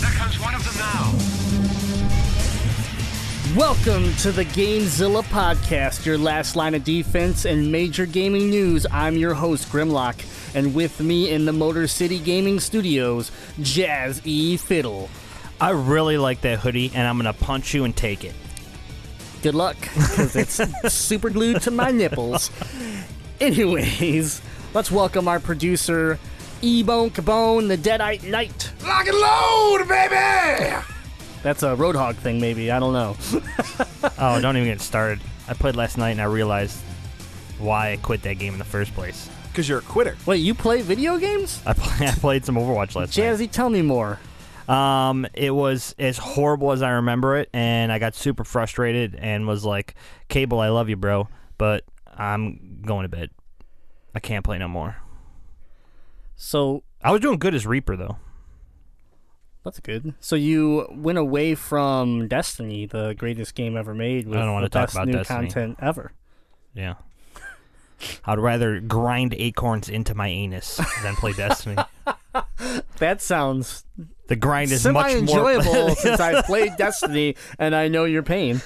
there comes one of them now. Welcome to the Gamezilla Podcast, your last line of defense and major gaming news. I'm your host, Grimlock, and with me in the Motor City Gaming Studios, Jazz E. Fiddle. I really like that hoodie, and I'm gonna punch you and take it. Good luck, because it's super glued to my nipples. Anyways, let's welcome our producer, E-Bone Cabone, the Deadite Knight. Lock and load, baby! That's a Roadhog thing, maybe. I don't know. Oh, don't even get started. I played last night, and I realized why I quit that game in the first place. Because you're a quitter. Wait, you play video games? I, play, I played some Overwatch last Jazzy, tell me more. Um, it was as horrible as I remember it, and I got super frustrated and was like, "Cable, I love you, bro, but I'm going to bed. I can't play no more." So I was doing good as Reaper though. That's good. So you went away from Destiny, the greatest game ever made, with don't wanna talk about new Destiny. content ever. Yeah. I'd rather grind acorns into my anus than play Destiny. That sounds The grind is much more enjoyable since I played Destiny and I know your pain.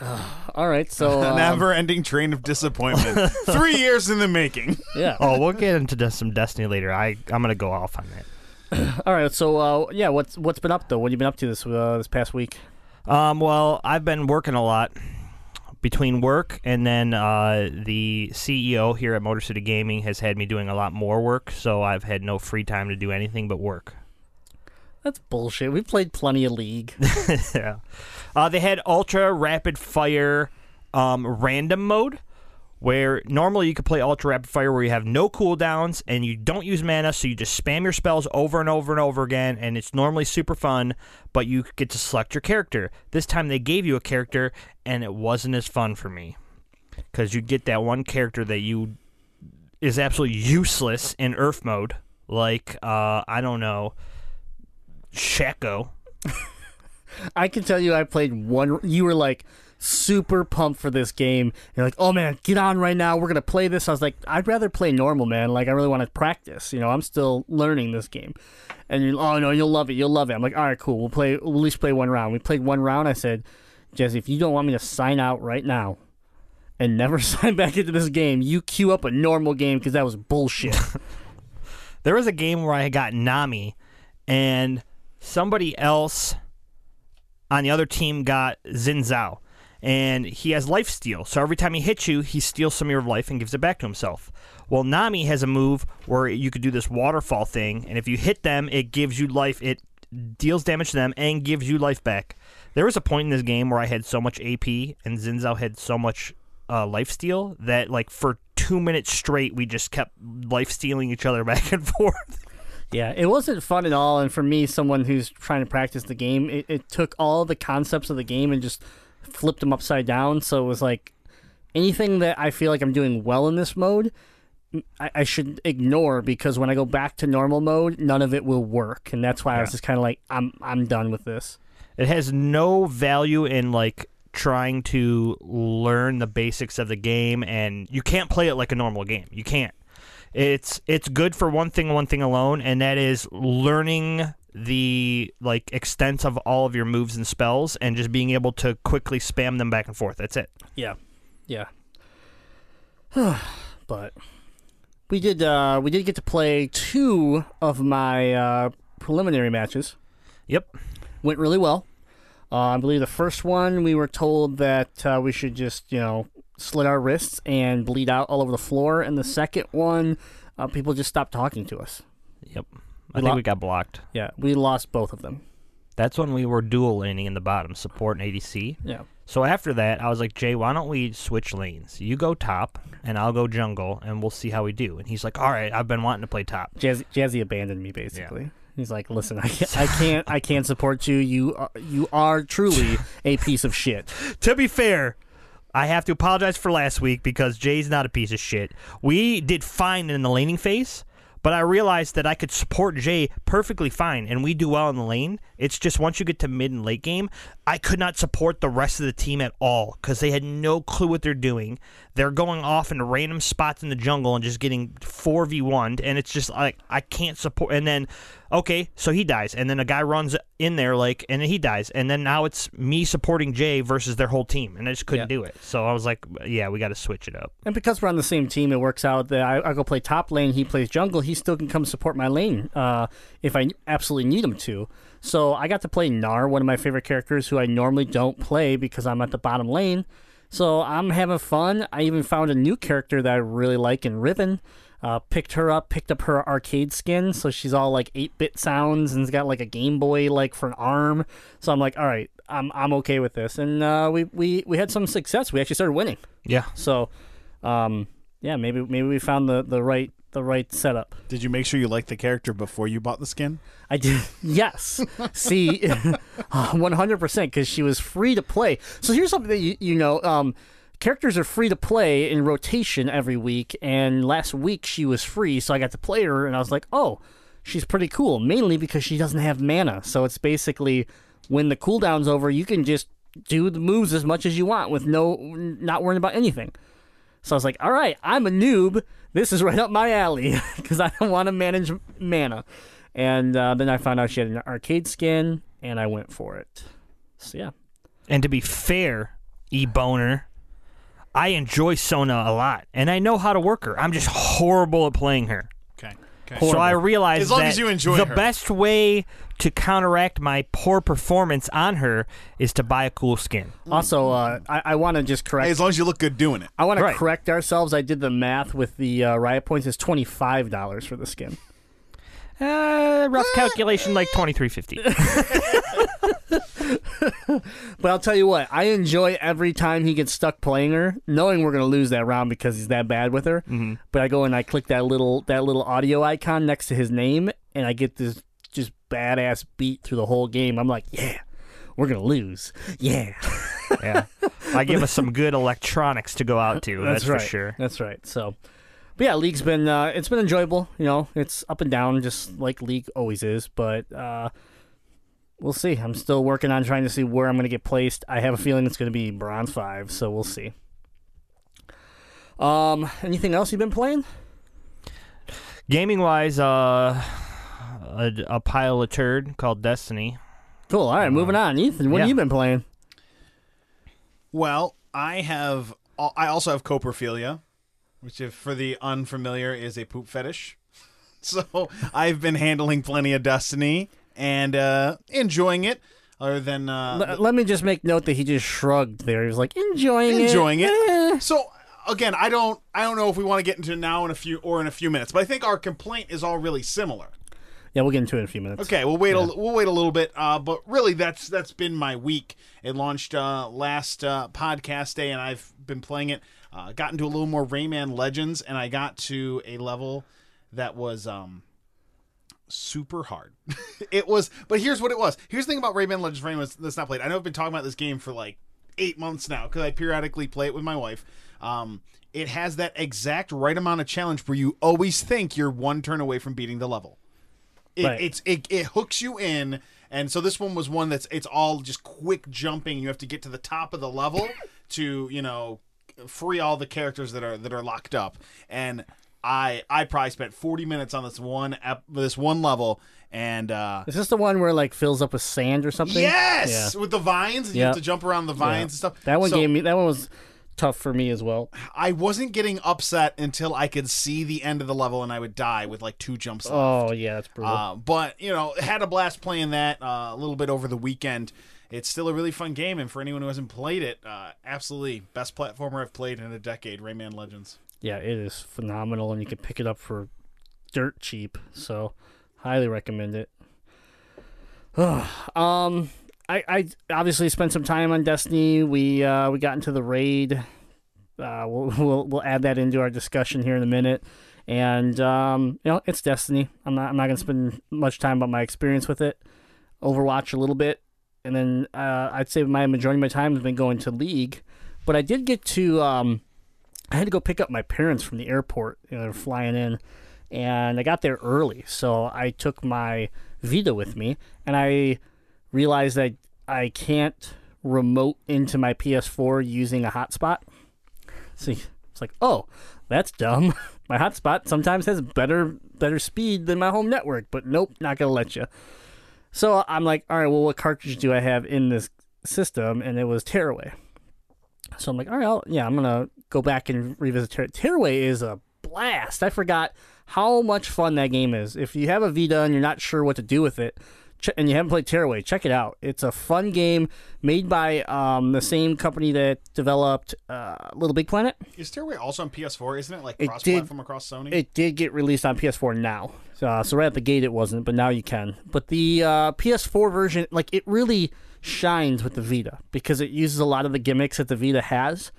All right, so A um, never-ending train of disappointment. Three years in the making. yeah. Oh, we'll get into des- some Destiny later. I I'm gonna go off on that. All right, so uh, yeah, what's what's been up though? What have you been up to this uh, this past week? Um, well, I've been working a lot between work and then uh, the CEO here at Motor City Gaming has had me doing a lot more work, so I've had no free time to do anything but work. That's bullshit. We played plenty of League. yeah. Uh, they had ultra rapid fire um, random mode, where normally you could play ultra rapid fire where you have no cooldowns and you don't use mana, so you just spam your spells over and over and over again, and it's normally super fun, but you get to select your character. This time they gave you a character, and it wasn't as fun for me. Because you get that one character that you is absolutely useless in URF mode, like, uh, I don't know, Shaco. I can tell you, I played one. You were like super pumped for this game. You're like, oh man, get on right now. We're gonna play this. I was like, I'd rather play normal, man. Like, I really want to practice. You know, I'm still learning this game. And you're, oh no, you'll love it. You'll love it. I'm like, all right, cool. We'll play. We'll at least play one round. We played one round. I said, Jesse, if you don't want me to sign out right now and never sign back into this game, you queue up a normal game because that was bullshit. There was a game where I got Nami, and somebody else on the other team got Xin Zhao. And he has life steal. So every time he hits you, he steals some of your life and gives it back to himself. Well, Nami has a move where you could do this waterfall thing, and if you hit them, it gives you life. It deals damage to them and gives you life back. There was a point in this game where I had so much AP and Xin Zhao had so much uh, life steal that, like, for two minutes straight, we just kept life stealing each other back and forth. Yeah, it wasn't fun at all. And for me, someone who's trying to practice the game, it, it took all the concepts of the game and just flipped them upside down. So it was like anything that I feel like I'm doing well in this mode, I, I should ignore because when I go back to normal mode, none of it will work. And that's why I was just kind of like, I'm I'm done with this. It has no value in like trying to learn the basics of the game and you can't play it like a normal game. You can't. It's it's good for one thing one thing alone and that is learning the like extent of all of your moves and spells and just being able to quickly spam them back and forth. That's it. Yeah, yeah. but we did uh, we did get to play two of my uh, preliminary matches. Yep. went really well. Uh, I believe the first one we were told that uh, we should just you know slit our wrists and bleed out all over the floor, and the second one uh, people just stopped talking to us. Yep. I We think lo- we got blocked. Yeah, we lost both of them. That's when we were dual laning in the bottom, support and ADC. Yeah, So after that, I was like, Jay, why don't we switch lanes? You go top, and I'll go jungle, and we'll see how we do. And he's like, all right, I've been wanting to play top. Jazzy, Jazzy abandoned me basically. He's like, listen, I can't, I can't, I can't support you. You, are, you are truly a piece of shit. to be fair, I have to apologize for last week because Jay's not a piece of shit. We did fine in the laning phase, but I realized that I could support Jay perfectly fine, and we do well in the lane. It's just once you get to mid and late game, I could not support the rest of the team at all because they had no clue what they're doing. They're going off in random spots in the jungle and just getting 4v1'd, and it's just like, I can't support. And then, okay, so he dies, and then a guy runs in there, like, and then he dies, and then now it's me supporting Jay versus their whole team, and I just couldn't Yeah. do it. So I was like, yeah, we got to switch it up. And because we're on the same team, it works out that I, I go play top lane, he plays jungle. He still can come support my lane uh, if I absolutely need him to. So I got to play Gnar, one of my favorite characters, who I normally don't play because I'm at the bottom lane. So I'm having fun. I even found a new character that I really like in Riven. Uh, picked her up, picked up her arcade skin, so she's all like 8-bit sounds and's got like a Game Boy like for an arm. So I'm like, all right, I'm I'm okay with this, and uh, we we we had some success. We actually started winning. Yeah. So, um, yeah, maybe maybe we found the, the right the right setup. Did you make sure you liked the character before you bought the skin? I did. Yes. See, one hundred percent because she was free to play. So here's something that you you know. Um, characters are free to play in rotation every week, and last week she was free, so I got to play her, and I was like, oh, she's pretty cool. Mainly because she doesn't have mana, so it's basically when the cooldown's over, you can just do the moves as much as you want with no not worrying about anything. So I was like, all right, I'm a noob. This is right up my alley because I don't want to manage mana. And uh, then I found out she had an arcade skin, and I went for it. So yeah, And to be fair, E Boner, I enjoy Sona a lot, and I know how to work her. I'm just horrible at playing her. Okay. Okay. So I realized As long that as you enjoy the her. best way to counteract my poor performance on her is to buy a cool skin. Also, uh, I, I want to just correct. Hey, as long as you look good doing it. I want to correct ourselves. I did the math with the uh, riot points. It's twenty five dollars for the skin. Uh, rough calculation, like twenty three fifty. But I'll tell you what, I enjoy every time he gets stuck playing her, knowing we're gonna lose that round because he's that bad with her. Mm-hmm. But I go and I click that little that little audio icon next to his name, and I get this just badass beat through the whole game. I'm like, yeah, we're gonna lose. Yeah, yeah, I give us some good electronics to go out to. That's, right. for sure. That's right. So, but yeah, league's been uh, it's been enjoyable. You know, it's up and down, just like league always is. But uh, we'll see. I'm still working on trying to see where I'm going to get placed. I have a feeling it's going to be bronze five, so we'll see. Um, anything else you've been playing? Gaming wise, uh, a, a pile of turd called Destiny. Cool. All right, moving on. Ethan, what yeah. have you been playing? Well, I have. I also have coprophilia, which, if for the unfamiliar, is a poop fetish. So I've been handling plenty of Destiny and uh, enjoying it. Other than uh, L- let me just make note that he just shrugged there. He was like enjoying it. enjoying it. Eh. So again, I don't I don't know if we want to get into now in a few or in a few minutes, but I think our complaint is all really similar. Yeah, we'll get into it in a few minutes. Okay, we'll wait. A, we'll wait a little bit. Uh, but really, that's that's been my week. It launched uh, last uh, podcast day, and I've been playing it. Uh, got into a little more Rayman Legends, and I got to a level that was um super hard. it was, but here's what it was. Here's the thing about Rayman Legends Rayman that's not played. I know I've been talking about this game for like eight months now because I periodically play it with my wife. Um, it has that exact right amount of challenge where you always think you're one turn away from beating the level. It, Right. It's it, it hooks you in, and so this one was one that's it's all just quick jumping. You have to get to the top of the level to you know free all the characters that are that are locked up. And I I probably spent forty minutes on this one ep- this one level, and uh, Is this the one where it, like fills up with sand or something? yes, with the vines, and you Yeah. have to jump around the vines Yeah. and stuff. That one So- gave me. That one was tough for me as well. I wasn't getting upset until I could see the end of the level, and I would die with like two jumps left. Oh yeah, that's brutal. Uh, but you know, had a blast playing that uh, a little bit over the weekend. It's still a really fun game, and for anyone who hasn't played it, uh, absolutely best platformer I've played in a decade. Rayman Legends. yeah, it is phenomenal, and you can pick it up for dirt cheap. So, highly recommend it. um, I, I obviously spent some time on Destiny. We uh, we got into the raid Uh, we'll, we'll we'll add that into our discussion here in a minute. And um, you know, it's Destiny. I'm not I'm not gonna spend much time about my experience with it. Overwatch a little bit, and then uh, I'd say my majority of my time has been going to League. But I did get to um, I had to go pick up my parents from the airport. You know, they're flying in, and I got there early, so I took my Vita with me, and I realized that I can't remote into my PS4 using a hotspot. See, it's like, oh, that's dumb. my hotspot sometimes has better better speed than my home network, but nope, not gonna let you. So I'm like, all right, well, what cartridge do I have in this system? And it was Tearaway. So I'm like, all right, I'll, yeah, I'm gonna go back and revisit Tear- Tearaway. Is a blast. I forgot how much fun that game is. If you have a Vita and you're not sure what to do with it, and you haven't played Tearaway, check it out. It's a fun game made by um, the same company that developed uh, Little Big Planet. Is Tearaway also on PS4? Isn't it like It cross did- across Sony? It did get released on PS4 now. Uh, so right at the gate it wasn't, but now you can. But the uh, PS4 version, like it really shines with the Vita because it uses a lot of the gimmicks that the Vita has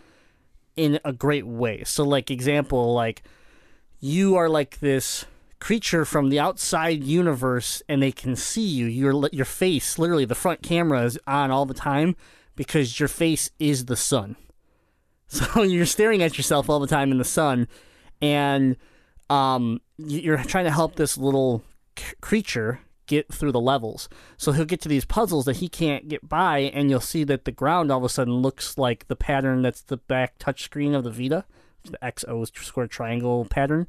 in a great way. So like example, like you are like this creature from the outside universe and they can see you. Your your face, literally the front camera is on all the time because your face is the sun. So you're staring at yourself all the time in the sun and um, you're trying to help this little c- creature get through the levels. So he'll get to these puzzles that he can't get by, and you'll see that the ground all of a sudden looks like the pattern that's the back touchscreen of the Vita, the XO square triangle pattern,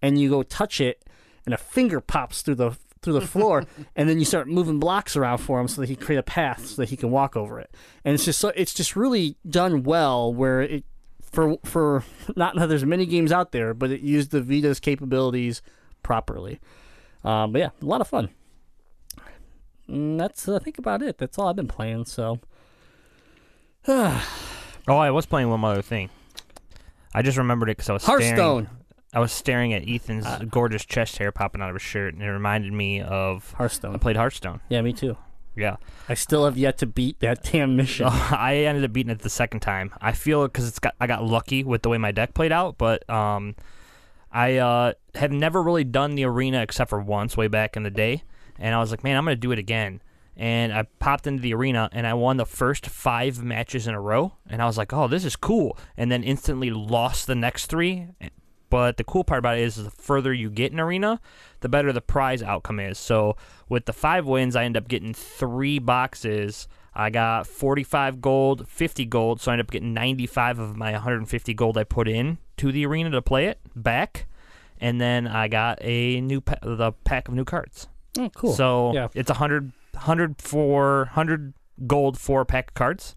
and you go touch it, and a finger pops through the through the floor, and then you start moving blocks around for him so that he can create a path so that he can walk over it. And it's just so it's just really done well where it for for not that there's many games out there, but it used the Vita's capabilities properly. Um, but yeah, a lot of fun. And that's I think about it. That's all I've been playing. So Oh, I was playing one other thing. I just remembered it because I was Hearthstone. Staring, I was staring at Ethan's gorgeous chest hair popping out of his shirt, and it reminded me of Hearthstone. I played Hearthstone. Yeah, me too. Yeah, I still have yet to beat that damn mission. I ended up beating it the second time. I feel because it's got I got lucky with the way my deck played out, but um, I uh, have never really done the arena except for once way back in the day, and I was like, man, I'm gonna do it again. And I popped into the arena and I won the first five matches in a row, and I was like, oh, this is cool. And then instantly lost the next three. But the cool part about it is, the further you get in arena, the better the prize outcome is. So with the five wins, I end up getting three boxes. I got 45 gold, 50 gold, so I end up getting 95 of my 150 gold I put in to the arena to play it back, and then I got a new pa- the pack of new cards. oh, cool. So yeah, it's a hundred hundred for hundred gold for pack of cards.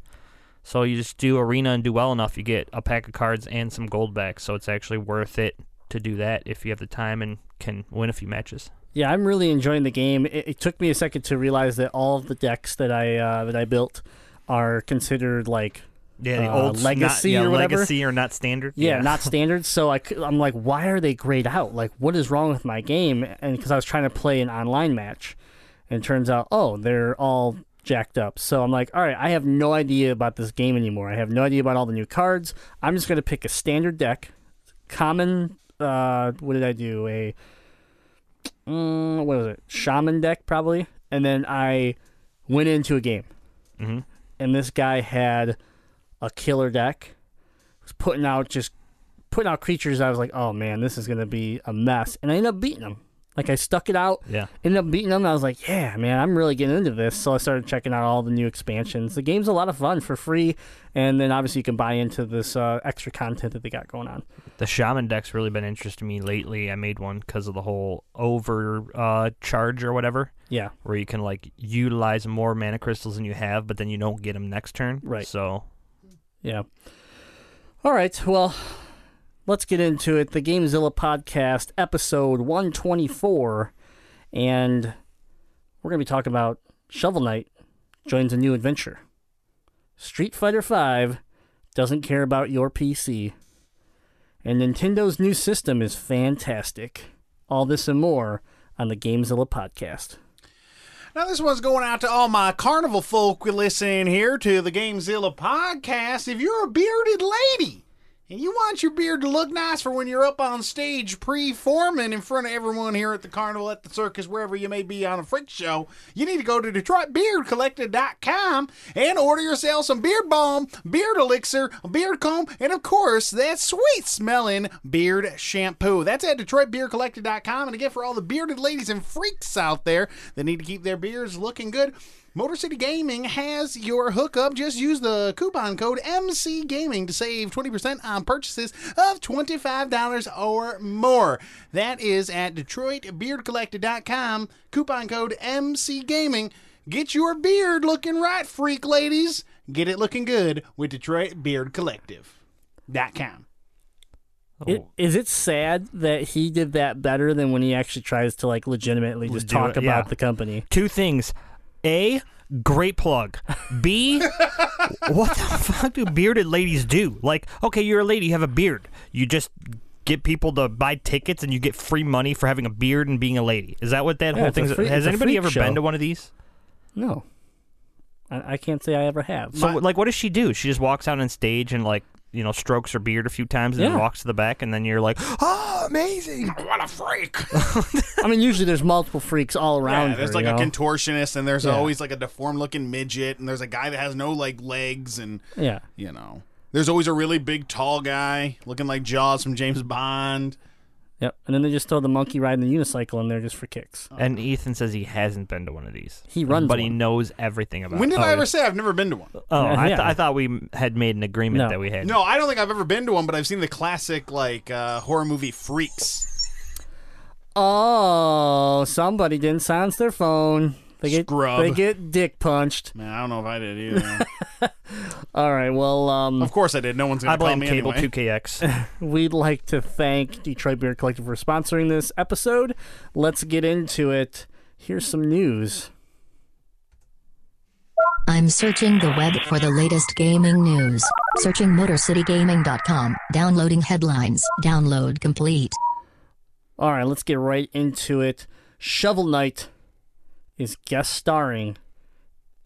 So you just do arena and do well enough, you get a pack of cards and some gold back. So it's actually worth it to do that if you have the time and can win a few matches. yeah, I'm really enjoying the game. It, it took me a second to realize that all of the decks that I uh, that I built are considered like Yeah, the Uh, old legacy not, yeah, or whatever? legacy or not standard. Yeah, not standard. So I, am like, why are they grayed out? Like, what is wrong with my game? And because I was trying to play an online match, and it turns out, oh, they're all jacked up. So I'm like, all right, I have no idea about this game anymore. I have no idea about all the new cards. I'm just gonna pick a standard deck, common. Uh, what did I do? A mm, what was it? Shaman deck probably. And then I went into a game, Mhm. and this guy had a killer deck. Was putting out just putting out creatures. I was like, oh man, this is gonna be a mess, and I ended up beating him. Like I stuck it out, Yeah. ended up beating them. And I was like, yeah, man, I'm really getting into this. So I started checking out all the new expansions. The game's a lot of fun for free, and then obviously you can buy into this uh, extra content that they got going on. The shaman deck's really been interesting to me lately. I made one because of the whole over uh, charge or whatever. Yeah, where you can like utilize more mana crystals than you have, but then you don't get them next turn. Right. So yeah. All right, well, let's get into it. The Gamezilla podcast, episode 124, and we're gonna be talking about Shovel Knight joins a new adventure. Street Fighter V doesn't care about your PC. And Nintendo's new system is fantastic. All this and more on the Gamezilla podcast. Now, this one's going out to all my carnival folk listening here to the Gamezilla podcast. If you're a bearded lady and you want your beard to look nice for when you're up on stage pre-forming in front of everyone here at the carnival, at the circus, wherever you may be on a freak show, you need to go to DetroitBeardCollector.com and order yourself some beard balm, beard elixir, beard comb, and of course, that sweet smelling beard shampoo. That's at DetroitBeardCollector.com. And again, for all the bearded ladies and freaks out there that need to keep their beards looking good, Motor City Gaming has your hookup. Just use the coupon code MC Gaming to save 20% on purchases of $25 or more. That is at DetroitBeardCollector.com. Coupon code MC Gaming. Get your beard looking right, freak ladies. Get it looking good with Detroit Beard Collective.com. It, is it sad that he did that better than when he actually tries to like legitimately just Do talk it, about yeah. the company? Two things. A, great plug. B, what the fuck do bearded ladies do? Like, okay, you're a lady, you have a beard. You just get people to buy tickets and you get free money for having a beard and being a lady. Is that what that Yeah, whole thing is? free- Has anybody ever show. been to one of these? No, I, I can't say I ever have. So, like, what does she do? She just walks out on stage and, like, you know, strokes her beard a few times and then walks to the back, and then you're like, oh, amazing. What a freak! I mean, usually there's multiple freaks all around. Yeah, there's her, like a know? contortionist, and there's Yeah. always like a deformed looking midget, and there's a guy that has no like legs, and yeah. you know, there's always a really big tall guy looking like Jaws from James Bond. Yep. And then they just throw the monkey riding the unicycle in there just for kicks. And Ethan says he hasn't been to one of these. He runs But he one. knows everything about it. When did Oh, I ever yeah. say I've never been to one? Oh, I, th- I thought we had made an agreement No. that we had. No, I don't think I've ever been to one, but I've seen the classic like uh, horror movie Freaks. Oh, somebody didn't silence their phone. They get Scrub. they get dick punched. Man, I don't know if I did either. All right. Well, um, of course I did. No one's gonna I call blame me Cable anyway. 2KX. we'd like to thank Detroit Beard Collective for sponsoring this episode. Let's get into it. Here's some news. I'm searching the web for the latest gaming news. Searching MotorCityGaming.com. Downloading headlines. Download complete. All right, let's get right into it. Shovel Knight is guest starring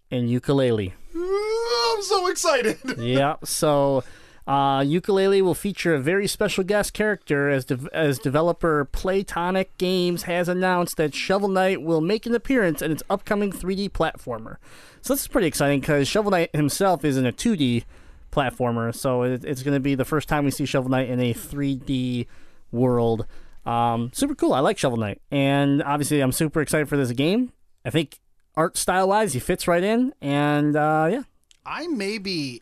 in Yooka-Laylee. I'm so excited. yeah, so uh, Yooka-Laylee will feature a very special guest character as de- as developer Playtonic Games has announced that Shovel Knight will make an appearance in its upcoming 3D platformer. So this is pretty exciting because Shovel Knight himself is in a 2D platformer, so it, it's going to be the first time we see Shovel Knight in a 3D world. Um, super cool. I like Shovel Knight, and obviously I'm super excited for this game. I think art style wise, he fits right in, and uh, yeah, I may be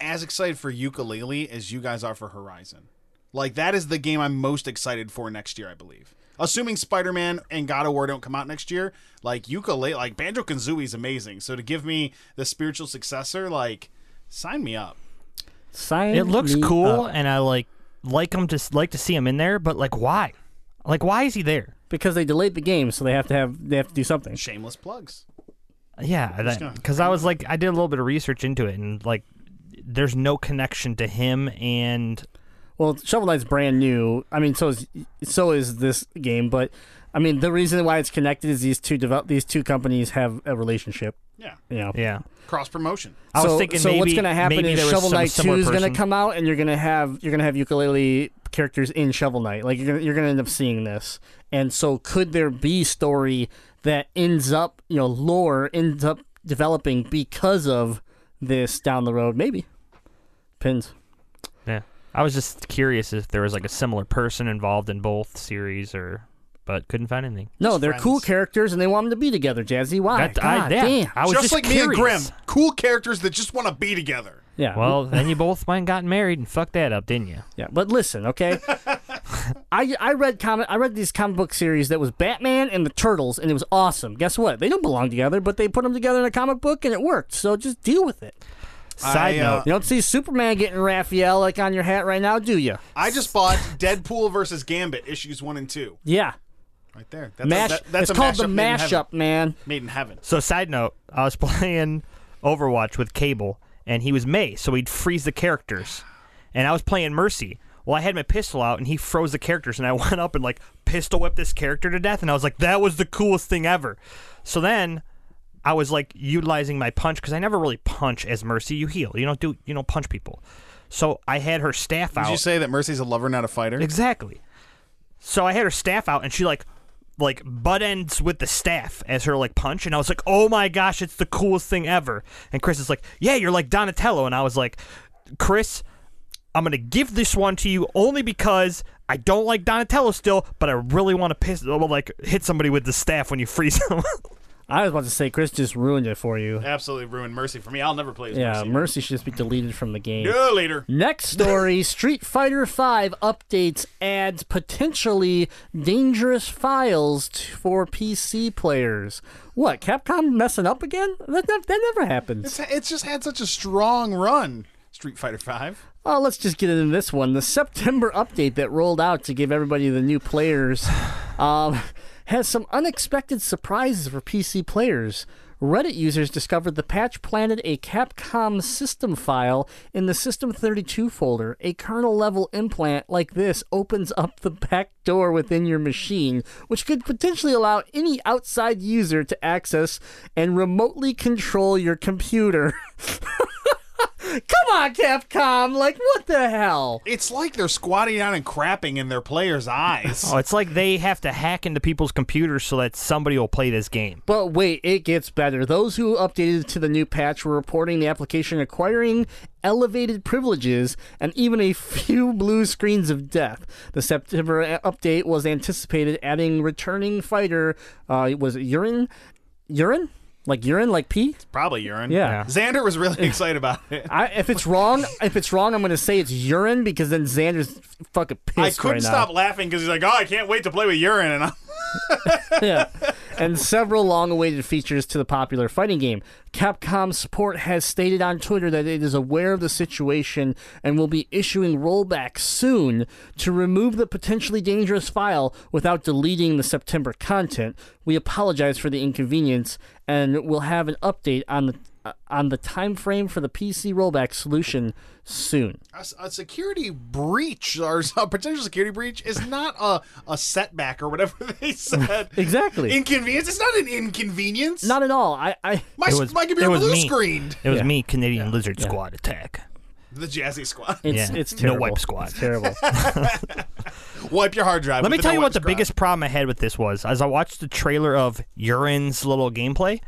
as excited for Yooka-Laylee as you guys are for Horizon. Like that is the game I'm most excited for next year, I believe. Assuming Spider-Man and God of War don't come out next year, like Yooka-Laylee, like Banjo Kazooie is amazing. So to give me the spiritual successor, like sign me up. sign. it looks me cool, up. and I like like him to like to see him in there. But like, why? Like, why is he there? Because they delayed the game, so they have to have they have to do something. Shameless plugs. Yeah, because I was like, I did a little bit of research into it, and like, there's no connection to him and Well, Shovel Knight's brand new. I mean, so is so is this game, but I mean, the reason why it's connected is these two develop these two companies have a relationship. Yeah. You know. yeah. Cross promotion. I was so, thinking so maybe what's going to happen is Shovel Knight Two is going to come out, and you're going to have you're going to have Yooka-Laylee characters in Shovel Knight. Like you're going to you're going to end up seeing this. And so, could there be story that ends up you know lore ends up developing because of this down the road? Maybe. Pins. Yeah. I was just curious if there was like a similar person involved in both series, or but couldn't find anything. No, Just they're cool characters, and they want them to be together. Jazzy, why? That- I, God yeah, damn. I was just, just, like me and Grim, cool characters that just want to be together. Yeah. Well, then you both went and got married and fucked that up, didn't you? Yeah, but listen, okay. I I read comic I read these comic book series that was Batman and the Turtles, and it was awesome. Guess what? They don't belong together, but they put them together in a comic book, and it worked. So just deal with it. Side I, uh, note, You don't see Superman getting Raphael like on your hat right now, do you? I just bought Deadpool versus Gambit issues one and two. Yeah. Right there. That's Mash. a, that- that's it's a called the mashup made in heaven. mashup, man. Made in heaven. So, side note, I was playing Overwatch with Cable, and he was May, so he'd freeze the characters. And I was playing Mercy. Well, I had my pistol out, and he froze the characters, and I went up and like pistol whipped this character to death, and I was like, that was the coolest thing ever. So then. I was like utilizing my punch because I never really punch as Mercy. You heal. You don't do. You don't punch people. So I had her staff out. Did you say that Mercy's a lover, not a fighter? Exactly. So I had her staff out, and she like like butt ends with the staff as her like punch, and I was like, oh my gosh, it's the coolest thing ever. And Chris is like, yeah, you're like Donatello, and I was like, Chris, I'm gonna give this one to you only because I don't like Donatello still, but I really want to piss like hit somebody with the staff when you freeze them. I was about to say Chris just ruined it for you. Absolutely ruined Mercy for me. I'll never play as Yeah, Mercy. Mercy should just be deleted from the game. No, later. Next story Street Fighter V updates adds potentially dangerous files t- for PC players. What, Capcom messing up again? That, that, that never happens. It's, it's just had such a strong run. Street Fighter Five. Oh, let's just get into this one. The September update that rolled out to give everybody the new players um, has some unexpected surprises for PC players. Reddit users discovered the patch planted a Capcom system file in the System32 folder. A kernel level implant like this opens up the back door within your machine, which could potentially allow any outside user to access and remotely control your computer. Come on, Capcom! Like, what the hell? It's like they're squatting down and crapping in their players' eyes. oh, it's like they have to hack into people's computers so that somebody will play this game. But wait, it gets better. Those who updated to the new patch were reporting the application acquiring elevated privileges and even a few blue screens of death. The September update was anticipated adding returning fighter. Uh, was it urine? Urine? Like urine? Like pee? Probably urine. Yeah. Xander was really excited about it. I, if it's wrong, if it's wrong, I'm gonna say it's urine because then Xander's fucking pissed I couldn't right stop now. laughing because he's like, "Oh, I can't wait to play with urine," and I'm yeah. And several long awaited features to the popular fighting game. Capcom support has stated on Twitter that it is aware of the situation and will be issuing rollbacks soon to remove the potentially dangerous file without deleting the September content. We apologize for the inconvenience and we'll have an update on the uh, on the time frame for the PC rollback solution soon. a, a security breach or a potential security breach is not a, a setback or whatever they said. Exactly. Inconvenience. It's not an inconvenience. Not at all. I, I my It was- my computer was blue me. screened. It was Yeah. me, Canadian Lizard Squad attack. The Jazzy Squad. it's Yeah. it's No terrible. wipe squad. It's terrible. Wipe your hard drive. Let me tell the you what the wipe scrub. biggest problem I had with this was. As I watched the trailer of Urine's little gameplay,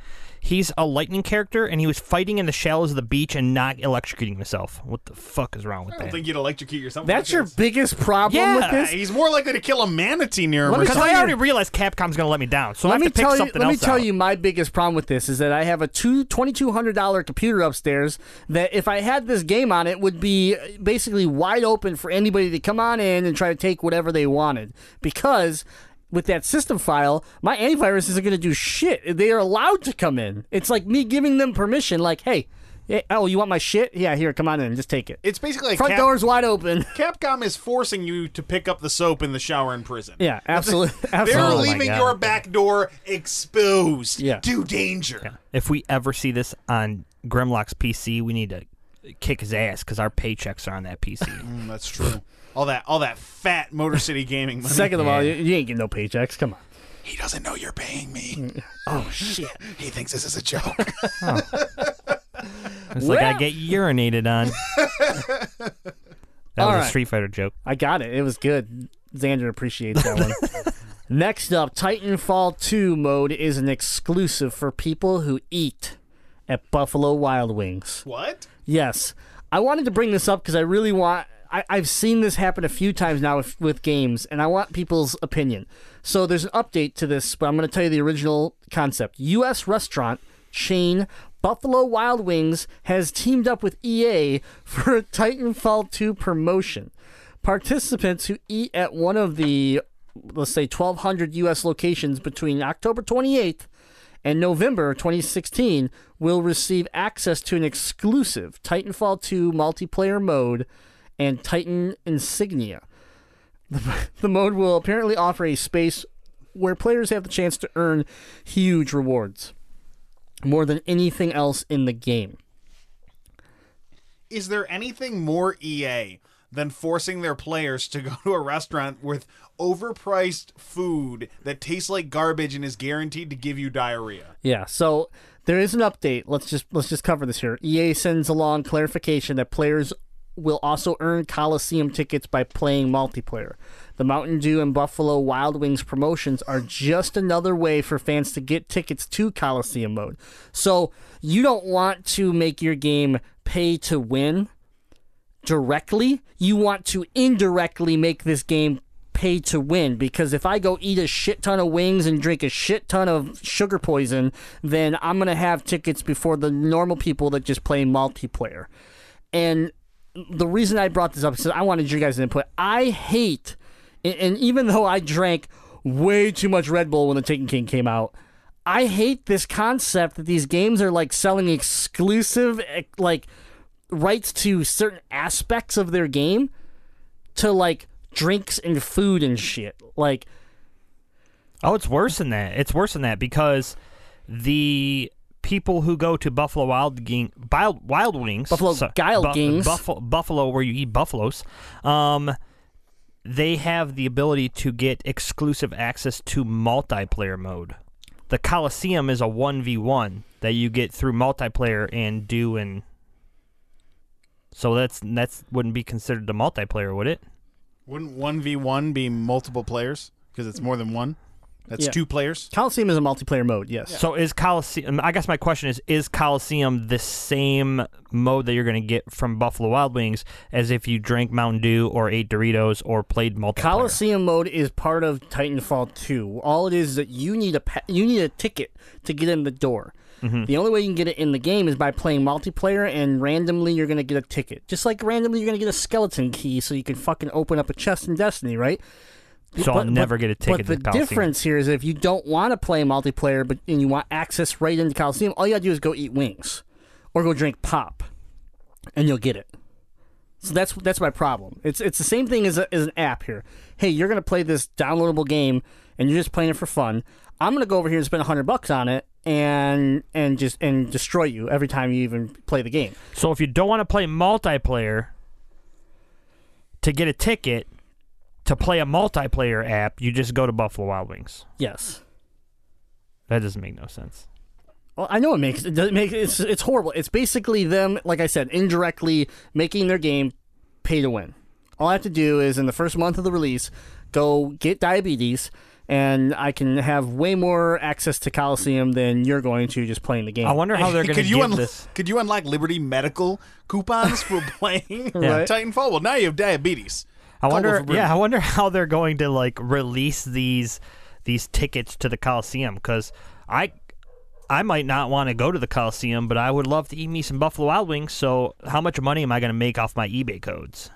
he's a lightning character and he was fighting in the shallows of the beach and not electrocuting himself. What the fuck is wrong with I don't that? think you'd electrocute yourself. That's your this. biggest problem Yeah, with this. He's more likely to kill a manatee near him. Let or me Because tell I you- already realized Capcom's going to let me down, so I let have me to pick tell you. something Let me else tell out. you my biggest problem with this is that I have a two twenty two hundred dollar computer upstairs that if I had this game on it would be basically wide open for anybody to come on in and try to take whatever they wanted because. With that system file, my antivirus isn't going to do shit. They are allowed to come in. It's like me giving them permission, like, hey, oh, you want my shit? Yeah, here, come on in, just take it. It's basically like Front Cap- door's wide open. Capcom is forcing you to pick up the soap in the shower in prison. Yeah, absolutely. They're absolutely. leaving God. your back door exposed Yeah. to danger. If we ever see this on Grimlock's PC, we need to kick his ass because our paychecks are on that PC. Mm, that's true. All that, all that fat Motor City gaming money. Second of all, you, you ain't getting no paychecks. Come on. he doesn't know you're paying me. Mm. Oh shit. He thinks this is a joke. Oh. It's like I Well- get urinated on. that All was right. a Street Fighter joke. I got it. It was good. Xander appreciates that one. Next up, Titanfall 2 mode is an exclusive for people who eat at Buffalo Wild Wings. what? Yes. I wanted to bring this up because I really want. I, I've seen this happen a few times now with, with games, and I want people's opinion. So there's an update to this, but I'm going to tell you the original concept. U.S. restaurant chain Buffalo Wild Wings has teamed up with EA for a Titanfall 2 promotion. Participants who eat at one of the, let's say, 1,200 U.S. locations between October 28th and November 2016 will receive access to an exclusive Titanfall 2 multiplayer mode and Titan insignia. The, the mode will apparently offer a space where players have the chance to earn huge rewards, more than anything else in the game. Is there anything more EA than forcing their players to go to a restaurant with overpriced food that tastes like garbage and is guaranteed to give you diarrhea? Yeah, so there is an update. Let's just let's just cover this here. EA sends along clarification that players will also earn Coliseum tickets by playing multiplayer. The Mountain Dew and Buffalo Wild Wings promotions are just another way for fans to get tickets to Coliseum mode. So you don't want to make your game pay to win directly. You want to indirectly make this game pay to win because if I go eat a shit ton of wings and drink a shit ton of sugar poison, then I'm going to have tickets before the normal people that just play multiplayer. And the reason I brought this up is I wanted your guys' input. I hate, and- even though I drank way too much Red Bull when the Taken King came out, I hate this concept that these games are like selling exclusive, like rights to certain aspects of their game to like drinks and food and shit. Like, Oh, it's worse than that. It's worse than that because the people who go to Buffalo Wild Ging, Wild, Wild Wings, Buffalo Guile Gings. Buffalo, Buffalo, where you eat buffaloes, um, they have the ability to get exclusive access to multiplayer mode. The Coliseum is a one v one that you get through multiplayer and do and so that's that's wouldn't be considered the multiplayer, would it? Wouldn't one v one be multiple players because it's more than one? That's Yeah. two players. Coliseum is a multiplayer mode, yes. So is Coliseum? Um, I guess my question is: Is Coliseum the same mode that you're going to get from Buffalo Wild Wings as if you drank Mountain Dew or ate Doritos or played multiplayer? Coliseum mode is part of Titanfall 2. All it is is that you need a pa- you need a ticket to get in the door. Mm-hmm. The only way you can get it in the game is by playing multiplayer, and randomly you're gonna get a ticket. Just like randomly you're gonna get a skeleton key, so you can fucking open up a chest in Destiny, right? So I'll never get a ticket But the difference here is if you don't want to play multiplayer, but and you want access right into Coliseum, all you gotta do is go eat wings, or go drink pop, and you'll get it. So that's that's my problem. It's it's the same thing as, a, as an app here. Hey, you're gonna play this downloadable game, and you're just playing it for fun. I'm gonna go over here and spend hundred bucks on it, and and just and destroy you every time you even play the game. So if you don't want to play multiplayer to get a ticket to play a multiplayer app, you just go to Buffalo Wild Wings. Yes. That doesn't make no sense. Well, I know it makes it doesn't make it's it's horrible. It's basically them, like I said, indirectly making their game pay to win. All I have to do is in the first month of the release, go get diabetes, and I can have way more access to Coliseum than you're going to just playing the game. I wonder how they're going to could you give unlo- this. Could you unlock Liberty Medical coupons for playing Right. Titanfall? Well, now you have diabetes. I wonder. Yeah, I wonder how they're going to like release these these tickets to the Coliseum because I I might not want to go to the Coliseum, but I would love to eat me some Buffalo Wild Wings. So how much money am I going to make off my eBay codes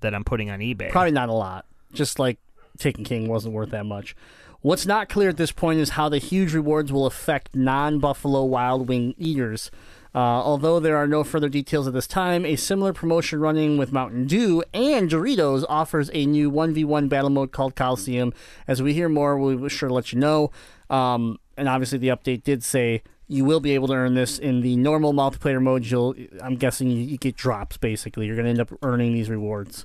that I'm putting on eBay? Probably not a lot. Just like Taken King wasn't worth that much. What's not clear at this point is how the huge rewards will affect non Buffalo Wild Wing eaters. Uh, although there are no further details at this time, a similar promotion running with Mountain Dew and Doritos offers a new 1v1 battle mode called Coliseum. As we hear more, we'll be sure to let you know. Um, and obviously, the update did say you will be able to earn this in the normal multiplayer mode. You'll, I'm guessing, you, you get drops. Basically, you're going to end up earning these rewards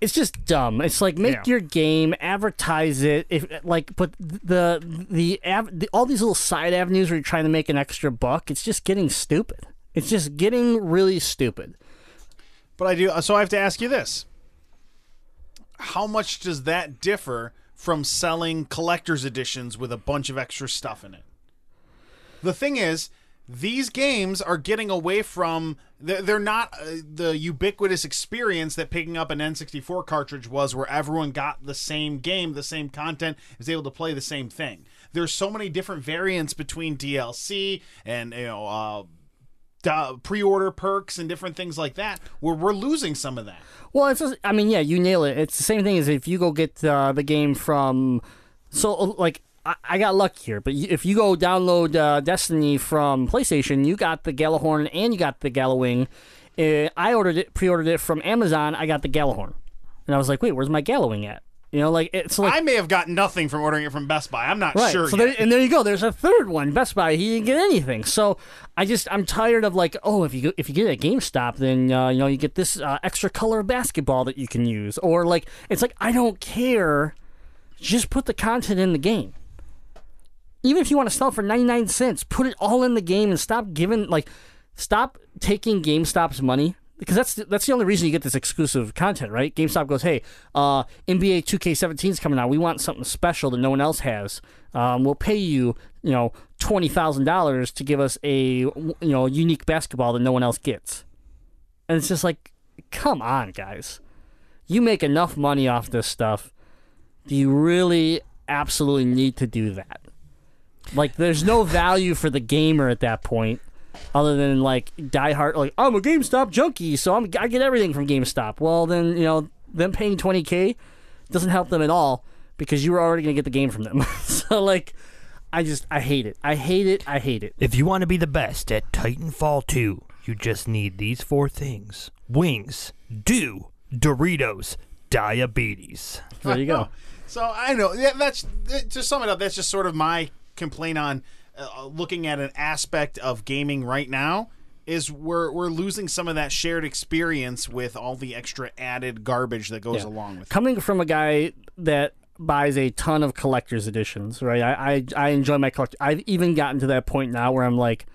it's just dumb. It's like make Yeah. your game, advertise it, if like, but the the, av- the all these little side avenues where you're trying to make an extra buck. It's just getting stupid. It's just getting really stupid. But I do. So I have to ask you this: How much does that differ from selling collector's editions with a bunch of extra stuff in it? The thing is, these games are getting away from. They're, not uh, the ubiquitous experience that picking up an N64 cartridge was, where everyone got the same game, the same content, is able to play the same thing. There's so many different variants between DLC and you know. Uh, uh, pre-order perks and different things like that where we're losing some of that Well, it's just, I mean, yeah, you nail it. It's the same thing as if you go get uh, the game from. So, like, I, I got lucky here, but if you go download uh, Destiny from PlayStation, you got the Gjallarhorn and you got the Gjallarwing. Uh, I ordered it, pre-ordered it from Amazon. I got the Gjallarhorn, and I was like, wait, where's my Gjallarwing at? You know, like it's like i may have gotten nothing from ordering it from best buy i'm not Right. sure so there, and there you go. There's a third one. Best Buy. He didn't get anything. So I just I'm tired of like oh if you go, if you get it at GameStop then uh, you know you get this uh, extra color basketball that you can use or like it's like I don't care. Just put the content in the game. Even if you want to sell it for 99 cents, put it all in the game and stop giving like stop taking GameStop's money because that's that's the only reason you get this exclusive content, right? GameStop goes, "Hey, uh, NBA 2K17 is coming out. We want something special that no one else has. Um, we'll pay you, you know, twenty thousand dollars to give us a you know unique basketball that no one else gets." And it's just like, come on, guys, you make enough money off this stuff. Do you really absolutely need to do that? Like, there's no value for the gamer at that point other than like die hard like I'm a GameStop junkie, so I'm I get everything from GameStop. Well, then you know them paying 20k doesn't help them at all because you were already gonna get the game from them. so like, I just I hate it. I hate it. I hate it. If you want to be the best at Titanfall 2, you just need these four things wings, dew, Doritos, diabetes. There you go. So I know yeah, that's to sum it up. That's just sort of my complaint on uh, looking at an aspect of gaming right now. Is we're we're losing some of that shared experience with all the extra added garbage that goes Yeah. along with it. Coming from a guy that buys a ton of collector's editions, right? I, I I enjoy my collect. I've even gotten to that point now where I'm like,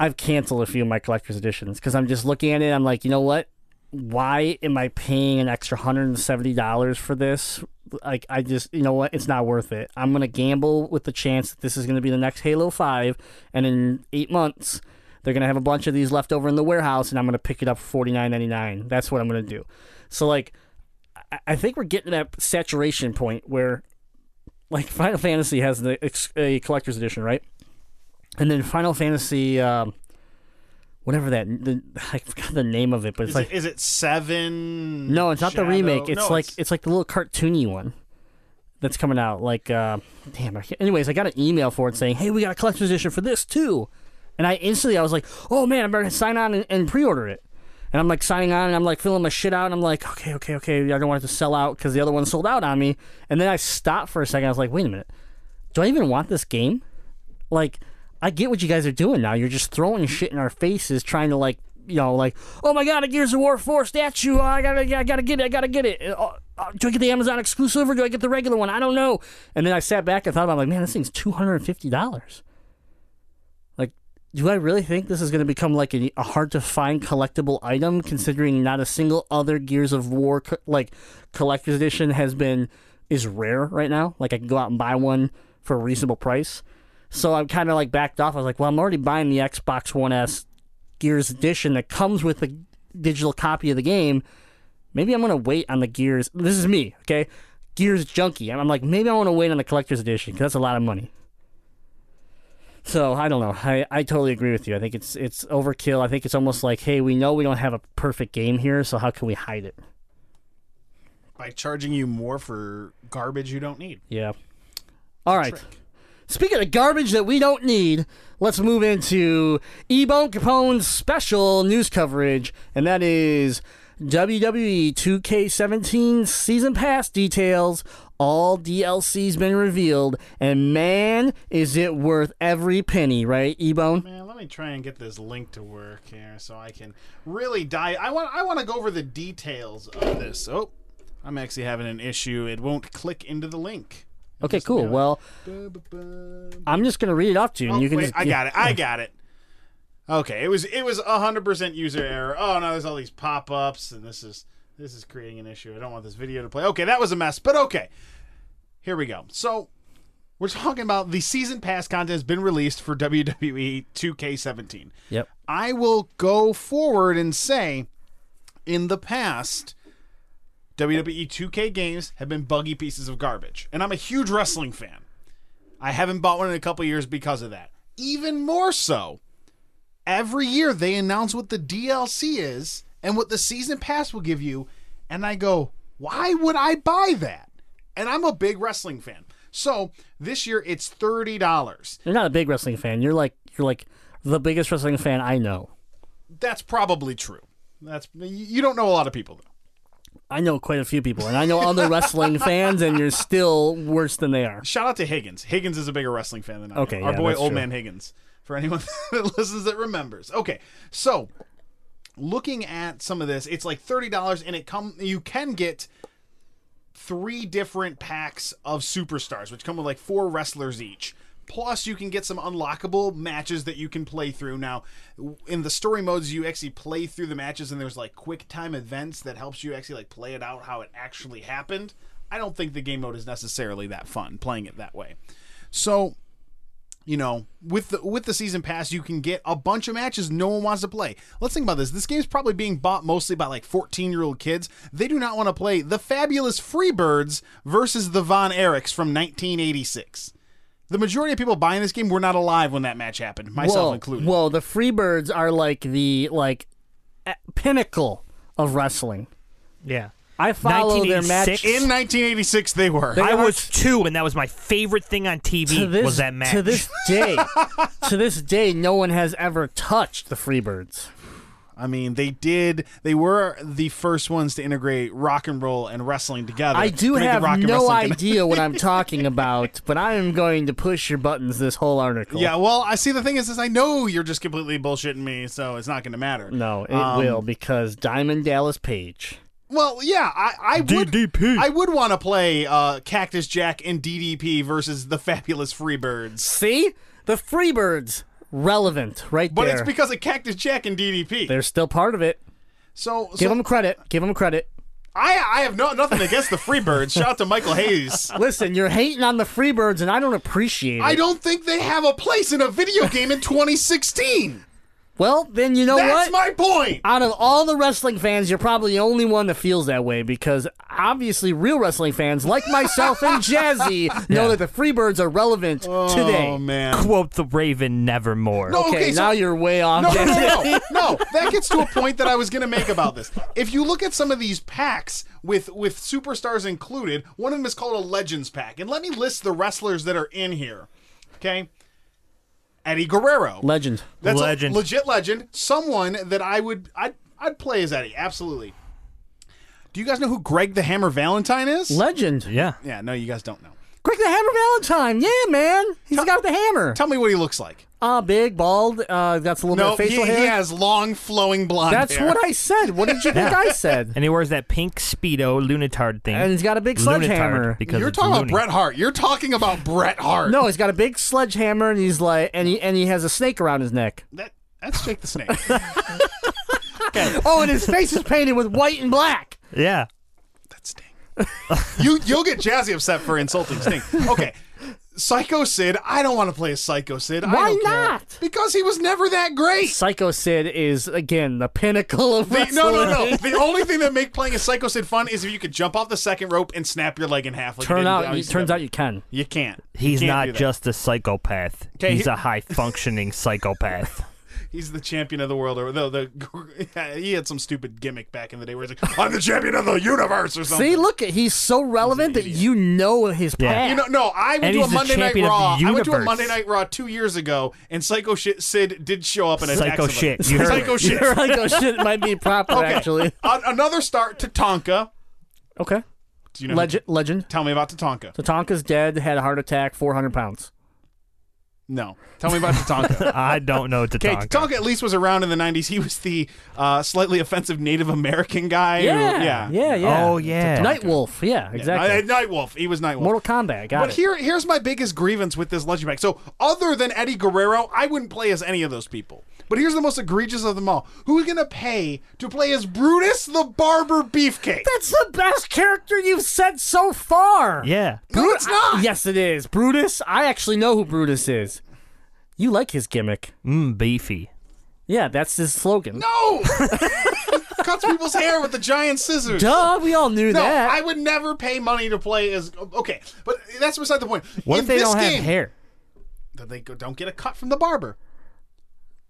I've canceled a few of my collector's editions because I'm just looking at it. I'm like, you know what? Why am I paying an extra hundred and seventy dollars for this? Like, I just, you know what? It's not worth it. I'm gonna gamble with the chance that this is gonna be the next Halo Five, and in eight months. They're gonna have a bunch of these left over in the warehouse, and I'm gonna pick it up for forty nine ninety nine. That's what I'm gonna do. So like, I- think we're getting that saturation point where, like, Final Fantasy has the a collector's edition, right? And then Final Fantasy, um, whatever that the, I forgot the name of it, but it's Is, like it, is it seven? no, it's not Shadow? the remake. It's No, like it's, like the little cartoony one that's coming out. Like, uh, damn. I can't, anyways, I got an email for it saying, "Hey, we got a collector's edition for this too," and I instantly I was like, "Oh man, I better sign on and, and pre-order it." And I'm like signing on, and I'm like filling my shit out, and I'm like, "Okay, okay, okay." I don't want it to sell out because the other one sold out on me. And then I stopped for a second. I was like, "Wait a minute, do I even want this game?" Like, I get what you guys are doing now. You're just throwing shit in our faces, trying to like, you know, like, oh my god, a Gears of War four statue. Oh, I gotta, I gotta get it. I gotta get it. Uh, uh, do I get the Amazon exclusive or do I get the regular one? I don't know. And then I sat back and thought about, like, man, this thing's two hundred and fifty dollars. Like, do I really think this is going to become like a, a hard to find collectible item, considering not a single other Gears of War co- like collector's edition has been is rare right now? Like, I can go out and buy one for a reasonable price. So I'm kind of like backed off. I was like, well, I'm already buying the Xbox One S Gears edition that comes with a digital copy of the game. Maybe I'm gonna wait on the Gears. This is me, okay? Gears junkie. I'm I'm like, maybe I want to wait on the collector's edition because that's a lot of money. So I don't know. I, I totally agree with you. I think it's it's overkill. I think it's almost like, hey, we know we don't have a perfect game here, so how can we hide it? by charging you more for garbage you don't need. Yeah. All right. Speaking of garbage that we don't need, let's move into Ebone Capone's special news coverage, and that is WWE 2K17 season pass details. All DLC's been revealed, and man, is it worth every penny, right, Ebone? Man, let me try and get this link to work here so I can really dive. I want I want to go over the details of this. Oh, I'm actually having an issue. It won't click into the link. Okay, cool. Well, I'm just gonna read it off to you, and Oh, you can wait, just I got it. I got it. Okay, it was it was hundred percent user error. Oh no, there's all these pop-ups, and this is this is creating an issue. I don't want this video to play. Okay, that was a mess, but okay. Here we go. So we're talking about the season pass content has been released for WWE 2K17. Yep. I will go forward and say, in the past, WWE 2K games have been buggy pieces of garbage, and I'm a huge wrestling fan. I haven't bought one in a couple years because of that. Even more so, every year they announce what the DLC is and what the season pass will give you, and I go, why would I buy that? And I'm a big wrestling fan. So this year it's thirty dollars. You're not a big wrestling fan. You're like you're like the biggest wrestling fan I know. That's probably true. That's you don't know a lot of people though. I know quite a few people, and I know other wrestling fans, and you're still worse than they are. Shout out to Higgins. Higgins is a bigger wrestling fan than I am. Okay, Our yeah, boy that's Old true. Man Higgins. For anyone that listens that remembers. Okay, so looking at some of this, it's like thirty dollars, and it come you can get three different packs of superstars, which come with like four wrestlers each. Plus, you can get some unlockable matches that you can play through. Now, in the story modes, you actually play through the matches, and there's like quick time events that helps you actually like play it out how it actually happened. I don't think the game mode is necessarily that fun playing it that way. So, you know, with the with the season pass, you can get a bunch of matches no one wants to play. Let's think about this. This game's probably being bought mostly by like 14 year old kids. They do not want to play the fabulous Freebirds versus the Von Erichs from 1986. The majority of people buying this game were not alive when that match happened, myself whoa, included. Well, the Freebirds are like the like pinnacle of wrestling. Yeah. I follow their match In 1986, they were. They I are- was two, and that was my favorite thing on TV. this was that match? to this day. to this day, no one has ever touched the Freebirds. I mean, they did. They were the first ones to integrate rock and roll and wrestling together. I do to make have rock and no wrestling idea what I'm talking about, but I am going to push your buttons this whole article. Yeah, well, I see. The thing is, is I know you're just completely bullshitting me, so it's not going to matter. No, it Um, will because Diamond Dallas Page. Well, yeah, I, I would. DDP. I would want to play uh, Cactus Jack and DDP versus the Fabulous Freebirds, See? The Freebirds relevant right but there. it's because of Cactus Jack and DDP. They're still part of it. so, Give so them credit. Give them credit. I, I have no nothing against the Freebirds. Shout out to Michael Hayes. Listen, you're hating on the Freebirds, and I don't appreciate it. I don't think they have a place in a video game in 2016. Well, then you know That's what? That's my point. Out of all the wrestling fans, you're probably the only one that feels that way because obviously real wrestling fans like myself and Jazzy know that the Freebirds are relevant oh, today. Oh man. Quote the Raven nevermore. No, Okay, okay, so- now you're way off. No, no, Jazzy. no, no, no. That gets to a point that I was going to make about this. If you look at some of these packs with with superstars included, one of them is called a Legends pack, and let me list the wrestlers that are in here. Okay, Eddie Guerrero, Legend. that's Legend. a legit legend. Someone that I would I'd I'd play as Eddie, absolutely. Do you guys know who Greg the Hammer Valentine is? Legend. Yeah. yeah, no, you guys don't know. Greg the Hammer Valentine. Yeah, man. He's got the hammer. Tell me what he looks like. Ah, big, bald. Uh, got a little No, bit of facial he hair. He has long flowing blonde That's hair. what I said. What did you think I said? And he wears that pink Speedo Lunatard thing. And he's got a big Lunatard, sledgehammer. Because You're it's talking about loony. Bret Hart. You're talking about Bret Hart. No, he's got a big sledgehammer, and he's like, and he and he has a snake around his neck. That that's Jake the Snake. Okay. Oh, and his face is painted with white and black. Yeah. That's Sting. you you'll get Jazzy upset for insulting Sting. Okay. Psycho Sid, I don't want to play as Psycho Sid. I Why don't care. Because he was never that great. Psycho Sid is again the pinnacle of The, wrestling. no, no, no. The only thing that make playing a Psycho Sid fun is if you could jump off the second rope and snap your leg in half. Like Turn out, WCW. it turns out you can. you can't. You He's can't not just a psychopath. 'Kay, He's he- a high functioning psychopath. He's the champion of the world, or the, the he had some stupid gimmick back in the day where he's like, "I'm the champion of the universe" or something. See, look, he's so relevant that you know his Yeah. You know, no, I went And to a Monday Night champion of the Raw. I went to a. Monday Night Raw two years ago, and Psycho Shit Sid did show up and attack Psycho shit. You heard Psycho it. shit. You're like, oh shit, might be proper Okay. actually. An- another start to Tonka. Okay. Do you know? Legend. Legend. Tell me about Tatanka. Tatanka's dead. Had a heart attack. 400 pounds. No, tell me about Tatanka. I don't know Okay, Tatanka. Tatanka at least was around in the '90s. He was the uh, slightly offensive Native American guy. who- Yeah. yeah, Yeah. Yeah. Oh, yeah. Nightwolf. Yeah. Exactly. Uh, Nightwolf. He was Nightwolf. Mortal Kombat. Got but it. here, here's my biggest grievance with this legend pack. So, other than Eddie Guerrero, I wouldn't play as any of those people. But here's the most egregious of them all: Who's gonna pay to play as Brutus the Barber Beefcake? That's the best character you've said so far. Yeah. no, it's not. Yes, it is. Brutus. I actually know who Brutus is. You like his gimmick. Mmm, beefy. Yeah, that's his slogan. No. Cuts people's hair with the giant scissors. Duh, we all knew No, that. I would never pay money to play as. Okay, but that's beside the point. What In if they this don't game, have hair? that they don't get a cut from the barber.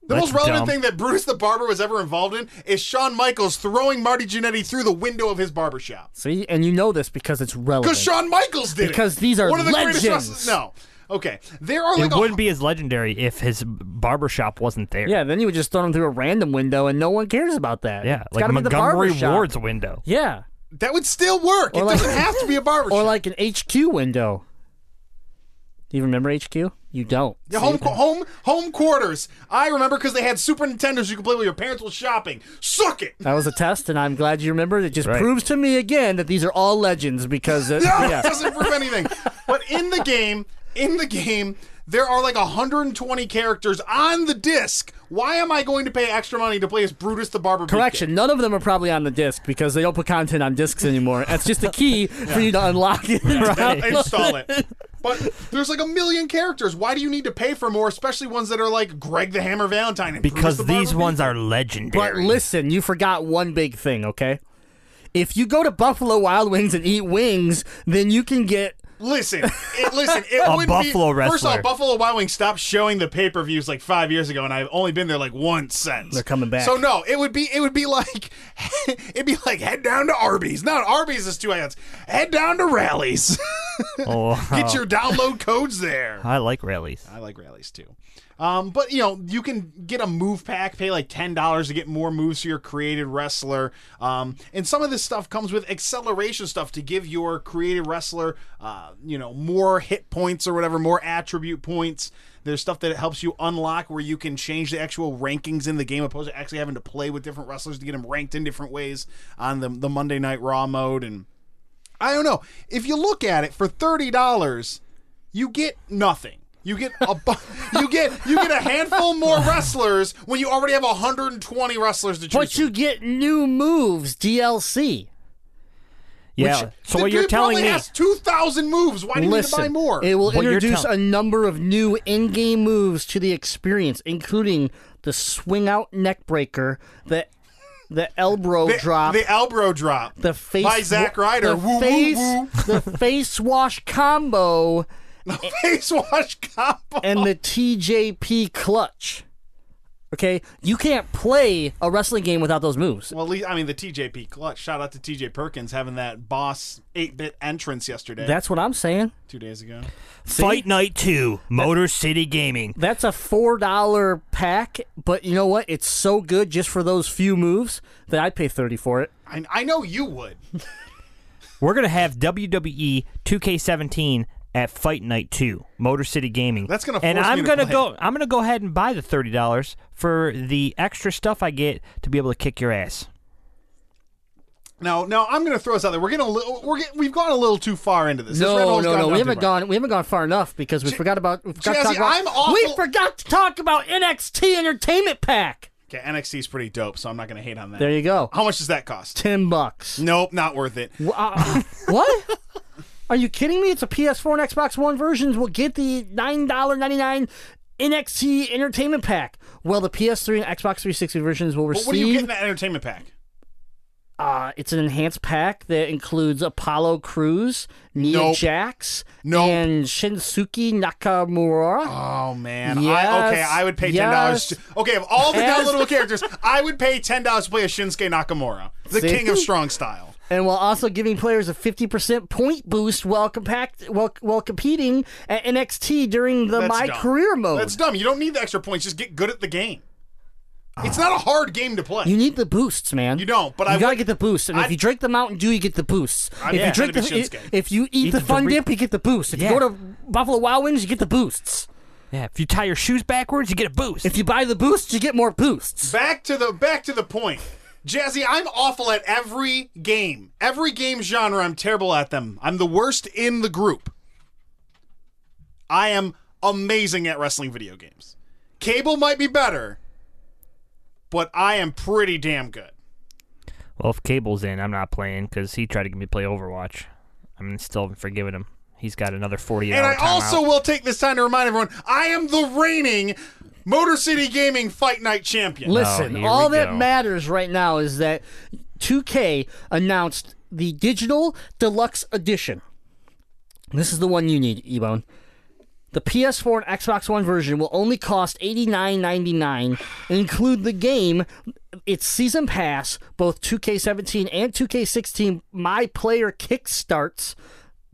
The That's most relevant dumb. thing that Brutus the Barber was ever involved in is Shawn Michaels throwing Marty Jannetty through the window of his barbershop. See, and you know this because it's relevant. Because Shawn Michaels did it. Because these are One of the greatest legends. wrestlers- No. Okay. There are like It a- wouldn't be as legendary if his barbershop wasn't there. yeah, then you would just throw him through a random window, and no one cares about that. Yeah, It's like gotta be the Montgomery. Ward's window. Yeah, that would still work. It like- doesn't have to be a barber or like an HQ window. Do you remember HQ? You don't. Yeah, home, qu- home, home quarters. I remember because they had Super Nintendos you could play while your parents were shopping. Suck it. That was a test, and I'm glad you remembered. It just Right. proves to me again that these are all legends because uh, No, yeah. it doesn't prove anything. But in the game, in the game, there are like 120 characters on the disc. Why am I going to pay extra money to play as Brutus the Barber? Correction, none of them are probably on the disc because they don't put content on discs anymore. That's just a key for you to unlock it. Beefcake? Install it. But there's like a million characters. Why do you need to pay for more, especially ones that are like Greg the Hammer Valentine? And Because Brutus the these Barber ones Beefcake? are legendary. But listen, you forgot one big thing, okay? If you go to Buffalo Wild Wings and eat wings, then you can get Listen, it, listen. It A wouldn't Buffalo be, First wrestler. off, Buffalo Wild Wings stopped showing the pay per views like five years ago, and I've only been there like once since. They're coming back. So no, it would be it would be like it'd be like head down to Arby's. Not Arby's is two hands. Head down to Rally's. oh, Get your download codes there. I like rallies. I like rallies too. Um, but you know, you can get a move pack, pay like ten dollars to get more moves for your created wrestler. Um, and some of this stuff comes with acceleration stuff to give your created wrestler, uh, you know, more hit points or whatever, more attribute points. There's stuff that helps you unlock where you can change the actual rankings in the game, opposed to actually having to play with different wrestlers to get them ranked in different ways on the the Monday Night Raw mode. And I don't know if you look at it for thirty dollars you get nothing. You get a bu- you get you get a handful more wrestlers when you already have 120 wrestlers to choose. But you get new moves, DLC. Yeah. Which- so The what you're game telling probably me? has 2,000 moves. Why do you Listen, need to buy more? it will What introduce tell- a number of new in-game moves to the experience, including the swing-out neck breaker, the the elbow the, drop, the Elbro drop. the face by Zack Ryder. the Woo, woo, face, woo. the face wash combo, face wash combo. and the TJP clutch. Okay, you can't play a wrestling game without those moves. well, at least, I mean, the TJP clutch. Shout out to TJ Perkins having that boss 8-bit entrance yesterday, That's what I'm saying. two days ago. Fight Night 2, Motor City Gaming. That's a four dollar pack, but you know what? It's so good just for those few moves that I'd pay thirty for it. I, I know you would. We're going to have WWE 2K17 at Fight Night 2, Motor City Gaming. That's gonna And force me I'm to gonna play. go I'm going to go ahead and buy the $30 for the extra stuff I get to be able to kick your ass. Now, now I'm going to throw this out there. We're getting a little. We're get, we've gone a little too far into this. This No, hole's no, no. We haven't far. gone. We haven't gone far enough because we forgot about. We forgot to talk about. I'm awful- We forgot to talk about NXT Entertainment Pack. Okay, NXT is pretty dope, so I'm not going to hate on that. There you go. How much does that cost? Ten bucks. Nope, not worth it. Wh- uh, what? Are you kidding me? It's a PS4 and Xbox One versions. We'll get the nine dollar ninety nine NXT Entertainment Pack. Well, the PS3 and Xbox 360 versions will But receive. what do you get in that entertainment pack? Uh, it's an enhanced pack that includes Apollo Crews, Nia Nope. Jax, Nope. and Shinsuke Nakamura. Oh man, Yes, I, okay, I would pay ten dollars. yes. Okay, of all the downloadable characters, I would pay ten dollars to play a Shinsuke Nakamura, the See? king of strong style. And while also giving players a 50% point boost while compact while, while competing at NXT during the That's My dumb. Career mode. That's dumb. You don't need the extra points. Just get good at the game. It's not a hard game to play. you need the boosts, man. You don't, but you I gotta would- get the boosts, and if I'd- you drink the Mountain Dew, you get the boosts. I'm if you drink the, trying to be if, Shinsuke. if you eat, Eat the, the Fun Doritos. Dip, you get the boost. If Yeah. you go to Buffalo Wild Wings, you get the boosts. Yeah, if you tie your shoes backwards, you get a boost. If you buy the boosts, you get more boosts. back to the back to the point. Jazzy, I'm awful at every game. Every game genre, I'm terrible at them. I'm the worst in the group. I am amazing at wrestling video games. Cable might be better, but I am pretty damn good. well, if Cable's in, I'm not playing because he tried to get me to play Overwatch. I'm still forgiving him. He's got another 48 And I also will take this time to remind everyone I am the reigning Motor City Gaming Fight Night champion. Listen, Oh, all that go. matters right now is that 2K announced the digital deluxe edition. This is the one you need, Ebone. The PS4 and Xbox One version will only cost $89.99 and include the game, its season pass, both 2K17 and 2K16 My Player Kickstarts,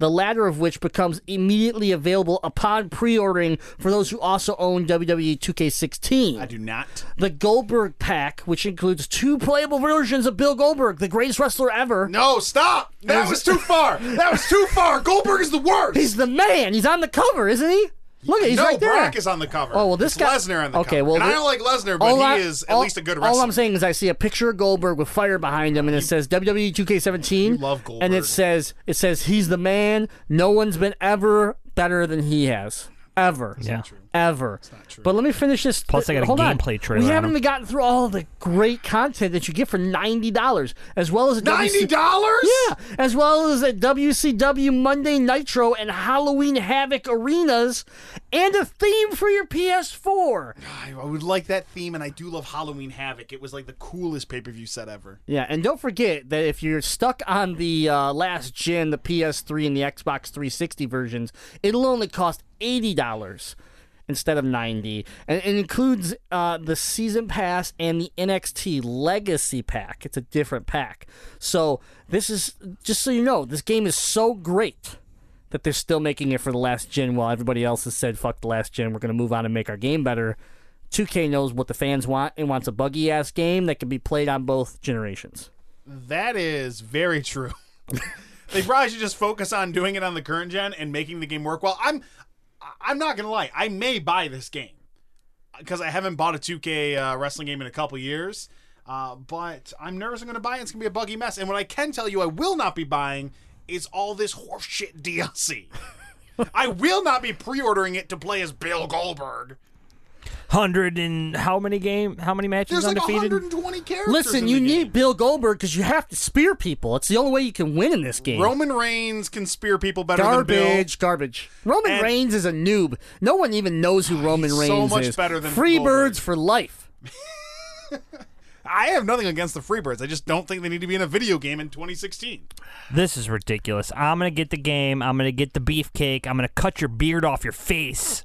the latter of which becomes immediately available upon pre-ordering for those who also own WWE 2K16 I do not. the Goldberg pack, which includes two playable versions of Bill Goldberg, the greatest wrestler ever. No, stop! That was too far! That was too far! Goldberg is the worst! He's the man. He's on the cover, isn't he? Look, he's no, right there. Brock is on the cover. Oh well, this It's guy. Lesnar on the okay, cover. well, and I don't like Lesnar, but all he I- is at all- least a good wrestler. All I'm saying is, I see a picture of Goldberg with fire behind him, and it says WWE 2K17. You love And it says it says he's the man. No one's been ever better than he has. ever. Yeah. Ever. But let me finish this. Plus, I got a Hold on. gameplay trailer We haven't even gotten through all the great content that you get for ninety dollars, as well as a Ninety WC dollars? Yeah, as well as a WCW Monday Nitro and Halloween Havoc arenas, and a theme for your PS4. I I would like that theme, and I do love Halloween Havoc. It was like the coolest pay per view set ever. Yeah, and don't forget that if you're stuck on the uh, last gen, the PS3 and the Xbox 360 versions, it'll only cost eighty dollars instead of ninety, and it includes uh, the season pass and the NXT Legacy pack. It's a different pack. So this is just so you know, this game is so great that they're still making it for the last gen while everybody else has said fuck the last gen we're going to move on and make our game better 2k knows what the fans want and wants a buggy ass game that can be played on both generations That is very true. they probably should just focus on doing it on the current gen and making the game work well. I'm I'm not gonna lie. I may buy this game because I haven't bought a 2K uh, wrestling game in a couple years. Uh, but I'm nervous I'm going to buy it. It's going to be a buggy mess. And what I can tell you I will not be buying is all this horseshit DLC. I will not be pre-ordering it to play as Bill Goldberg. Hundred and how many game? How many matches There's like undefeated? 120 characters. listen you need game. bill goldberg because you have to spear people it's the only way you can win in this game Roman Reigns can spear people better than Bill. Garbage, garbage. Roman And- Reigns is a noob. No one even knows who oh, Roman Reigns so much is. better than Free Goldberg. birds for life. I have nothing against the Freebirds. I just don't think they need to be in a video game in 2016. This is ridiculous. I'm gonna get the game. I'm gonna get the beefcake. I'm gonna cut your beard off your face,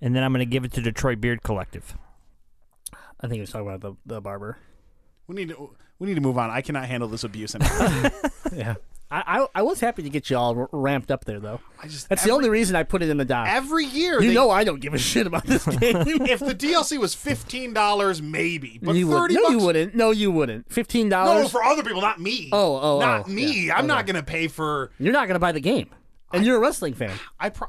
and then I'm gonna give it to Detroit Beard Collective. I think he was talking about the, the barber. We need to we need to move on. I cannot handle this abuse anymore. Yeah. I, I, I was happy to get you all r- ramped up there, though. I just That's every, the only reason I put it in the doc. every year. you they- know I don't give a shit about this game. if the DLC was fifteen dollars, maybe, but you would, thirty no, bucks. you wouldn't. No, you wouldn't. Fifteen dollars. No, dollars. for other people, not me. Oh, oh, oh not oh, me. yeah. I'm not gonna pay for. You're not gonna buy the game, and you're a wrestling fan. I pro-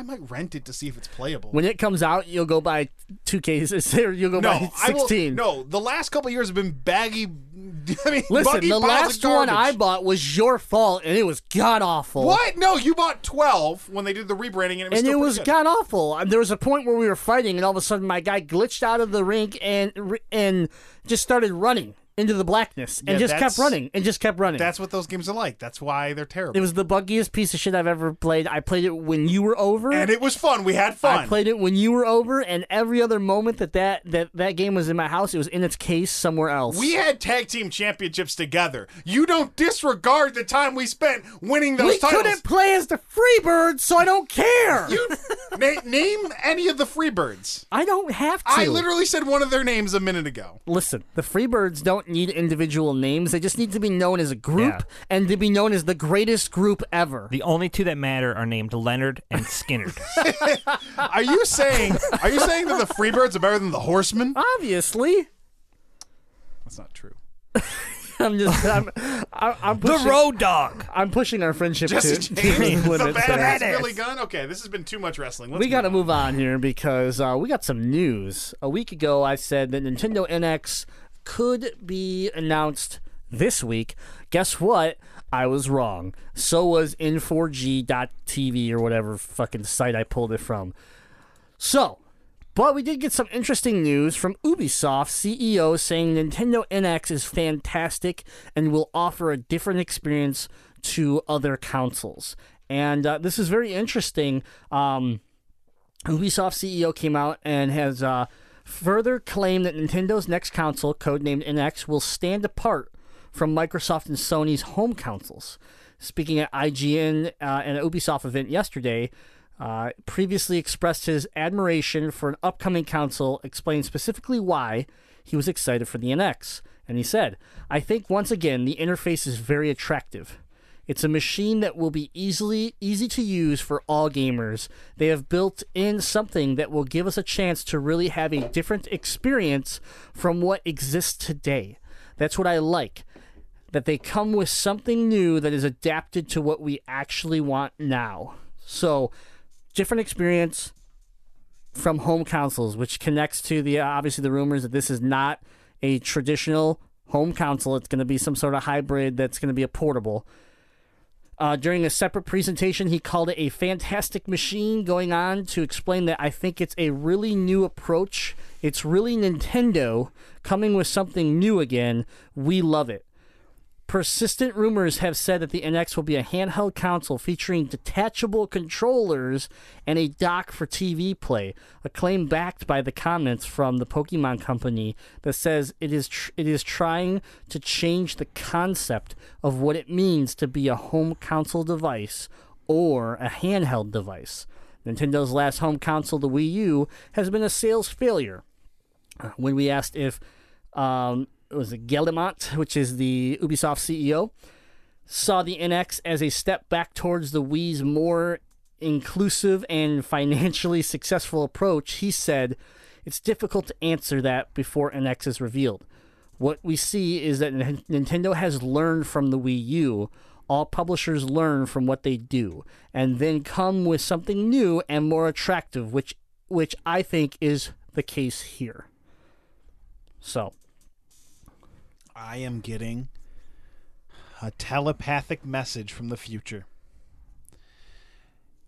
I might rent it to see if it's playable. When it comes out, you'll go buy two cases. Or you'll go no, buy I will. sixteen. No, the last couple of years have been baggy. I mean, Listen, the last one I bought was your fault, and it was god awful. What? No, you bought twelve when they did the rebranding, and it was and it was god awful. There was a point where we were fighting, and all of a sudden my guy glitched out of the rink and and just started running into the blackness, and Yeah, just kept that's- running and just kept running. That's what those games are like. That's why they're terrible. it was the buggiest piece of shit I've ever played. I played it when you were over. and it was fun. We had fun. I played it when you were over, and every other moment that that, that that game was in my house, it was in its case somewhere else. we had tag team championships together. You don't disregard the time we spent winning those We titles. couldn't play as the Freebirds, so I don't care. You na- name any of the Freebirds. I don't have to. I literally said one of their names a minute ago. Listen, the Freebirds don't need individual names. They just need to be known as a group Yeah. and to be known as the greatest group ever. The only two that matter are named Leonard and Skinner. Are you saying? Are you saying that the Freebirds are better than the Horsemen? Obviously. That's not true. I'm just I'm I- I'm the pushing, Road Dogg. I'm pushing our friendship Jesse to, to James, the limits there. badass Billy Gunn. Okay, this has been too much wrestling. Let's We got to move move on here because uh, we got some news. A week ago, I said that Nintendo NX could be announced this week. Guess what? I was wrong. So was N4G.tv or whatever fucking site I pulled it from. So, but we did get some interesting news from Ubisoft CEO saying Nintendo NX is fantastic and will offer a different experience to other consoles. And uh, this is very interesting. Um, Ubisoft CEO came out and has uh, further claim that Nintendo's next console, codenamed NX, will stand apart from Microsoft and Sony's home consoles. Speaking at IGN uh, and an Ubisoft event yesterday, uh, previously expressed his admiration for an upcoming console, explained specifically why he was excited for the NX. And he said, I think once again the interface is very attractive. It's a machine that will be easily easy to use for all gamers. They have built in something that will give us a chance to really have a different experience from what exists today. That's what I like. That they come with something new that is adapted to what we actually want now. So, different experience from home consoles, which connects to the obviously the rumors that this is not a traditional home console. It's going to be some sort of hybrid that's going to be a portable. Uh, during a separate presentation, he called it a fantastic machine, going on to explain that I think it's a really new approach. It's really Nintendo coming with something new again. We love it. Persistent rumors have said that the NX will be a handheld console featuring detachable controllers and a dock for TV play. A claim backed by the comments from the Pokemon Company that says it is tr- it is trying to change the concept of what it means to be a home console device or a handheld device. Nintendo's last home console, the Wii U, has been a sales failure when we asked if um, it was which is the Ubisoft CEO, saw the NX as a step back towards the Wii's more inclusive and financially successful approach, he said, It's difficult to answer that before NX is revealed. What we see is that Nintendo has learned from the Wii U. All publishers learn from what they do and then come with something new and more attractive, which which I think is the case here. So, I am getting a telepathic message from the future.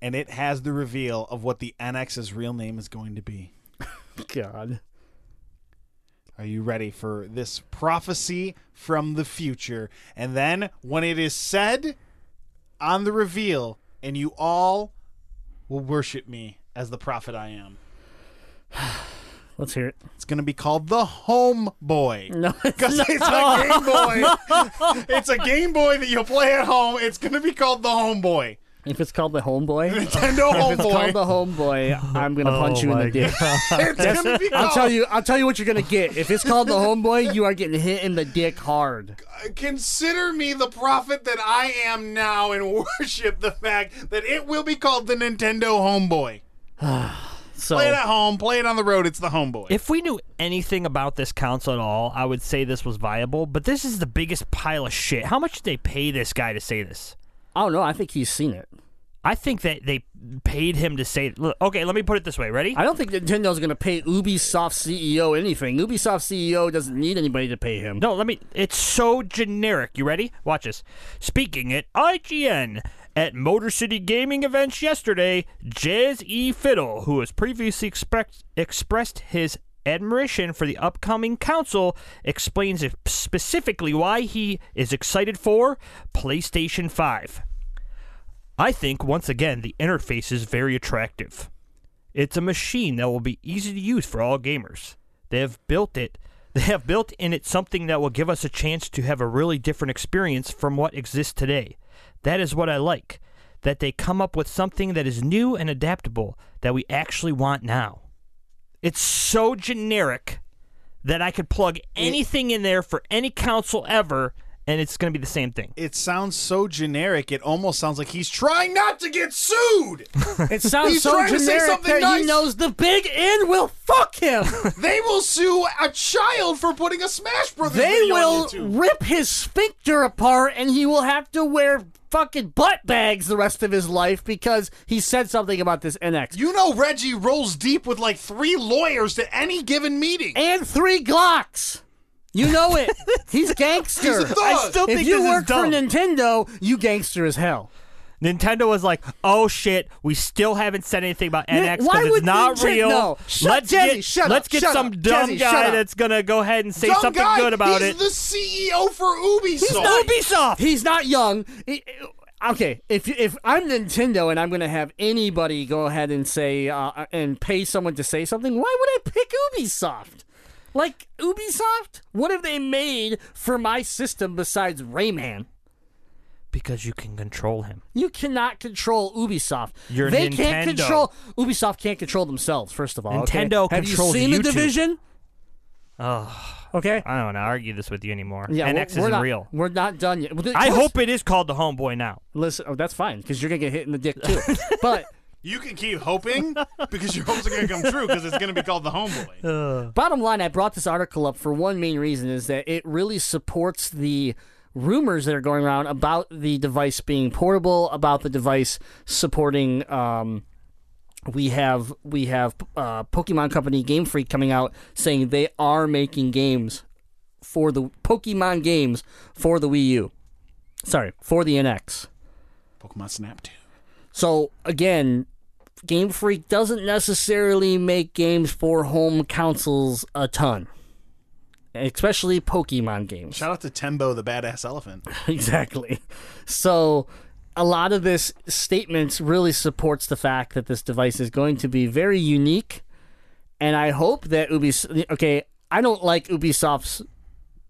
And it has the reveal of what the NX's real name is going to be. God. Are you ready for this prophecy from the future? And then, when it is said on the reveal, and you all will worship me as the prophet I am, Let's hear it. it's going to be called the Homeboy. No, Because it's a Game Boy. it's a Game Boy that you'll play at home. It's going to be called the Homeboy. If it's called the homeboy, Nintendo Homeboy, if it's called the homeboy, I'm gonna punch Oh you in the dick. It's going to be I'll tell you. I'll tell you what you're gonna get. If it's called the homeboy, you are getting hit in the dick hard. Consider me the prophet that I am now and worship the fact that it will be called the Nintendo Homeboy. So Play it at home, play it on the road. It's the Homeboy. If we knew anything about this console at all, I would say this was viable. But this is the biggest pile of shit. How much did they pay this guy to say this? I don't know. I think he's seen it. I think that they paid him to say. Look, okay, let me put it this way. Ready? I don't think Nintendo's gonna pay Ubisoft CEO anything. Ubisoft CEO doesn't need anybody to pay him. No, let me. It's so generic. You ready? Watch this. Speaking at IGN at Motor City Gaming events yesterday, Jazz E. Fiddle, who has previously expressed his admiration for the upcoming console, explains specifically why he is excited for PlayStation 5. I think, once again, the interface is very attractive. It's a machine that will be easy to use for all gamers. They have built it. They have built in it something that will give us a chance to have a really different experience from what exists today. That is what I like. That they come up with something that is new and adaptable that we actually want now. It's so generic that I could plug anything in there for any console ever and it's going to be the same thing. it sounds so generic. It almost sounds like he's trying not to get sued. It sounds He's so trying to say generic something that he knows the big N will fuck him. they will sue a child for putting a Smash Brothers they video will on YouTube. rip his sphincter apart, and he will have to wear fucking butt bags the rest of his life because he said something about this NX. You know Reggie rolls deep with like three lawyers to any given meeting. and three Glocks. You know it. He's gangster. He's. I still if think you this work is dumb. for Nintendo, you gangster as hell. Nintendo was like, "Oh shit, we still haven't said anything about NX why because would it's not Ninten- real. no. Shut- let's Jazzy, get shut let's up, get shut some up. dumb shut guy up. that's gonna go ahead and say Dumb something guy, good about he's it." the CEO for Ubisoft. He's not Ubisoft. He's not young. He- okay, if if I'm Nintendo and I'm going to have anybody go ahead and say uh, and pay someone to say something, why would I pick Ubisoft? Like Ubisoft, what have they made for my system besides Rayman? because you can control him. You cannot control Ubisoft. You're they can't control Ubisoft. Can't control themselves. First of all, okay? Nintendo Have controls you seen the division? Oh, Okay. I don't want to argue this with you anymore. Yeah, NX we're, we're isn't not, real. We're not done yet. Well, th- I hope it is called the Homeboy now. Listen, oh, that's fine because you're gonna get hit in the dick too. but You can keep hoping because your hopes are going to come true because it's going to be called the Homeboy. Bottom line, I brought this article up for one main reason is that it really supports the rumors that are going around about the device being portable, about the device supporting. Um, we have we have uh, Pokemon Company Game Freak coming out saying they are making games for the Pokemon games for the Wii U. Sorry, for the NX. Pokemon Snap 2. So again, Game Freak doesn't necessarily make games for home consoles a ton, especially Pokemon games. Shout out to Tembo the badass elephant. exactly. So a lot of this statements really supports the fact that this device is going to be very unique, and I hope that Ubisoft. Okay, I don't like Ubisoft's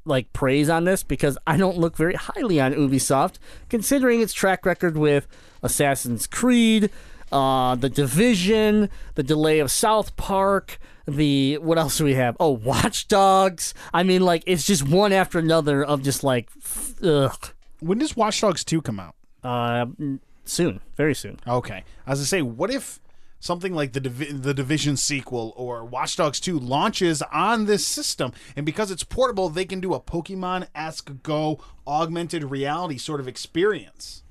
like praise on this because I don't look very highly on Ubisoft, considering its track record with Assassin's Creed, uh, the Division, the delay of South Park, the what else do we have? Oh, Watch Dogs. I mean, like it's just one after another of just like, ugh. When does Watch Dogs 2 come out? Uh, soon, very soon. Okay. As I was going to say, what if something like the Divi- the Division sequel or Watch Dogs 2 launches on this system and because it's portable, they can do a Pokemon esque Go augmented reality sort of experience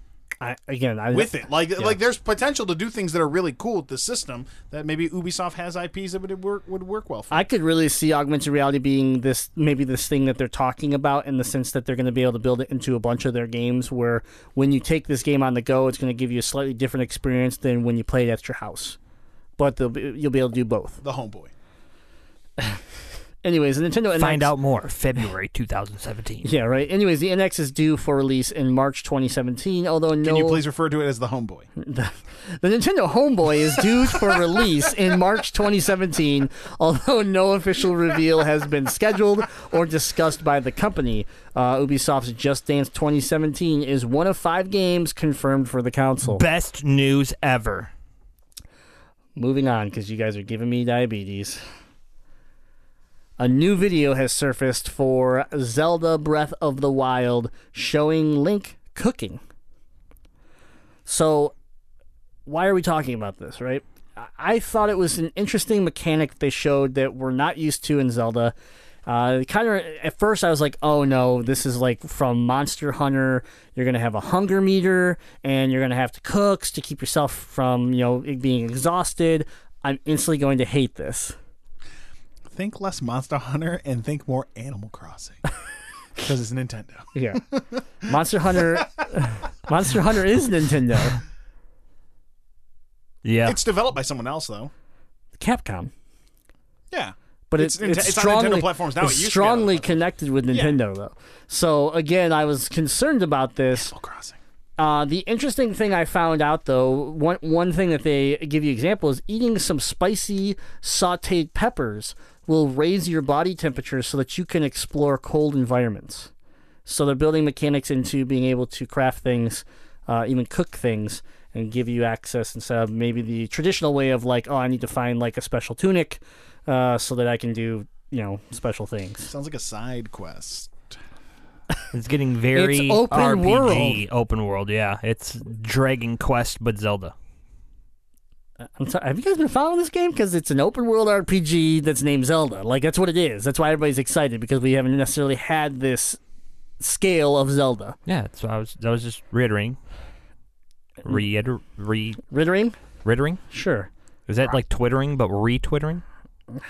I, again, I, with it. Like like there's potential to do things that are really cool with the system that maybe Ubisoft has IPs that would work would work well for. I could really see augmented reality being this maybe this thing that they're talking about in the sense that they're going to be able to build it into a bunch of their games where when you take this game on the go, it's going to give you a slightly different experience than when you play it at your house. But be, you'll be able to do both. the homeboy. Anyways, the Nintendo NX, Find out more February 2017. Yeah, right. Anyways, the NX is due for release in March 2017. Although no, Can you please refer to it as the homeboy? the, the Nintendo Homeboy is due for release in March 2017, although no official reveal has been scheduled or discussed by the company. Uh, Ubisoft's Just Dance 2017 is one of five games confirmed for the console. Best news ever. Moving on, because you guys are giving me diabetes. A new video has surfaced for Zelda Breath of the Wild showing Link cooking. So, why are we talking about this, right? I- thought it was an interesting mechanic they showed that we're not used to in Zelda. Uh, kind of at first, I was like, "Oh no, this is like from Monster Hunter. You're gonna have a hunger meter, and you're gonna have to cook to keep yourself from you know being exhausted." I'm instantly going to hate this. Think less Monster Hunter and think more Animal Crossing. Because it's Nintendo. Yeah, Monster Hunter. Monster Hunter is Nintendo, Yeah. It's developed by someone else, though. Capcom. Yeah. but It's it's it's, it's on strongly Nintendo platforms now. It's It used to be on strongly connected with Yeah. Nintendo though. So again, I was concerned about this. Animal Crossing. Uh, the interesting thing I found out though, one one thing that they give you example is eating some spicy sautéed peppers will raise your body temperature so that you can explore cold environments. So they're building mechanics into being able to craft things, uh, even cook things, and give you access instead of maybe the traditional way of like, oh, I need to find like a special tunic, uh, so that I can do you know special things. Sounds like a side quest. It's getting very It's open RPG open world. Yeah, it's Dragon Quest but Zelda. I'm sorry, have you guys been following this game? Because it's an open world RPG that's named Zelda. Like that's what it is. That's why everybody's excited because we haven't necessarily had this scale of Zelda. Yeah, so I was I was just reiterating. Mm. Reiter re Rittering? reiterating. Sure. Is that like twittering but retwittering? Damn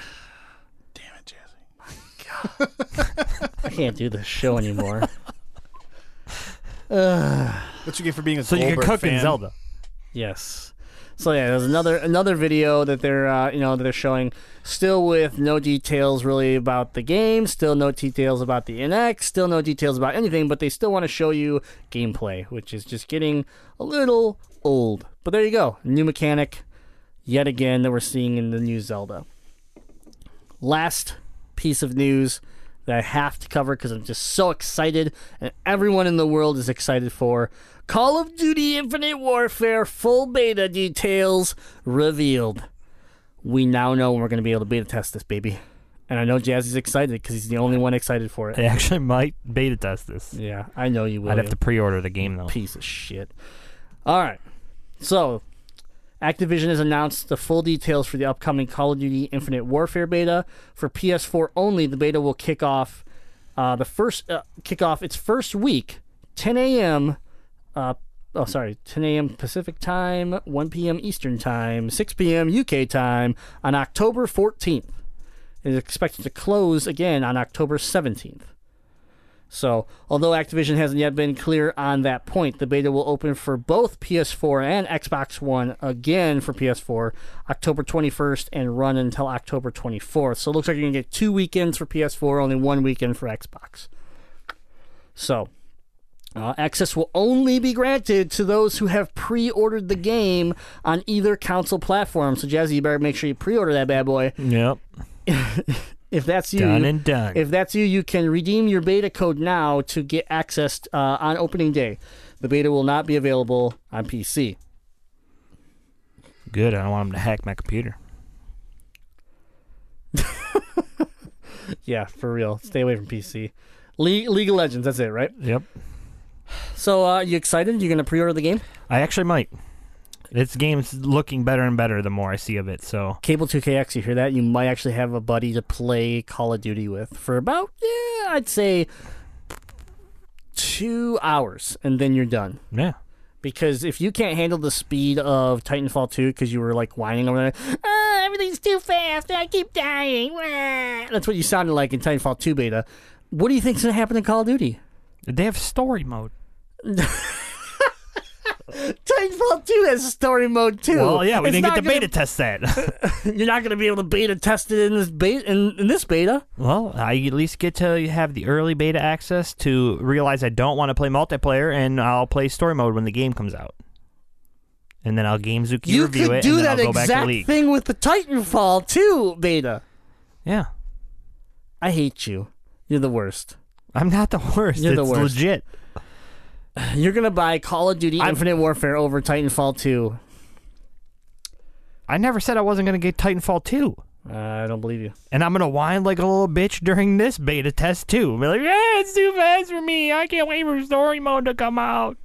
it, Jazzy. God, I can't do this show anymore. What's you get for being a So you can Goldberg cook in? Zelda. yes. So yeah, there's another another video that they're uh, you know that they're showing, still with no details really about the game, still no details about the NX, still no details about anything, but they still want to show you gameplay, which is just getting a little old. But there you go, new mechanic, yet again that we're seeing in the new Zelda. Last piece of news that I have to cover because I'm just so excited, and everyone in the world is excited for. Call of Duty Infinite Warfare full beta details revealed. We now know when we're going to be able to beta test this, baby. And I know Jazzy's excited because he's the only one excited for it. I actually might beta test this. Yeah, I know you will. I'd have to pre-order the game though. Piece of shit. All right. So, Activision has announced the full details for the upcoming Call of Duty Infinite Warfare beta for PS4 only. The beta will kick off uh, the first uh, kick off its first week, 10 a.m. Uh, oh, sorry, 10 a.m. Pacific time, 1 p.m. Eastern time, 6 p.m. UK time on October 14th. It is expected to close again on October 17th. So, although Activision hasn't yet been clear on that point, the beta will open for both PS4 and Xbox One again for PS4 October 21st and run until October 24th. So, it looks like you're going to get two weekends for PS4, only one weekend for Xbox. So, uh, access will only be granted to those who have pre-ordered the game on either console platform. So, Jazzy, you better make sure you pre-order that bad boy. Yep. If that's you, Done and done. If that's you, you can redeem your beta code now to get access uh, on opening day. The beta will not be available on PC. Good. I don't want them to hack my computer. Yeah, for real. Stay away from PC. Le- League of Legends. That's it, right? Yep. So, uh, you excited? You're gonna pre-order the game? I actually might. This game's looking better and better the more I see of it. So Cable 2KX, you hear that? You might actually have a buddy to play Call of Duty with for about, yeah, I'd say two hours, and then you're done. yeah, Because if you can't handle the speed of Titanfall 2 because you were like whining over there, ah, everything's too fast, I keep dying. That's what you sounded like in Titanfall 2 beta. What do you think's going to happen in Call of Duty? they have story mode. Titanfall 2 has story mode too. Well, yeah, we It's didn't get the gonna- beta test that. You're not going to be able to beta test it in this beta. In, in this beta, well, I at least get to have the early beta access to realize I don't want to play multiplayer, and I'll play story mode when the game comes out. And then I'll GameZuki you review could it, do and then that I'll go back to exact thing with the Titanfall 2 beta. Yeah, I hate you. You're the worst. I'm not the worst. You're the worst. legit. You're going to buy Call of Duty Infinite Warfare over Titanfall 2. I never said I wasn't going to get Titanfall 2. Uh, I don't believe you. And I'm gonna whine like a little bitch during this beta test too. Be like, yeah, it's too fast for me. I can't wait for story mode to come out.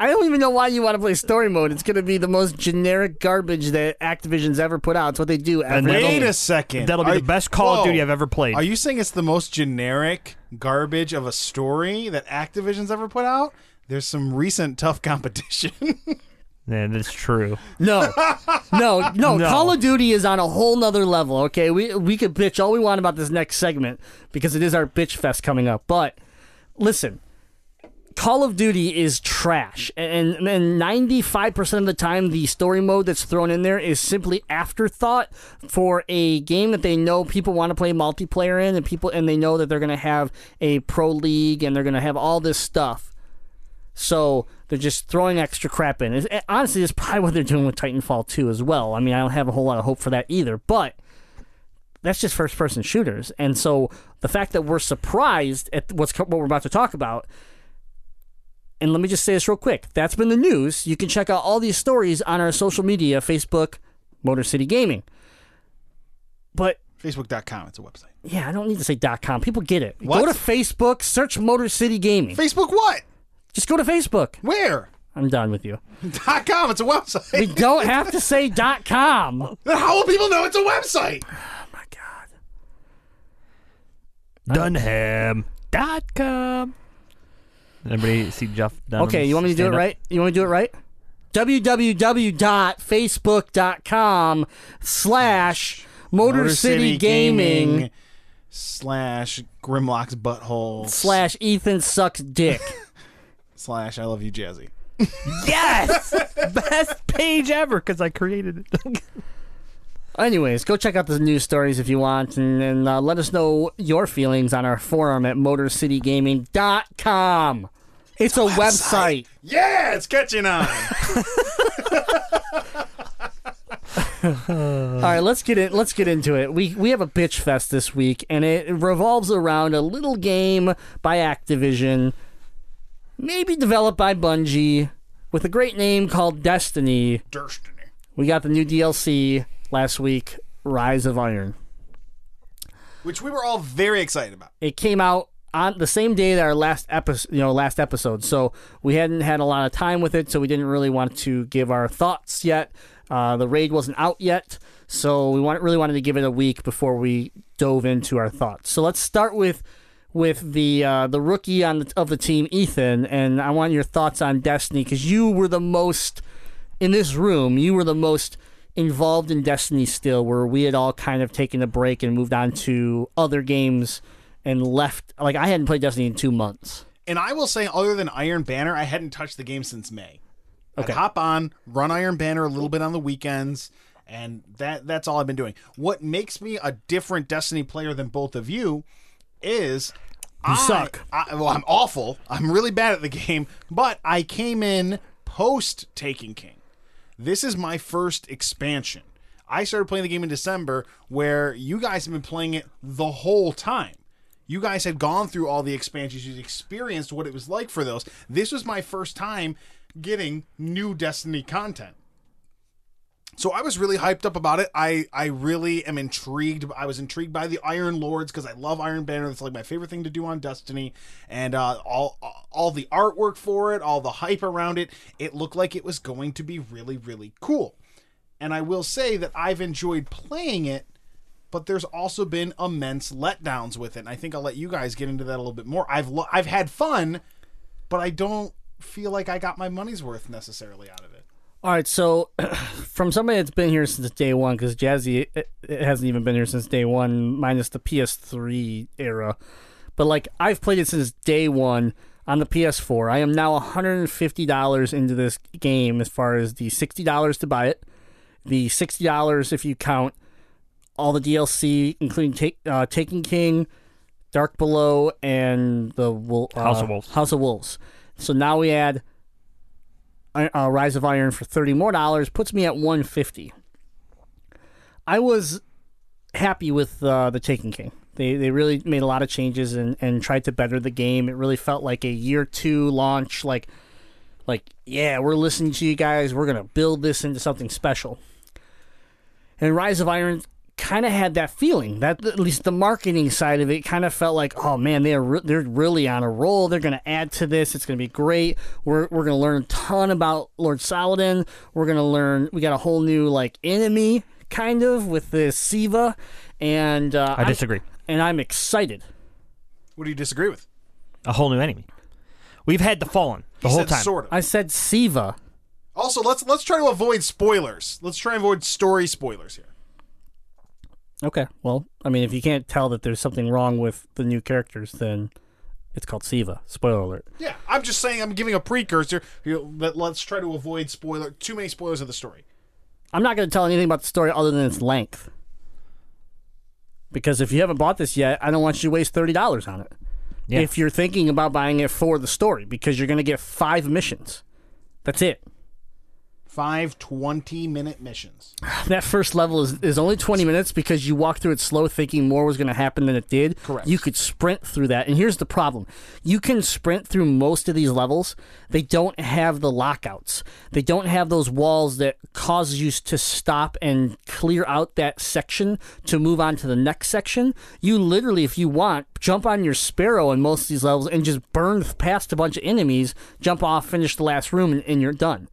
I don't even know why you want to play story mode. It's going to be the most generic garbage that Activision's ever put out. It's what they do every And Wait a second. That'll be Are- the best Call of Duty I've ever played. Are you saying it's the most generic garbage of a story that Activision's ever put out? There's some recent tough competition. Yeah, that's true. No, no, no, No. Call of Duty is on a whole nother level. Okay, we we could bitch all we want about this next segment because it is our bitch fest coming up. But listen, Call of Duty is trash, and and ninety five percent of the time, the story mode that's thrown in there is simply afterthought for a game that they know people want to play multiplayer in, and people and they know that they're going to have a pro league and they're going to have all this stuff. So they're just throwing extra crap in. It's, eh, honestly, it's probably what they're doing with Titanfall 2 as well. I mean, I don't have a whole lot of hope for that either, but that's just first person shooters. And so the fact that we're surprised at what's what we're about to talk about. And let me just say this real quick. That's been the news. You can check out all these stories on our social media, Facebook, Motor City Gaming. But Facebook.com. It's a website. yeah, I don't need to say .com. People get it. What? Go to Facebook, search Motor City Gaming. Facebook what? Just go to Facebook. Where? I'm done with you. Dot .com. It's a website. We don't have to say dot .com. Then How will people know it's a website? Oh my God. Dunham.com. Anybody see Jeff Dunham? Okay, you want me to do it stand up? right? You want me to do it right? www.facebook.com slash Motor City Gaming slash Grimlock's butthole slash Ethan sucks dick. slash I love you Jazzy. Yes! Best page ever because I created it. Anyways, go check out the news stories if you want, and, and uh, let us know your feelings on our forum at MotorCityGaming.com. It's a website. Yeah, it's catching on. All right, let's get in. Let's get into it. We we have a bitch fest this week, and it revolves around a little game by Activision, maybe developed by Bungie, with a great name called Destiny. Destiny. We got the new DLC last week, Rise of Iron. Which we were all very excited about. It came out on the same day that our last episode, you know, last episode. So we hadn't had a lot of time with it, so we didn't really want to give our thoughts yet. Uh, the raid wasn't out yet, so we want, really wanted to give it a week before we dove into our thoughts. So let's start with with the uh, the rookie on the, of the team, Ethan, and I want your thoughts on Destiny because you were the most in this room. You were the most involved in Destiny still, where we had all kind of taken a break and moved on to other games and left. Like I hadn't played Destiny in two months. And I will say, other than Iron Banner, I hadn't touched the game since May. Okay. I'd hop on, run Iron Banner a little bit on the weekends, and that that's all I've been doing. What makes me a different Destiny player than both of you is You I, suck. I, well, I'm awful. I'm really bad at the game, but I came in post Taken King. This is my first expansion. I started playing the game in December, where you guys have been playing it the whole time. You guys had gone through all the expansions, you'd experienced what it was like for those. This was my first time getting new Destiny content. So I was really hyped up about it. I I really am intrigued. I was intrigued by the Iron Lords because I love Iron Banner. That's like my favorite thing to do on Destiny, and uh, all all the artwork for it, all the hype around it. It looked like it was going to be really really cool. And I will say that I've enjoyed playing it, but there's also been immense letdowns with it. And I think I'll let you guys get into that a little bit more. I've lo- I've had fun, but I don't feel like I got my money's worth necessarily out of it. All right, so from somebody that's been here since day one, because Jazzy it, it hasn't even been here since day one, minus the PS3 era. But like I've played it since day one on the PS4. I am now $150 into this game as far as the $60 to buy it, the $60 if you count all the DLC, including take, uh, Taken King, Dark Below, and the uh, House of Wolves. House of Wolves. So now we add uh, Rise of Iron for thirty more dollars, puts me at one fifty. I was happy with uh, the Taken King. They they really made a lot of changes and, and tried to better the game. It really felt like a year two launch. Like like yeah, we're listening to you guys. We're gonna build this into something special. And Rise of Iron kind of had that feeling. That at least the marketing side of it kind of felt like, oh man, they're re- they're really on a roll. They're going to add to this. It's going to be great. We're we're going to learn a ton about Lord Saladin. We're going to learn. We got a whole new like enemy kind of with this Siva, and uh, I disagree. and I'm excited. What do you disagree with? A whole new enemy. We've had the Fallen the He whole said time. Sort of. I said Siva. Also, let's let's try to avoid spoilers. Let's try and avoid story spoilers here. Okay, well, I mean, if you can't tell that there's something wrong with the new characters, then it's called Siva. Spoiler alert. Yeah, I'm just saying I'm giving a precursor. You but let's try to avoid spoiler too many spoilers of the story. I'm not going to tell anything about the story other than its length. Because if you haven't bought this yet, I don't want you to waste thirty dollars on it. Yeah. If you're thinking about buying it for the story, because you're going to get five missions. That's it. Five 20 minute missions. That first level is, is only 20 minutes because you walk through it slow thinking more was going to happen than it did. Correct. You could sprint through that. And here's the problem you can sprint through most of these levels. They don't have the lockouts, they don't have those walls that cause you to stop and clear out that section to move on to the next section. You literally, if you want, jump on your Sparrow in most of these levels and just burn past a bunch of enemies, jump off, finish the last room, and, and you're done.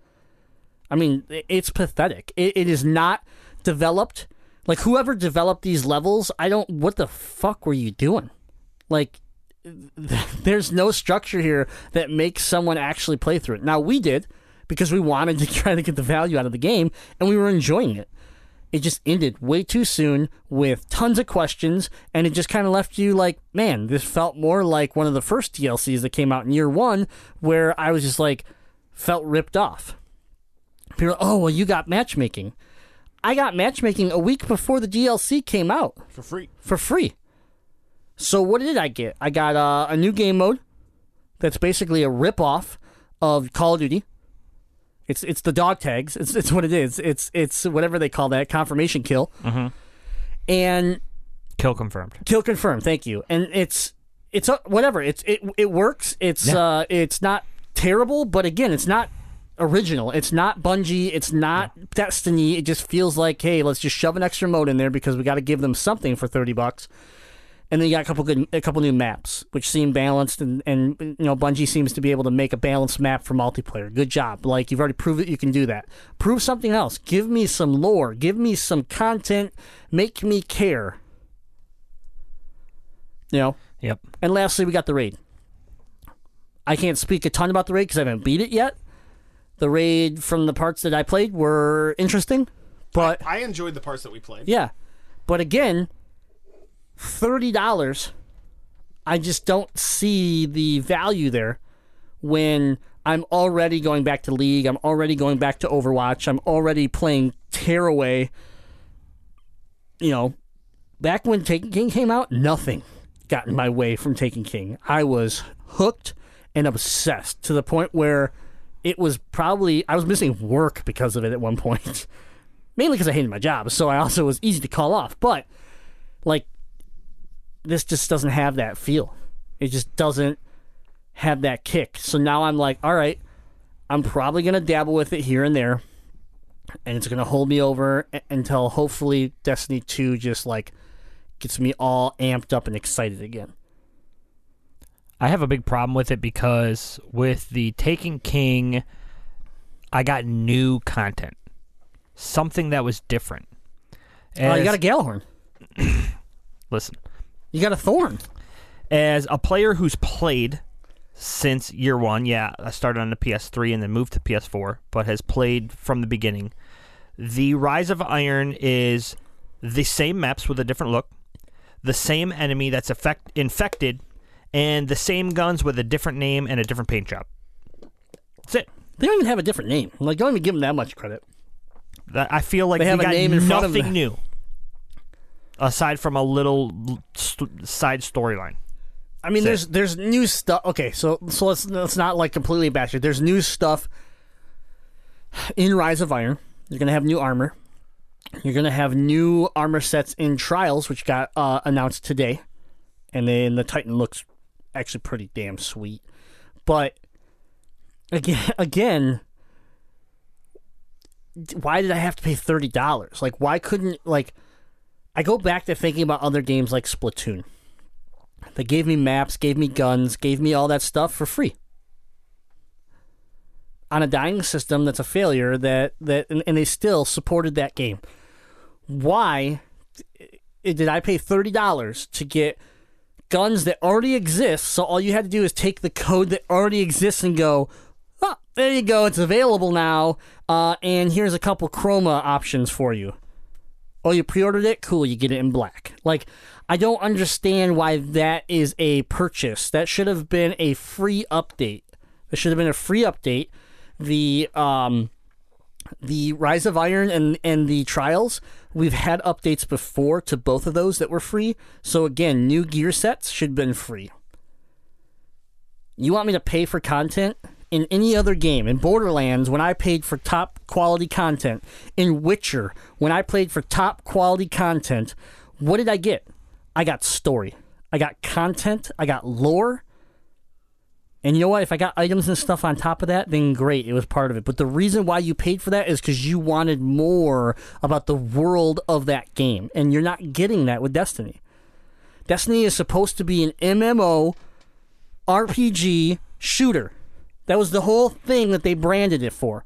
I mean, it's pathetic. It, it is not developed. Like whoever developed these levels, I don't. What the fuck were you doing? Like, there's no structure here that makes someone actually play through it. Now we did because we wanted to try to get the value out of the game, and we were enjoying it. It just ended way too soon with tons of questions, and it just kind of left you like, man, this felt more like one of the first DLCs that came out in year one, where I was just like, felt ripped off. People, are, oh well, you got matchmaking. I got matchmaking a week before the DLC came out For free. for free. So what did I get? I got uh, a new game mode that's basically a rip-off of Call of Duty. It's it's the dog tags. It's it's what it is. It's it's whatever they call that confirmation kill. Mm-hmm. And Kill confirmed. kill confirmed. Thank you. And it's it's uh, whatever. It's it it works. It's Yeah. uh it's not terrible, but again, it's not original. It's not Bungie. It's not Destiny. It just feels like, hey, let's just shove an extra mode in there because we got to give them something for thirty bucks. And then you got a couple good, a couple new maps, which seem balanced, and and you know Bungie seems to be able to make a balanced map for multiplayer. Good job! Like you've already proved that you can do that. Prove something else. Give me some lore. Give me some content. Make me care. You know. Yep. And lastly, we got the raid. I can't speak a ton about the raid because I haven't beat it yet. The raid from the parts that I played were interesting, but I enjoyed the parts that we played. yeah, but again, thirty dollars I just don't see the value there when I'm already going back to League. I'm already going back to Overwatch. I'm already playing Tearaway. You know, back when Taken King came out, nothing got in my way from Taken King. I was hooked and obsessed to the point where it was probably I was missing work because of it at one point. Mainly because I hated my job, so I also was easy to call off. But like this just doesn't have that feel. It just doesn't have that kick. So now I'm like, all right, I'm probably gonna dabble with it here and there, and it's gonna hold me over until hopefully Destiny Two just like gets me all amped up and excited again. I have a big problem with it because with the Taken King, I got new content, something that was different. Oh, you got a Gjallarhorn. listen. You got a Thorn. As a player who's played since year one, yeah, I started on the PS3 and then moved to PS4, but has played from the beginning. The Rise of Iron is the same maps with a different look, the same enemy that's effect- infected, and the same guns with a different name and a different paint job. That's it. They don't even have a different name. Like, don't even give them that much credit. That- I feel like They have a got name in front of nothing new aside from a little l- st- side storyline. I mean, there's there's new stuff. Okay, so so let's let's not like completely bash it. There's new stuff in Rise of Iron. You're gonna have new armor. You're gonna have new armor sets in Trials, which got uh, announced today, and then the Titan looks actually pretty damn sweet. But again, again, why did I have to pay thirty dollars? Like, why couldn't like? I go back to thinking about other games like Splatoon. They gave me maps, gave me guns, gave me all that stuff for free. On a dying system that's a failure that that and, and they still supported that game. Why did I pay $30 to get guns that already exist? So all you had to do is take the code that already exists and go, "Oh, there you go, it's available now." Uh, and here's a couple chroma options for you. Oh, you pre-ordered it? Cool, you get it in black. Like, I don't understand why that is a purchase. That should have been a free update. There should have been a free update. The um, the Rise of Iron and and the Trials. We've had updates before to both of those that were free. So again, new gear sets should have been free. You want me to pay for content? In any other game, in Borderlands, when I paid for top quality content, in Witcher, when I played for top quality content, what did I get? I got story. I got content. I got lore. And you know what? If I got items and stuff on top of that, then great. It was part of it. But the reason why you paid for that is because you wanted more about the world of that game. And you're not getting that with Destiny. Destiny is supposed to be an MMO RPG shooter. That was the whole thing that they branded it for.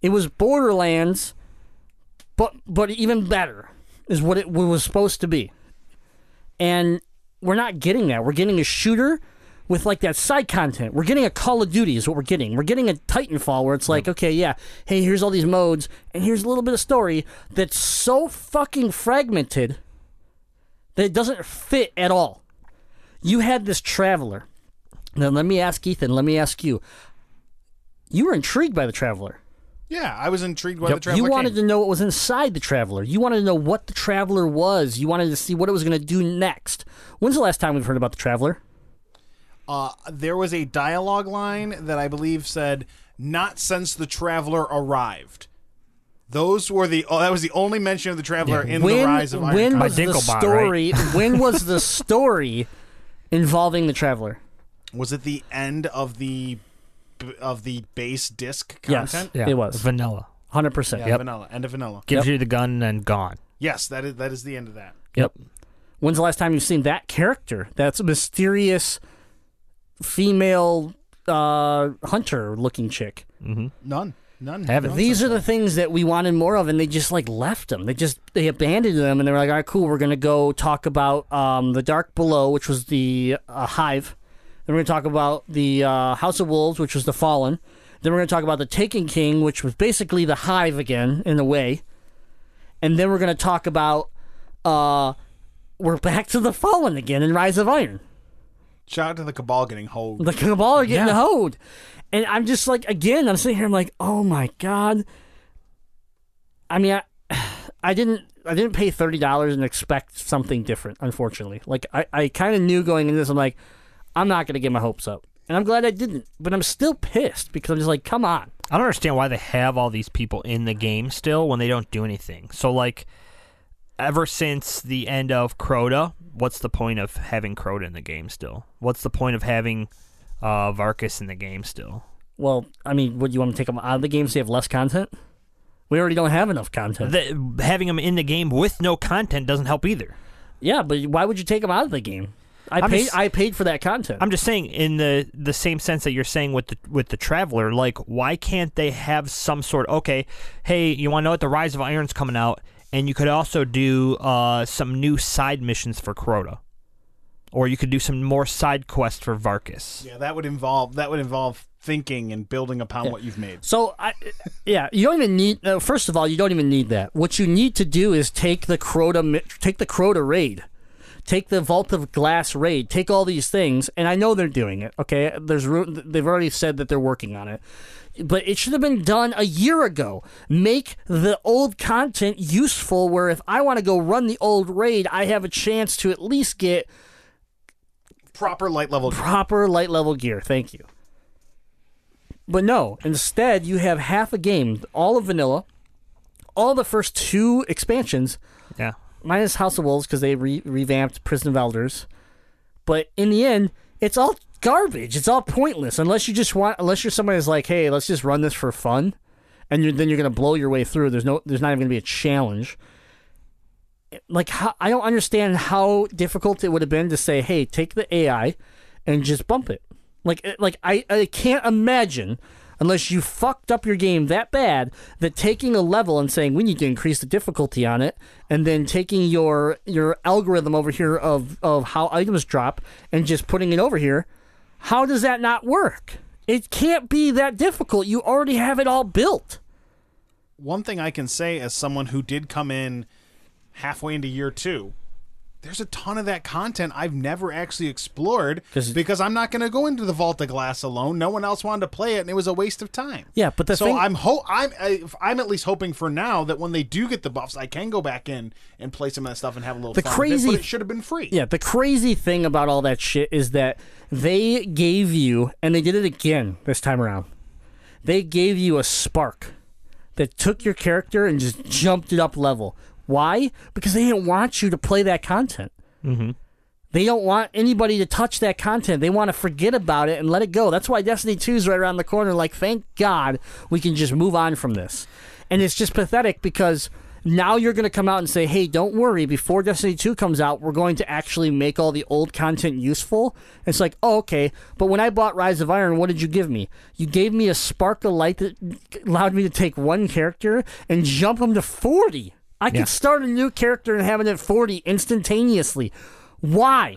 It was Borderlands, but but even better is what it was supposed to be. And we're not getting that. We're getting a shooter with like that side content. We're getting a Call of Duty is what we're getting. We're getting a Titanfall where it's like, okay, yeah, hey, here's all these modes and here's a little bit of story that's so fucking fragmented that it doesn't fit at all. You had this traveler. Now let me ask Ethan, let me ask you. You were intrigued by the traveler. Yeah, I was intrigued by the traveler. You wanted came. to know what was inside the Traveler. You wanted to know what the Traveler was. You wanted to see what it was going to do next. When's the last time we've heard about the Traveler? Uh, there was a dialogue line that I believe said, "Not since the traveler arrived." Those were the. Oh, that was the only mention of the traveler in when the Rise of Iron. when Condor. was the Dinklebot, story? when was the story involving the Traveler? was it the end of the of the base disc Yes. content? Yeah, It was. vanilla. Hundred percent. Yeah, Yep. vanilla. End of vanilla. Gives Yep. you the gun and gone. Yes, that is that is the end of that. Yep. When's the last time you've seen that character? That's a mysterious female uh, hunter-looking chick. None. None. Haven't. None These are the things that we wanted more of, and they just like left them. They just they abandoned them, and they were like, "All right, cool. We're gonna go talk about um, the Dark Below, which was the uh, Hive. Then we're gonna talk about the uh, House of Wolves, which was the Fallen. Then we're gonna talk about the Taken King, which was basically the Hive again in a way. And then we're gonna talk about uh, we're back to the Fallen again in Rise of Iron. Shout out to the Cabal getting hold. The cabal are getting Yeah. hoed. And I'm just like, again, I'm sitting here, I'm like, oh my God. I mean, I, I didn't. I didn't pay thirty dollars and expect something different. Unfortunately, like I, I kind of knew going into this. I'm like, I'm not gonna get my hopes up, and I'm glad I didn't. But I'm still pissed because I'm just like, come on. I don't understand why they have all these people in the game still when they don't do anything. So like ever since the end of Crota, what's the point of having Crota in the game still? What's the point of having uh Variks in the game still? Well, I mean, would you want to take them out of the game so you have less content? We already don't have enough content. The, having them in the game with no content doesn't help either. yeah, but why would you take them out of the game? I I'm paid. just- I paid for that content. I'm just saying in the the same sense that you're saying with the with the traveler, like why can't they have some sort okay, hey, you wanna know what the Rise of Iron's coming out and you could also do uh, some new side missions for Crota. Or you could do some more side quests for Variks. Yeah, that would involve that would involve thinking and building upon what you've made. So I, yeah, you don't even need. Uh, first of all, you don't even need that. What you need to do is take the Crota, take the Crota raid, take the Vault of Glass raid, take all these things, and I know they're doing it. Okay, there's. They've already said that they're working on it, but it should have been done a year ago. Make the old content useful. Where if I want to go run the old raid, I have a chance to at least get Proper light level. proper light level gear. Thank you. But no, instead you have half a game, all of vanilla, all the first two expansions, Yeah. minus House of Wolves because they re- revamped Prison of Elders. But in the end, it's all garbage. It's all pointless unless you just want, unless you're somebody who's like, hey, let's just run this for fun, and you're, then you're gonna blow your way through. There's no, there's not even gonna be a challenge. Like how, I don't understand how difficult it would have been to say, hey, take the AI and just bump it. Like, like I, I can't imagine unless you fucked up your game that bad that taking a level and saying we need to increase the difficulty on it, and then taking your your algorithm over here of of how items drop and just putting it over here, how does that not work? It can't be that difficult. You already have it all built. One thing I can say as someone who did come in halfway into year two, there's a ton of that content I've never actually explored because I'm not going to go into the Vault of Glass alone. No one else wanted to play it, and it was a waste of time. Yeah, but the so thing- I'm ho- I'm I, I'm at least hoping for now that when they do get the buffs, I can go back in and play some of that stuff and have a little The crazy- it, but it should have been free. Yeah, the crazy thing about all that shit is that they gave you, and they did it again this time around. They gave you a spark that took your character and just jumped it up level. Why? Because they didn't want you to play that content. Mm-hmm. They don't want anybody to touch that content. They want to forget about it and let it go. That's why Destiny 2 is right around the corner. Like, thank God we can just move on from this. And it's just pathetic because now you're going to come out and say, hey, don't worry. Before Destiny 2 comes out, we're going to actually make all the old content useful. It's like, oh, okay. But when I bought Rise of Iron, what did you give me? You gave me a spark of light that allowed me to take one character and jump him to 40. I Yeah. could start a new character and have it at 40 instantaneously. Why?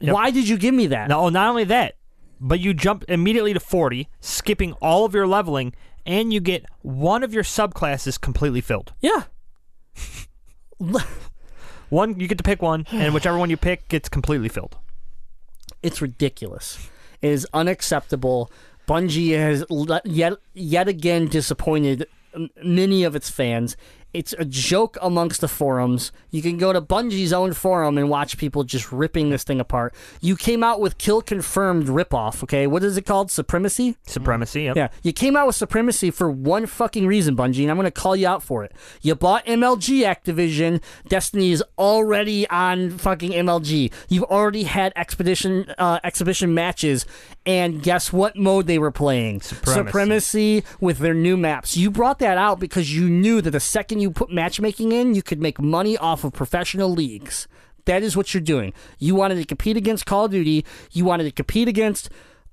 Why did you give me that? No, oh, not only that, but you jump immediately to 40, skipping all of your leveling, and you get one of your subclasses completely filled. Yeah. One, you get to pick one, and whichever one you pick gets completely filled. It's ridiculous. It is unacceptable. Bungie has yet yet again disappointed many of its fans. It's a joke amongst the forums. You can go to Bungie's own forum and watch people just ripping this thing apart. You came out with kill confirmed ripoff, okay? What is it called? Supremacy? Supremacy, yep. Yeah, you came out with Supremacy for one fucking reason, Bungie, and I'm going to call you out for it. You bought MLG Activision. Destiny is already on fucking MLG. You've already had expedition uh, exhibition matches, and guess what mode they were playing? Supremacy. Supremacy with their new maps. You brought that out because you knew that the second you put matchmaking in, you could make money off of professional leagues. That is what you're doing. You wanted to compete against Call of Duty. You wanted to compete against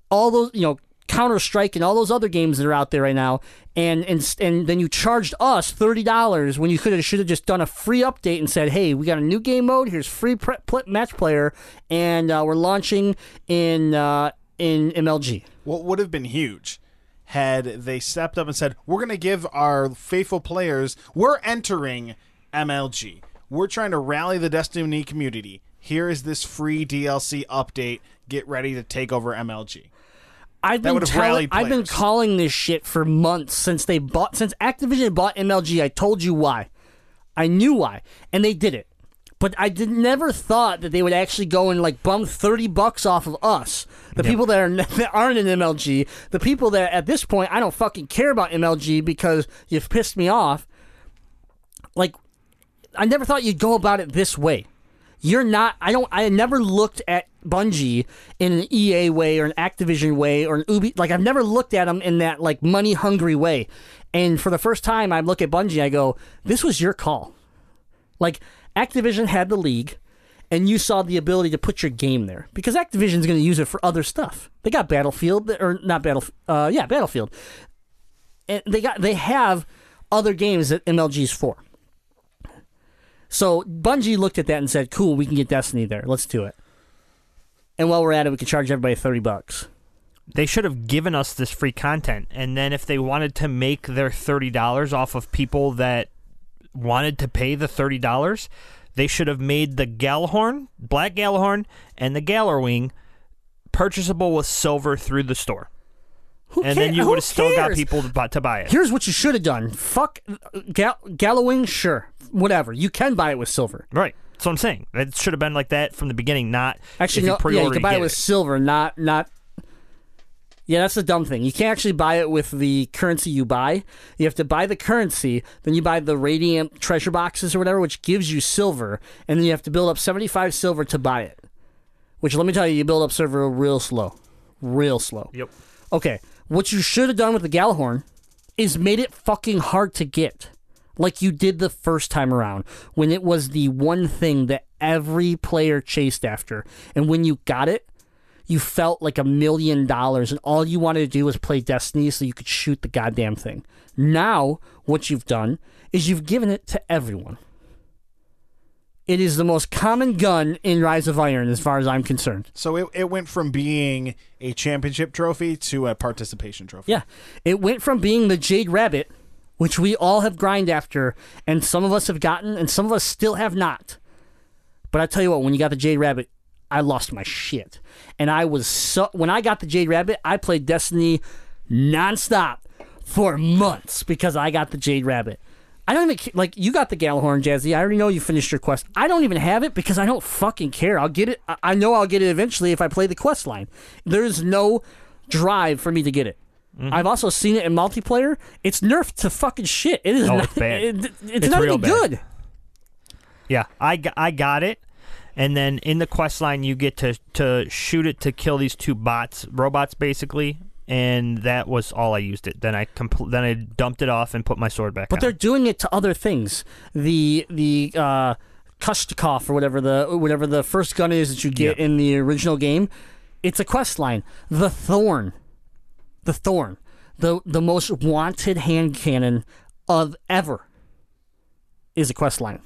all those, you know, Counter Strike and all those other games that are out there right now, and and and then you charged us thirty dollars when you could have should have just done a free update and said, "Hey, we got a new game mode. Here's free pre- match player, and uh, we're launching in uh, in MLG." What would have been huge had they stepped up and said, "We're going to give our faithful players. We're entering MLG. We're trying to rally the Destiny community. here is this free DLC update. Get ready to take over MLG. I've That been telling, I've been calling this shit for months since they bought since Activision bought MLG. I told you why. I knew why, and they did it. But I did never thought that they would actually go and like bum thirty bucks off of us, the people that are that aren't in MLG, the people that at this point I don't fucking care about MLG because you've pissed me off. Like, I never thought you'd go about it this way. You're not. I don't. I never looked at Bungie in an EA way or an Activision way or an Ubi. Like I've never looked at them in that like money hungry way. And for the first time, I look at Bungie. I go, "This was your call." Like Activision had the league, and you saw the ability to put your game there because Activision's going to use it for other stuff. They got Battlefield or not Battlefield, Uh, yeah, Battlefield. And they got they have other games that MLG's for. So Bungie looked at that and said, "Cool, we can get Destiny there. Let's do it." And while we're at it, we can charge everybody thirty bucks. They should have given us this free content, and then if they wanted to make their thirty dollars off of people that wanted to pay the thirty dollars, they should have made the Gjallarhorn, Black Gjallarhorn, and the Gjallarwing purchasable with silver through the store, Who and then you would have still got people to, buy- to buy it. Here's what you should have done. Fuck Gal- Gjallarwing, sure, whatever. You can buy it with silver. Right. That's what I'm saying. It should have been like that from the beginning, not Actually, if you no, yeah, you can buy it with silver, not not. Yeah, that's the dumb thing. You can't actually buy it with the currency you buy. You have to buy the currency, then you buy the radiant treasure boxes or whatever, which gives you silver, and then you have to build up seventy-five silver to buy it. Which let me tell you, you build up silver real slow, real slow. Yep. Okay, what you should have done with the Gjallarhorn is made it fucking hard to get. Like you did the first time around when it was the one thing that every player chased after. And when you got it, you felt like a million dollars and all you wanted to do was play Destiny so you could shoot the goddamn thing. Now, what you've done is you've given it to everyone. It is the most common gun in Rise of Iron as far as I'm concerned. So it, it went from being a championship trophy to a participation trophy. Yeah. It went from being the Jade Rabbit, which we all have grind after, and some of us have gotten, and some of us still have not. But I tell you what, when you got the Jade Rabbit, I lost my shit. And I was so. When I got the Jade Rabbit, I played Destiny nonstop for months because I got the Jade Rabbit. I don't even like you got the Gjallarhorn, Jazzy. I already know you finished your quest. I don't even have it because I don't fucking care. I'll get it. I- know I'll get it eventually if I play the quest line. There's no drive for me to get it. Mm-hmm. I've also seen it in multiplayer. It's nerfed to fucking shit. It is Oh, not. it's bad. it- it's, It's not even bad. good. Yeah, I, I got it. And then in the quest line, you get to, to shoot it to kill these two bots, robots basically. And that was all I used it. Then I compl- then I dumped it off and put my sword back But on. they're doing it to other things. The the uh, Kushtikov or whatever the whatever the first gun is that you get Yeah. in the original game, it's a quest line. The Thorn, the Thorn, the the most wanted hand cannon of ever, is a quest line.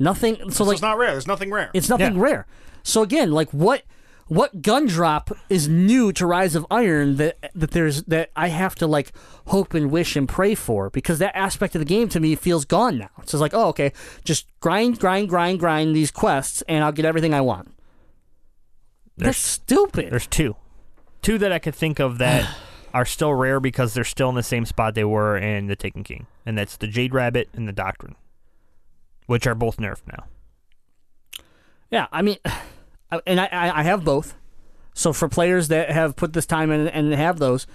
Nothing. So So like it's not rare. There's nothing rare. it's nothing Yeah. rare. So again, like what what gun drop is new to Rise of Iron that that there's that I have to like hope and wish and pray for because that aspect of the game to me feels gone now. It's just like, oh okay, just grind, grind, grind, grind these quests and I'll get everything I want. That's stupid. There's two. Two that I could think of that are still rare because they're still in the same spot they were in the Taken King. And that's the Jade Rabbit and the Doctrine. Which are both nerfed now. Yeah, I mean, and I, I have both. So for players that have put this time in and have those,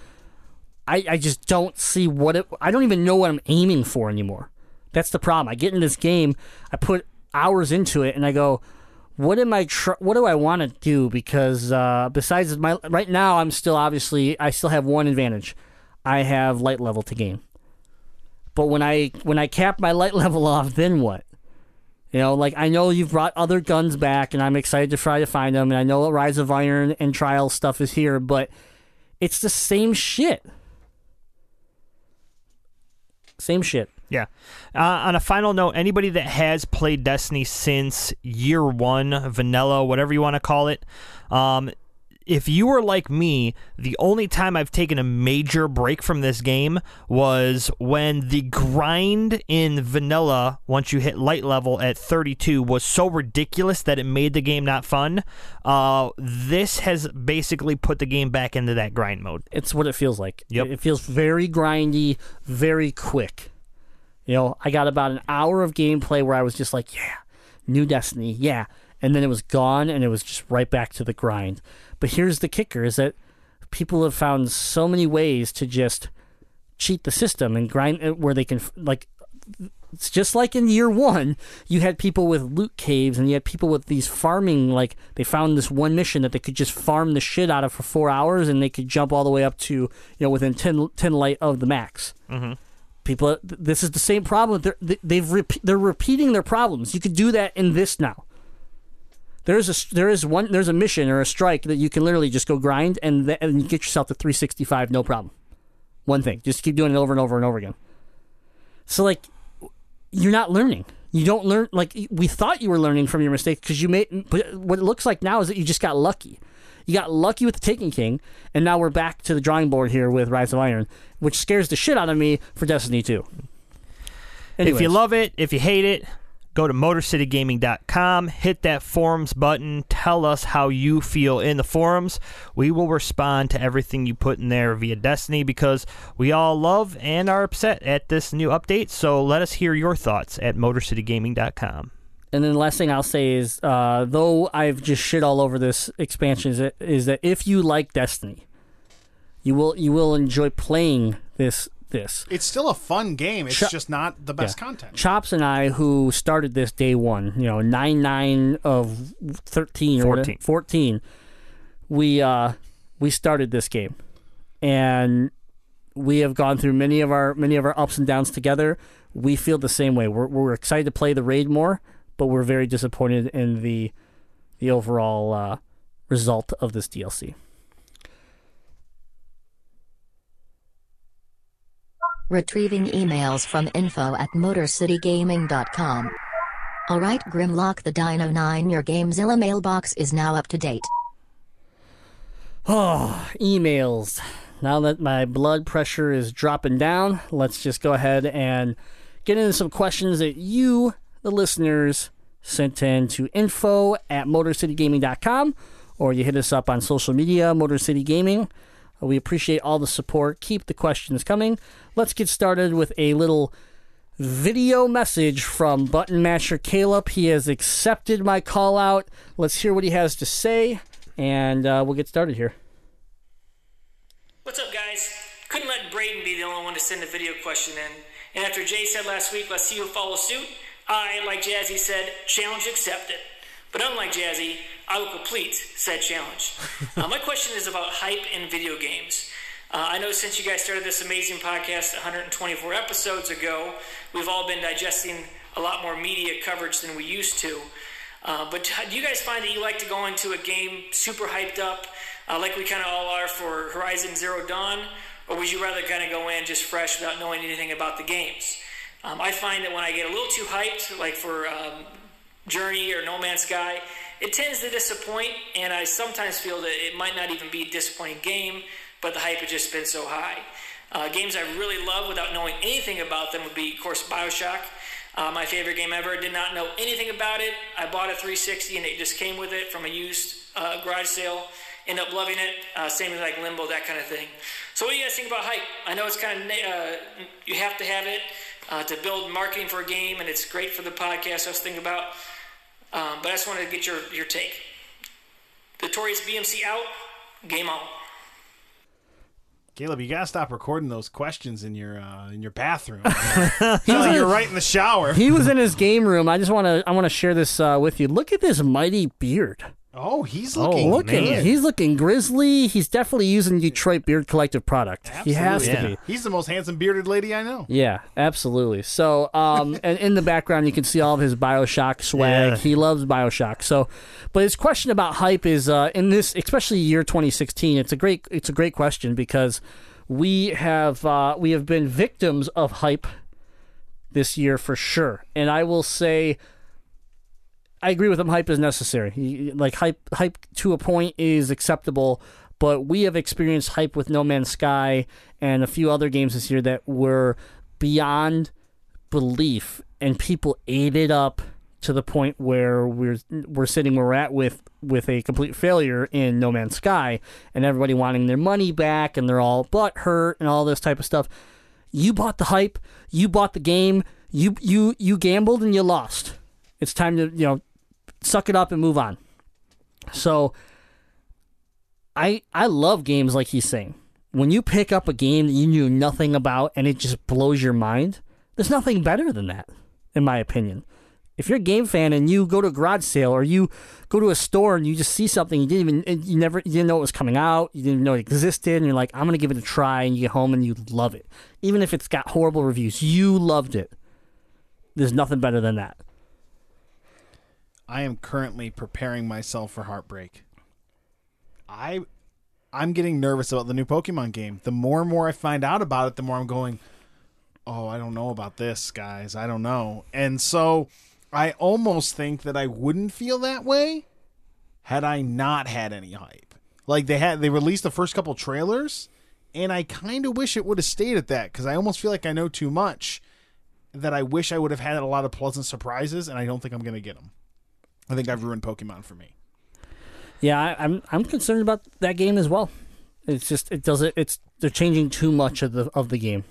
I, I just don't see what it. I don't even know what I'm aiming for anymore. That's the problem. I get in this game, I put hours into it, and I go, "What am I? Tr- what do I want to do?" Because uh, besides my right now, I'm still obviously I still have one advantage. I have light level to gain. But when I when I cap my light level off, then what? You know, like I know you've brought other guns back, and I'm excited to try to find them. And I know Rise of Iron and Trial stuff is here, but it's the same shit. Same shit. Yeah. Uh, on a final note, anybody that has played Destiny since year one, vanilla, whatever you want to call it, um, if you were like me, the only time I've taken a major break from this game was when the grind in vanilla, once you hit light level at 32, was so ridiculous that it made the game not fun. Uh, this has basically put the game back into that grind mode. It's what it feels like. Yep. It, it feels very grindy, very quick. You know, I got about an hour of gameplay where I was just like, yeah, new Destiny, yeah. And then it was gone and it was just right back to the grind. But here's the kicker is that people have found so many ways to just cheat the system and grind it where they can, like, it's just like in year one, you had people with loot caves and you had people with these farming, like, they found this one mission that they could just farm the shit out of for four hours and they could jump all the way up to, you know, within 10, 10 light of the max. Mm-hmm. People, this is the same problem. They're, they- they've they're repeating their problems. You could do that in this now. There's a there is one there's a mission or a strike that you can literally just go grind and th- and get yourself to 365 no problem. One thing, just keep doing it over and over and over again. So like, you're not learning. You don't learn like we thought you were learning from your mistakes because you made. But what it looks like now is that you just got lucky. You got lucky with the Taken King, and now we're back to the drawing board here with Rise of Iron, which scares the shit out of me for Destiny 2. If you love it, if you hate it, go to motorcitygaming.com, hit that forums button, tell us how you feel in the forums. We will respond to everything you put in there via Destiny because we all love and are upset at this new update. So let us hear your thoughts at motorcitygaming.com. And then the last thing I'll say is, uh, though I've just shit all over this expansion, is that, is that if you like Destiny, you will you will enjoy playing this this. It's still a fun game. It's Ch- just not the best Yeah. content. Chops and I, who started this day one, you know, nine nine of thirteen or 14. fourteen, we uh, we started this game, and we have gone through many of our many of our ups and downs together. We feel the same way. We're we're excited to play the raid more, but we're very disappointed in the the overall uh, result of this DLC. Retrieving emails from info at MotorCityGaming.com. Alright Grimlock the Dino 9 your Gamezilla mailbox is now up to date. Oh, emails. Now that my blood pressure is dropping down, let's just go ahead and get into some questions that you, the listeners, sent in to info at motorcitygaming.com or you hit us up on social media, Motor City Gaming. We appreciate all the support. Keep the questions coming. Let's get started with a little video message from Button Masher Caleb. He has accepted my call out. Let's hear what he has to say, and uh, we'll get started here. What's up, guys? Couldn't let Braden be the only one to send a video question in. And after Jay said last week, let's see who follows suit, I, like Jazzy said, challenge accepted. But unlike Jazzy, I will complete said challenge. uh, my question is about hype in video games. Uh, I know since you guys started this amazing podcast 124 episodes ago, we've all been digesting a lot more media coverage than we used to. Uh, but do you guys find that you like to go into a game super hyped up, uh, like we kind of all are for Horizon Zero Dawn, or would you rather kind of go in just fresh without knowing anything about the games? Um, I find that when I get a little too hyped, like for um, Journey or No Man's Sky, it tends to disappoint, and I sometimes feel that it might not even be a disappointing game, but the hype has just been so high. Uh, games I really love without knowing anything about them would be, of course, Bioshock. Uh, my favorite game ever. Did not know anything about it. I bought a 360 and it just came with it from a used uh, garage sale. End up loving it. Uh, same as like Limbo, that kind of thing. So, what do you guys think about hype? I know it's kind of uh, you have to have it uh, to build marketing for a game, and it's great for the podcast. I was thinking about, um, but I just wanted to get your your take. Notorious BMC out. Game on. Caleb, you gotta stop recording those questions in your uh, in your bathroom. Sounds like you're right in the shower. He was in his game room. I just want to I want to share this uh, with you. Look at this mighty beard. Oh, he's Oh, looking. Look at man. He's looking grizzly. He's definitely using Detroit Beard Collective product. He has to be. He's the most handsome bearded lady I know. Yeah, absolutely. So, um, and in the background, you can see all of his Bioshock swag. Yeah. He loves Bioshock. So, but his question about hype is uh, in this, especially year 2016. It's a great, it's a great question because we have uh, we have been victims of hype this year for sure. And I will say, I agree with him. Hype is necessary. Like hype, hype to a point is acceptable. But we have experienced hype with No Man's Sky and a few other games this year that were beyond belief, and people ate it up to the point where we're we're sitting where we're at with with a complete failure in No Man's Sky, and everybody wanting their money back, and they're all butt hurt and all this type of stuff. You bought the hype, you bought the game, you you you gambled and you lost. It's time to you know suck it up and move on. So I I love games like he's saying. When you pick up a game that you knew nothing about and it just blows your mind, there's nothing better than that, in my opinion. If you're a game fan and you go to a garage sale or you go to a store and you just see something you didn't even you never you didn't know it was coming out, you didn't know it existed, and you're like, I'm gonna give it a try, and you get home and you love it, even if it's got horrible reviews, you loved it. There's nothing better than that. I am currently preparing myself for heartbreak. I I'm getting nervous about the new Pokemon game. The more and more I find out about it, the more I'm going, "Oh, I don't know about this, guys. I don't know." And so I almost think that I wouldn't feel that way had I not had any hype. Like they had they released the first couple trailers and I kind of wish it would have stayed at that cuz I almost feel like I know too much that I wish I would have had a lot of pleasant surprises and I don't think I'm going to get them. I think I've ruined Pokemon for me. Yeah, I, I'm I'm concerned about that game as well. It's just it doesn't. It's they're changing too much of the of the game.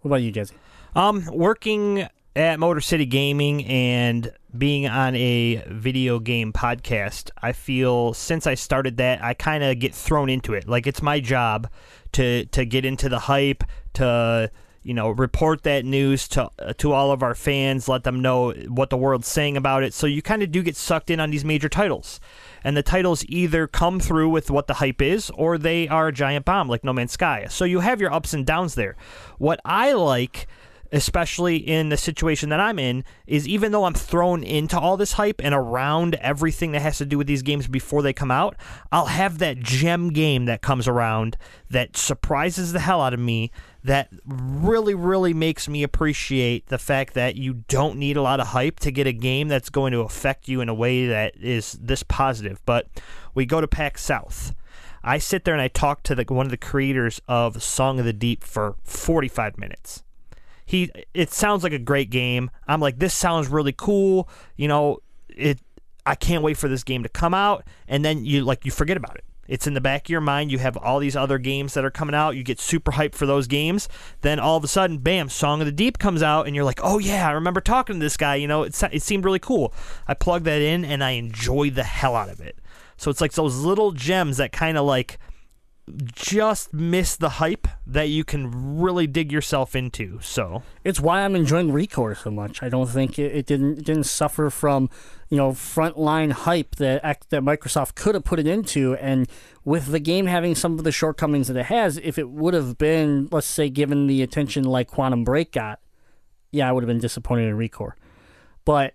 What about you, Jesse? Um, working at Motor City Gaming and being on a video game podcast, I feel since I started that, I kind of get thrown into it. Like it's my job to to get into the hype, to you know report that news to uh, to all of our fans, let them know what the world's saying about it. So you kind of do get sucked in on these major titles. And the titles either come through with what the hype is, or they are a giant bomb like No Man's Sky. So you have your ups and downs there. What I like especially in the situation that I'm in, is even though I'm thrown into all this hype and around everything that has to do with these games before they come out, I'll have that gem game that comes around that surprises the hell out of me. That really, really makes me appreciate the fact that you don't need a lot of hype to get a game that's going to affect you in a way that is this positive. But we go to PAX South. I sit there and I talk to the, one of the creators of Song of the Deep for 45 minutes he it sounds like a great game. I'm like this sounds really cool. You know, it I can't wait for this game to come out and then you like you forget about it. It's in the back of your mind. You have all these other games that are coming out. You get super hyped for those games. Then all of a sudden, bam, Song of the Deep comes out, and you're like, oh, yeah, I remember talking to this guy. You know, it, it seemed really cool. I plug that in, and I enjoy the hell out of it. So it's like those little gems that kind of like just miss the hype that you can really dig yourself into. So It's why I'm enjoying Recore so much. I don't think it, it didn't it didn't suffer from you know frontline hype that that Microsoft could have put it into, and with the game having some of the shortcomings that it has, if it would have been let's say given the attention like Quantum Break got, yeah, I would have been disappointed in Recore, but.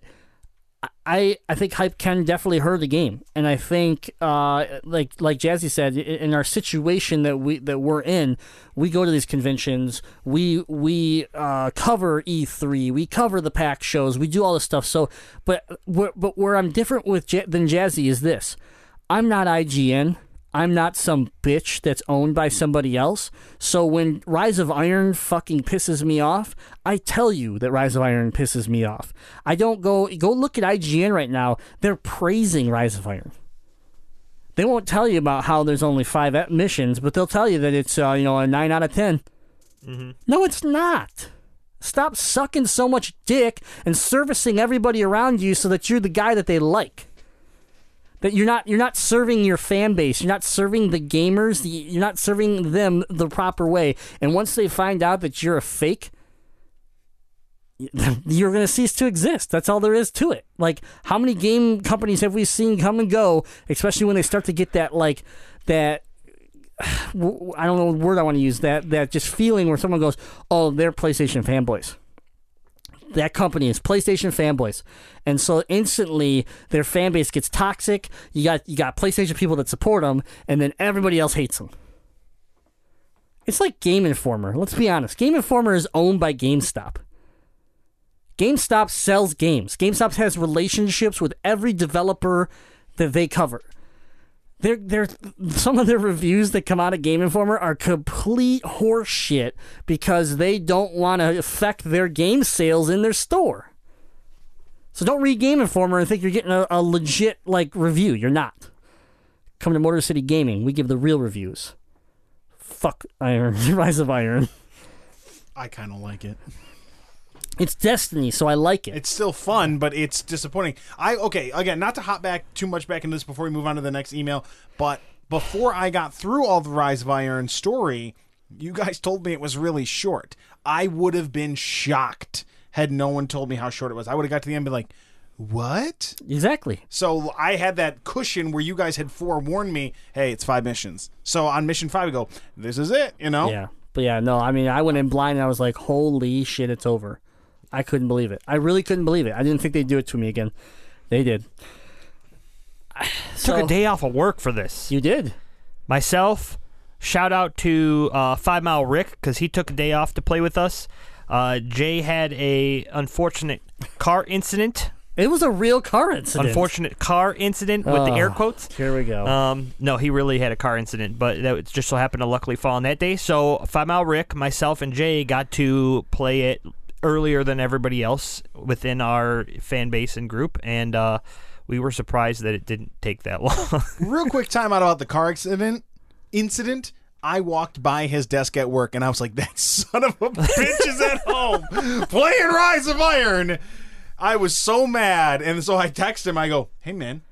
I I think hype can definitely hurt the game, and I think uh, like like Jazzy said, in our situation that we that we're in, we go to these conventions, we we uh, cover E3, we cover the PAX shows, we do all this stuff. So, but but where I'm different with than Jazzy is this: I'm not IGN. I'm not some bitch that's owned by somebody else. So when Rise of Iron fucking pisses me off, I tell you that Rise of Iron pisses me off. I don't go go look at IGN right now. They're praising Rise of Iron. They won't tell you about how there's only five missions, but they'll tell you that it's uh, you know a nine out of 10 No, it's not. Stop sucking so much dick and servicing everybody around you so that you're the guy that they like that you're not you're not serving your fan base. You're not serving the gamers. The, you're not serving them the proper way. And once they find out that you're a fake you're going to cease to exist. That's all there is to it. Like how many game companies have we seen come and go especially when they start to get that like that I don't know what word I want to use that that just feeling where someone goes oh they're PlayStation fanboys that company is PlayStation fanboys, and so instantly their fan base gets toxic. You got you got PlayStation people that support them, and then everybody else hates them. It's like Game Informer. Let's be honest. Game Informer is owned by GameStop. GameStop sells games. GameStop has relationships with every developer that they cover. They're, they're, some of their reviews that come out of Game Informer are complete horseshit because they don't want to affect their game sales in their store. So don't read Game Informer and think you're getting a, a legit like review. You're not. Come to Motor City Gaming. We give the real reviews. Fuck Iron, Rise of Iron. I kind of like it. It's Destiny, so I like it. It's still fun, but it's disappointing. I okay again, not to hop back too much back into this before we move on to the next email, but before I got through all the Rise of Iron story, you guys told me it was really short. I would have been shocked had no one told me how short it was. I would have got to the end and been like, "What?" exactly. So I had that cushion where you guys had forewarned me, "Hey, it's five missions." So on mission five, I go, "This is it," you know. Yeah. But yeah, no, I mean, I went in blind and I was like, holy shit, it's over. I couldn't believe it. I really couldn't believe it. I didn't think they'd do it to me again. They did. Took a day off of work for this. You did. Myself, shout out to uh, Five Mile Rick because he took a day off to play with us. Uh, Jay had a unfortunate car incident. It was a real car incident. Unfortunate car incident with the air Oh, quotes. Here we go. Um, no, he really had a car incident, but that just so happened to luckily fall on that day. So Five Mile Rick, myself, and Jay got to play it earlier than everybody else within our fan base and group, and uh, we were surprised that it didn't take that long. Real quick time out about the car accident incident. I walked by his desk at work and I was like, that son of a bitch is at home playing Rise of Iron. I was so mad. And so I text him, I go, hey man,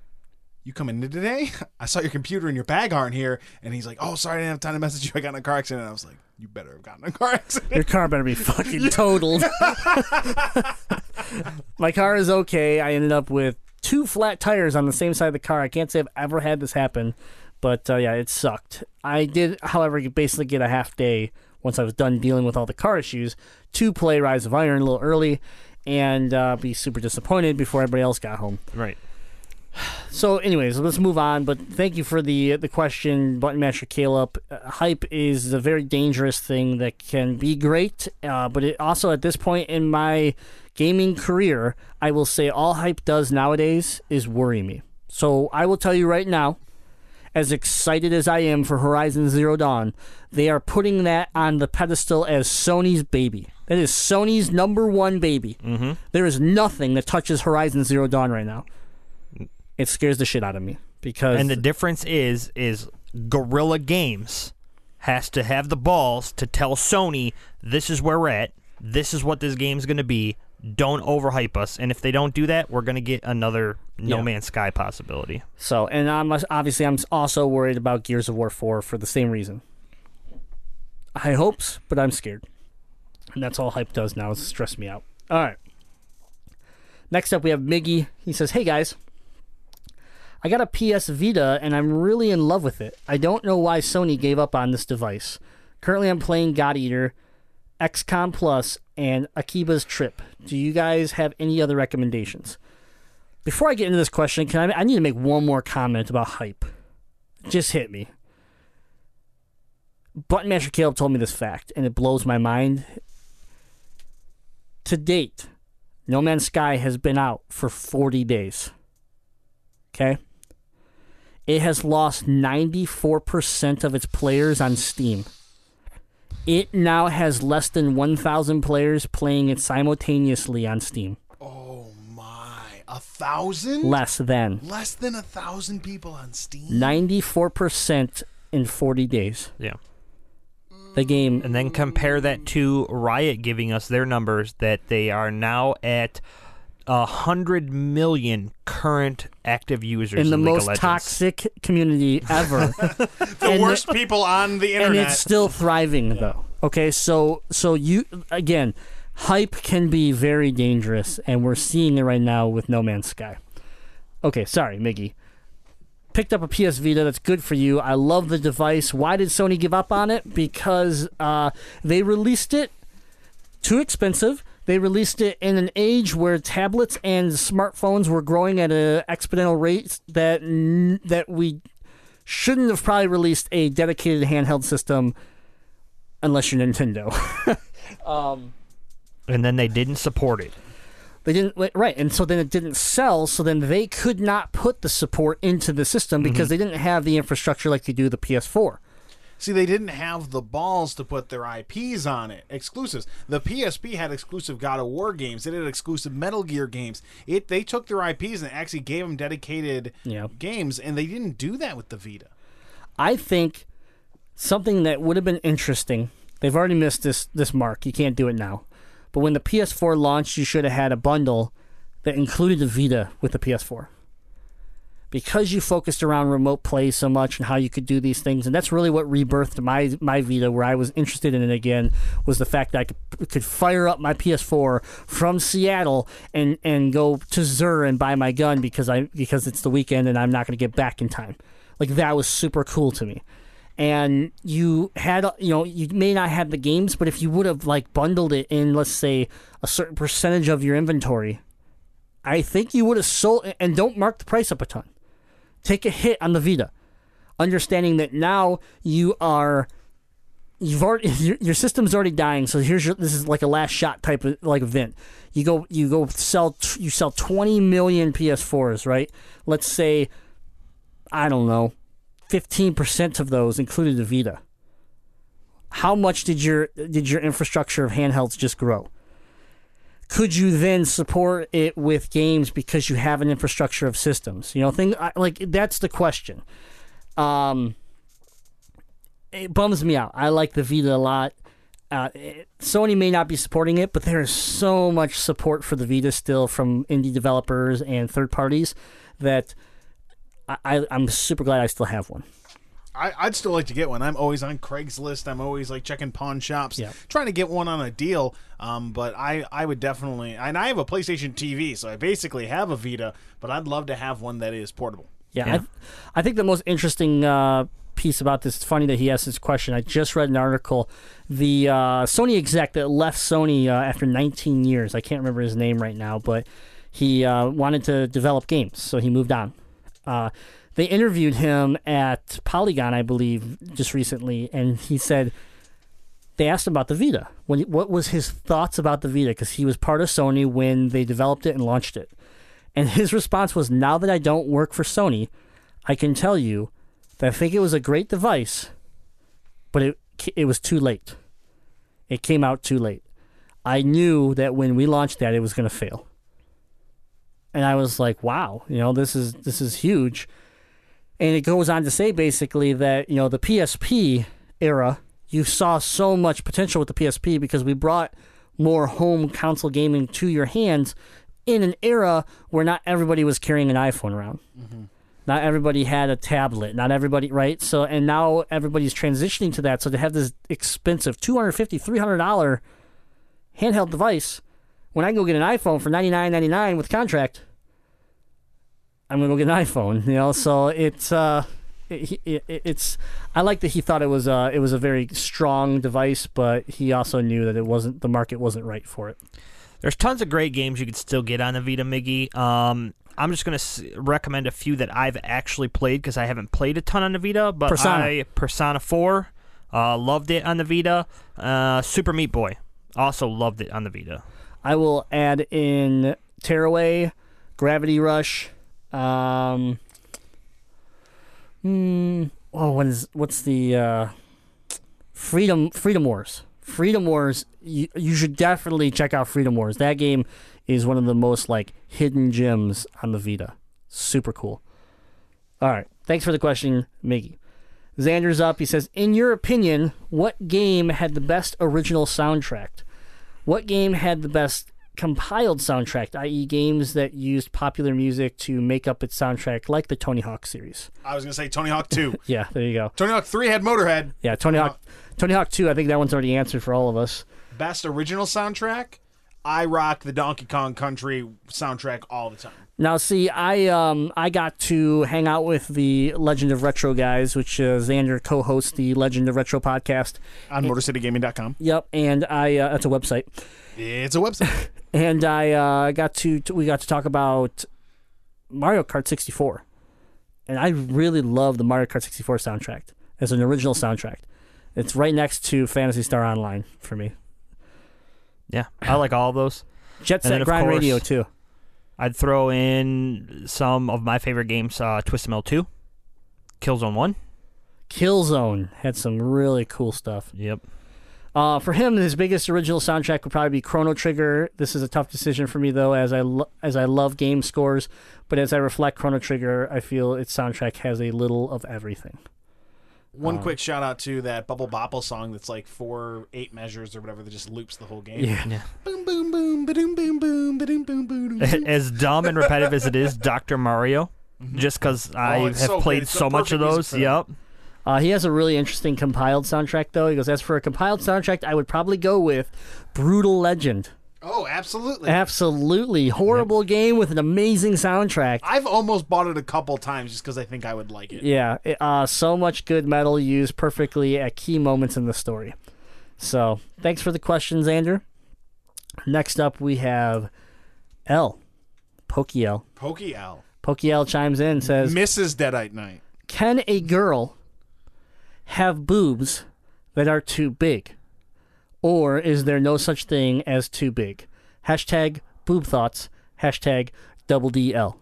you coming in today? I saw your computer and your bag aren't here. And he's like, oh, sorry, I didn't have time to message you. I got in a car accident. And I was like, you better have gotten a car accident. Your car better be fucking totaled. My car is okay. I ended up with two flat tires on the same side of the car. I can't say I've ever had this happen, but uh, yeah, it sucked. I did, however, basically get a half day once I was done dealing with all the car issues to play Rise of Iron a little early and uh, be super disappointed before everybody else got home. right. So, anyways, let's move on. But thank you for the the question, Button Master Caleb. Uh, hype is a very dangerous thing that can be great, uh, but it also at this point in my gaming career, I will say all hype does nowadays is worry me. So I will tell you right now, as excited as I am for Horizon Zero Dawn, they are putting that on the pedestal as Sony's baby. That is Sony's number one baby. Mm-hmm. There is nothing that touches Horizon Zero Dawn right now it scares the shit out of me because And the difference is, is Guerrilla Games has to have the balls to tell Sony this is where we're at. This is what this game's going to be. Don't overhype us. And if they don't do that, we're going to get another No Yeah. Man's Sky possibility. so. And I'm obviously I'm also worried about Gears of War 4 for the same reason. High hopes, but I'm scared, and that's all hype does now is stress me out. All right. Next up, we have Miggy. He says, "Hey guys." I got a PS Vita and I'm really in love with it. I don't know why Sony gave up on this device. Currently, I'm playing God Eater, XCOM Plus, and Akiba's Trip. Do you guys have any other recommendations? Before I get into this question, can I? I need to make one more comment about hype. Just hit me. Button Master Caleb told me this fact, and it blows my mind. To date, No Man's Sky has been out for 40 days. Okay? It has lost 94% of its players on Steam. It now has less than 1,000 players playing it simultaneously on Steam. Oh my. A thousand? Less than. Less than a thousand people on Steam. 94% in 40 days. Yeah. The game And then compare that to Riot giving us their numbers that they are now at a hundred million current active users in the League most Legends. toxic community ever. the and worst people on the internet, and it's still thriving though. Okay, so so you again, hype can be very dangerous, and we're seeing it right now with No Man's Sky. Okay, sorry, Miggy. Picked up a PS Vita. That's good for you. I love the device. Why did Sony give up on it? Because uh, they released it too expensive. They released it in an age where tablets and smartphones were growing at an exponential rate that n- that we shouldn't have probably released a dedicated handheld system unless you're Nintendo. Um, and then they didn't support it. They didn't right, and so then it didn't sell. So then they could not put the support into the system because mm-hmm. they didn't have the infrastructure like they do the PS4. See, they didn't have the balls to put their IPs on it, exclusives. The PSP had exclusive God of War games. It had exclusive Metal Gear games. It they took their IPs and actually gave them dedicated Yeah. games, and they didn't do that with the Vita. I think something that would have been interesting. They've already missed this this mark. You can't do it now. But when the PS4 launched, you should have had a bundle that included the Vita with the PS4. Because you focused around remote play so much and how you could do these things, and that's really what rebirthed my my Vita, where I was interested in it again, was the fact that I could, could fire up my PS4 from Seattle and and go to Xur and buy my gun because I because it's the weekend and I'm not going to get back in time. Like that was super cool to me and you had you know you may not have the games but if you would have like bundled it in let's say a certain percentage of your inventory i think you would have sold and don't mark the price up a ton take a hit on the vita understanding that now you are you've already your, your system's already dying so here's your this is like a last shot type of like event you go you go sell you sell 20 million ps4s right let's say i don't know 15% of those included the Vita. How much did your did your infrastructure of handhelds just grow? Could you then support it with games because you have an infrastructure of systems? You know, thing like that's the question. Um, it bums me out. I like the Vita a lot. Uh, Sony may not be supporting it, but there is so much support for the Vita still from indie developers and third parties that I, I, I'm super glad I still have one. I, I'd still like to get one. I'm always on Craigslist. I'm always like checking pawn shops, Yeah. trying to get one on a deal. Um, but I, I would definitely, and I have a PlayStation TV, so I basically have a Vita. But I'd love to have one that is portable. Yeah, Yeah. I, I think the most interesting uh, piece about this. It's funny that he asked this question. I just read an article. The uh, Sony exec that left Sony uh, after 19 years. I can't remember his name right now, but he uh, wanted to develop games, so he moved on. They interviewed him at Polygon, I believe, just recently, and he said they asked him about the Vita. When, what was his thoughts about the Vita? Because he was part of Sony when they developed it and launched it. And his response was, "Now that I don't work for Sony, I can tell you that I think it was a great device, but it it was too late. It came out too late. I knew that when we launched that, it was going to fail." And I was like, "Wow, you know, this is this is huge." And it goes on to say basically that you know the PSP era, you saw so much potential with the PSP because we brought more home console gaming to your hands in an era where not everybody was carrying an iPhone around. Mm-hmm. Not everybody had a tablet. Not everybody, right? So, and now everybody's transitioning to that. So to have this expensive $250, $300 handheld device, when I can go get an iPhone for $99.99 with contract, I'm gonna go get an iPhone. You know, so it's uh, it, it, it's. I like that he thought it was uh, it was a very strong device, but he also knew that it wasn't the market wasn't right for it. There's tons of great games you could still get on the Vita Miggy. Um, I'm just gonna s- recommend a few that I've actually played because I haven't played a ton on the Vita. But Persona. I Persona 4, uh, loved it on the Vita. Uh, Super Meat Boy, also loved it on the Vita. I will add in Tearaway, Gravity Rush. Um, hmm, oh, what is what's the uh, Freedom Freedom Wars? Freedom Wars. You, you should definitely check out Freedom Wars. That game is one of the most like hidden gems on the Vita. Super cool. All right, thanks for the question, Miggy. Xander's up. He says, "In your opinion, what game had the best original soundtrack? What game had the best compiled soundtrack, i.e., games that used popular music to make up its soundtrack, like the Tony Hawk series? I was gonna say Tony Hawk Two. Yeah, there you go. Tony Hawk Three had Motorhead. Yeah, Tony Hawk, Tony Hawk Two. I think that one's already answered for all of us. Best original soundtrack. I rock the Donkey Kong Country soundtrack all the time. Now, see, I um I got to hang out with the Legend of Retro guys, which uh, Xander co-hosts the Legend of Retro podcast. On MotorCityGaming.com. Yep, and I uh, that's a website. It's a website. and I uh, got to, to we got to talk about Mario Kart 64, and I really love the Mario Kart 64 soundtrack as an original soundtrack. It's right next to Phantasy Star Online for me. Yeah, I like all of those. Jet Set Grind course- Radio too. I'd throw in some of my favorite games: uh, Twisted Metal Two, Killzone One. Killzone had some really cool stuff. Yep. Uh, for him, his biggest original soundtrack would probably be Chrono Trigger. This is a tough decision for me though, as I lo- as I love game scores, but as I reflect Chrono Trigger, I feel its soundtrack has a little of everything. One Um, quick shout out to that Bubble Bobble song that's like four eight measures or whatever that just loops the whole game. Yeah. Boom boom boom ba-doom boom boom ba-doom boom boom. as dumb and repetitive as it is, Doctor Mario. Just because I Oh, have so played It's so much of those. for that. Yep. Uh, he has a really interesting compiled soundtrack though. He goes, as for a compiled soundtrack, I would probably go with Brutal Legend. Oh, absolutely. Absolutely horrible game with an amazing soundtrack. I've almost bought it a couple times just because I think I would like it. Yeah, it- uh, so much good metal used perfectly at key moments in the story. So, thanks for the questions, Andrew. Next up, we have L. Pokiel. Pokiel chimes in says, Mrs. Deadite Night. Can a girl have boobs that are too big? Or is there no such thing as too big? Hashtag boob thoughts. Hashtag double DL.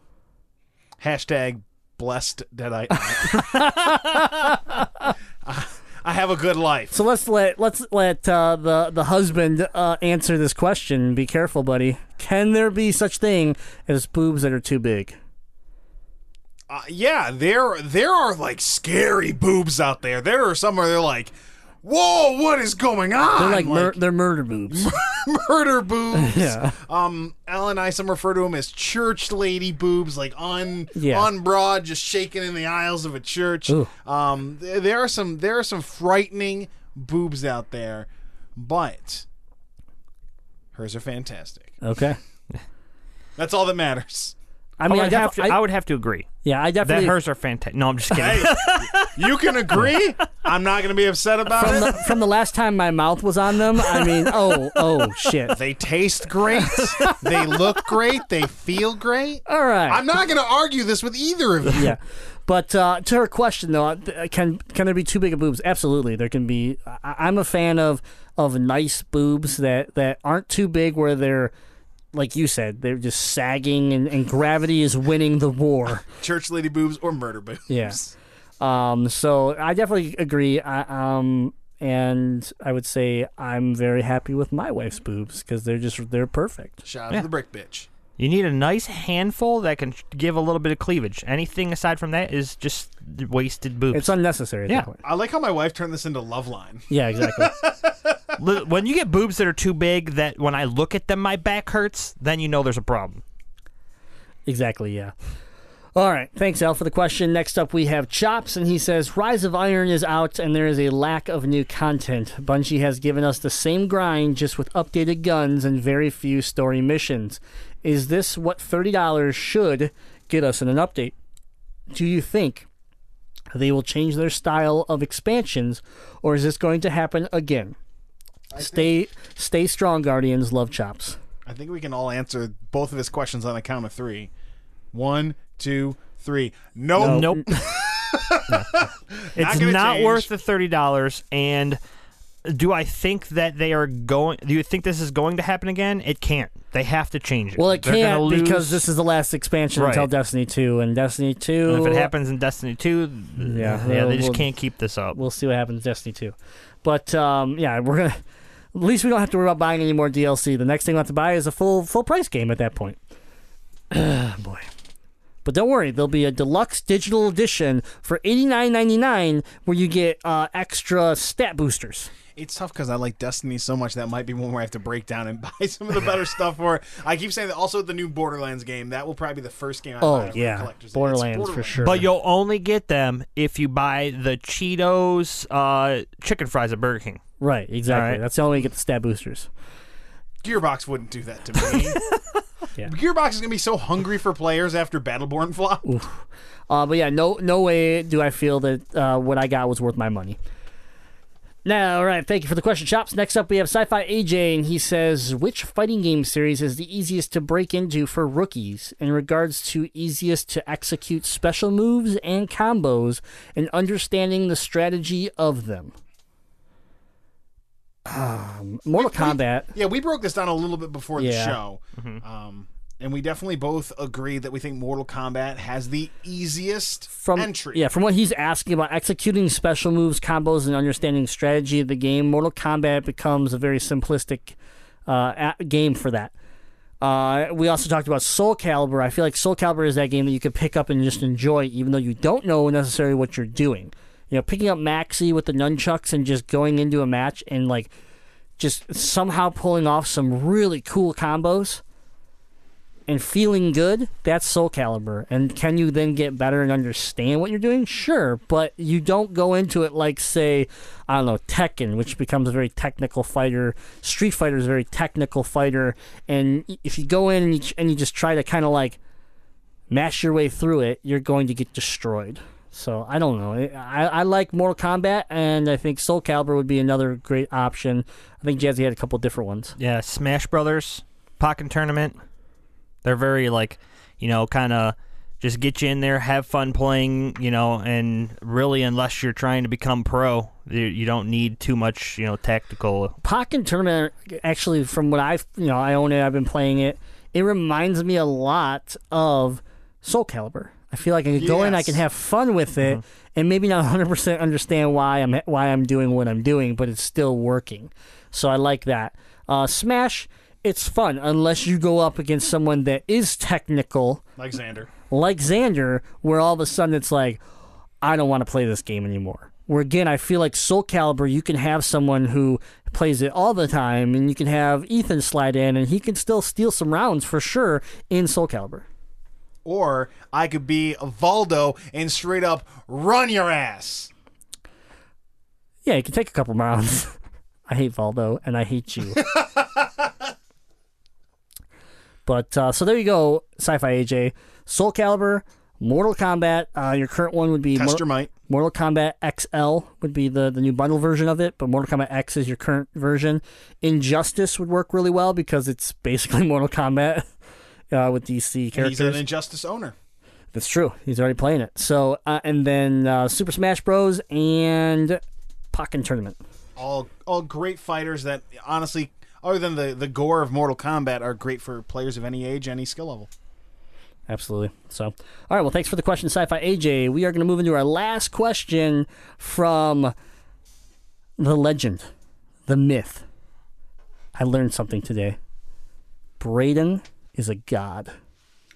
Hashtag blessed Deadite Night. I have a good life. So let's let let's let uh, the the husband uh, answer this question. Be careful, buddy. Can there be such thing as boobs that are too big? Uh, yeah, there there are like scary boobs out there. There are some where they're like, "Whoa, what is going on?" They're like, mur- they're murder boobs. murder boobs. Yeah. Um, Al and I some refer to them as church lady boobs, like on Yeah. on broad, just shaking in the aisles of a church. Ooh. Um, th- there are some there are some frightening boobs out there, but hers are fantastic. okay. That's all that matters. I I, mean, I, would have to, I, I would have to agree yeah, I definitely. that hers are fantastic. No, I'm just kidding. Hey, you can agree. I'm not going to be upset about from it. the, from the last time my mouth was on them. I mean, oh oh shit. They taste great. they look great. They feel great. All right. I'm not going to argue this with either of you. yeah. But uh, to her question though, can can there be too big of boobs? Absolutely, there can be. I, I'm a fan of of nice boobs that that aren't too big where they're like you said they're just sagging and, and gravity is winning the war. Church lady boobs or murder boobs. Yeah. Um. So I definitely agree. I, um. And I would say I'm very happy with my wife's boobs because they're just they're perfect. Shout out Yeah. to the brick bitch. You need a nice handful that can give a little bit of cleavage. Anything aside from that is just wasted boobs. It's unnecessary at Yeah. that point. I like how my wife turned this into Loveline. Yeah. Exactly. When you get boobs that are too big that when I look at them my back hurts, then you know there's a problem. Exactly, yeah. All right. Thanks, Al, for the question. Next up, we have Chops, and he says Rise of Iron is out, and there is a lack of new content. Bungie has given us the same grind, just with updated guns and very few story missions. Is this what $30 should get us in an update? Do you think they will change their style of expansions, or is this going to happen again? Stay, stay strong, Guardians. Love Chops. I think we can all answer both of his questions on the count of three. One, two, three. No. Nope. it's gonna not worth the thirty dollars. And do I think that they are going? Do you think this is going to happen again? It can't. They have to change it. Well, it They're can't lose- because this is the last expansion Right. until Destiny 2, and Destiny 2. And if it happens in Destiny Two, Yeah, yeah, they just we'll- can't keep this up. We'll see what happens in Destiny 2. But um, yeah, we're gonna. At least we don't have to worry about buying any more DLC. The next thing we'll have to buy is a full full price game at that point. Boy. But don't worry, there'll be a deluxe digital edition for eighty nine ninety nine where you get uh, extra stat boosters. It's tough because I like Destiny so much that might be one where I have to break down and buy some of the better stuff for it. I keep saying that also the new Borderlands game, that will probably be the first game I buy Oh for yeah, collectors. It's Borderlands, for sure. But you'll only get them if you buy the Cheetos uh, chicken fries at Burger King. right, exactly. All right. That's the only way you get the stat boosters. Gearbox wouldn't do that to me. Yeah. Gearbox is gonna be so hungry for players after Battleborn flop. Uh, but yeah, no, no way do I feel that uh, what I got was worth my money. Now, all right, thank you for the question, Chops. Next up, we have Sci-Fi AJ, and he says, which fighting game series is the easiest to break into for rookies in regards to easiest to execute special moves and combos and understanding the strategy of them? Mortal Kombat. Yeah, we broke this down a little bit before the Yeah. show. Um, and we definitely both agree that we think Mortal Kombat has the easiest from entry. yeah from what he's asking about executing special moves combos and understanding strategy of the game mortal kombat becomes a very simplistic uh, a- game for that uh, we also talked about soul calibur i feel like soul calibur is that game that you could pick up and just enjoy even though you don't know necessarily what you're doing you know picking up maxi with the nunchucks and just going into a match and like just somehow pulling off some really cool combos and feeling good, that's Soul Calibur. And can you then get better and understand what you're doing? Sure, but you don't go into it like, say, I don't know, Tekken, which becomes a very technical fighter. Street Fighter is a very technical fighter, and if you go in and you, and you just try to kind of like mash your way through it, you're going to get destroyed. So I don't know. I, I like Mortal Kombat, and I think Soul Calibur would be another great option. I think Jazzy had a couple different ones. Yeah, Smash Brothers, Pokken Tournament. They're very like, you know, kind of just get you in there, have fun playing, you know, and really, unless you're trying to become pro, you, you don't need too much, you know, tactical. Pokken Tournament, actually, from what I've, you know, I own it, I've been playing it, it reminds me a lot of Soul Calibur. I feel like I can go in, I can have fun with it, and maybe not 100% understand why I'm why I'm doing what I'm doing, but it's still working. So I like that. Uh, Smash, it's fun unless you go up against someone that is technical, Like Xander. like Xander, where all of a sudden it's like, I don't want to play this game anymore. Where again, I feel like Soul Calibur, you can have someone who plays it all the time, and you can have Ethan slide in, and he can still steal some rounds for sure in Soul Calibur. Or I could be Voldo and straight up run your ass. Yeah, you can take a couple rounds. I hate Voldo, and I hate you. but uh, so there you go, Sci-Fi AJ, Soul Calibur, Mortal Kombat. Uh, your current one would be Test Mortal- your. Mortal Kombat XL would be the, the new bundle version of it, but Mortal Kombat X is your current version. Injustice would work really well because it's basically Mortal Kombat uh, with DC And he's characters. an Injustice owner. That's true. He's already playing it. So, uh, and then uh, Super Smash Bros. and Pokken Tournament. All all great fighters that honestly, other than the, the gore of Mortal Kombat, are great for players of any age, any skill level. Absolutely. So, all right. Well, thanks for the question, Sci-Fi AJ. We are going to move into our last question from the legend, the myth. I learned something today. Braden is a god.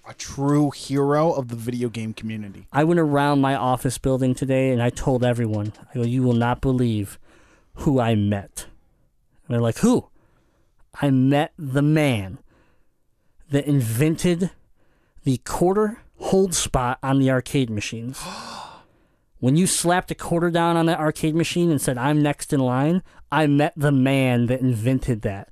A true hero of the video game community. I went around my office building today and I told everyone, I go, you will not believe who I met. And they're like, who? I met the man that invented the quarter hold spot on the arcade machines. when you slapped a quarter down on that arcade machine and said, I'm next in line, I met the man that invented that.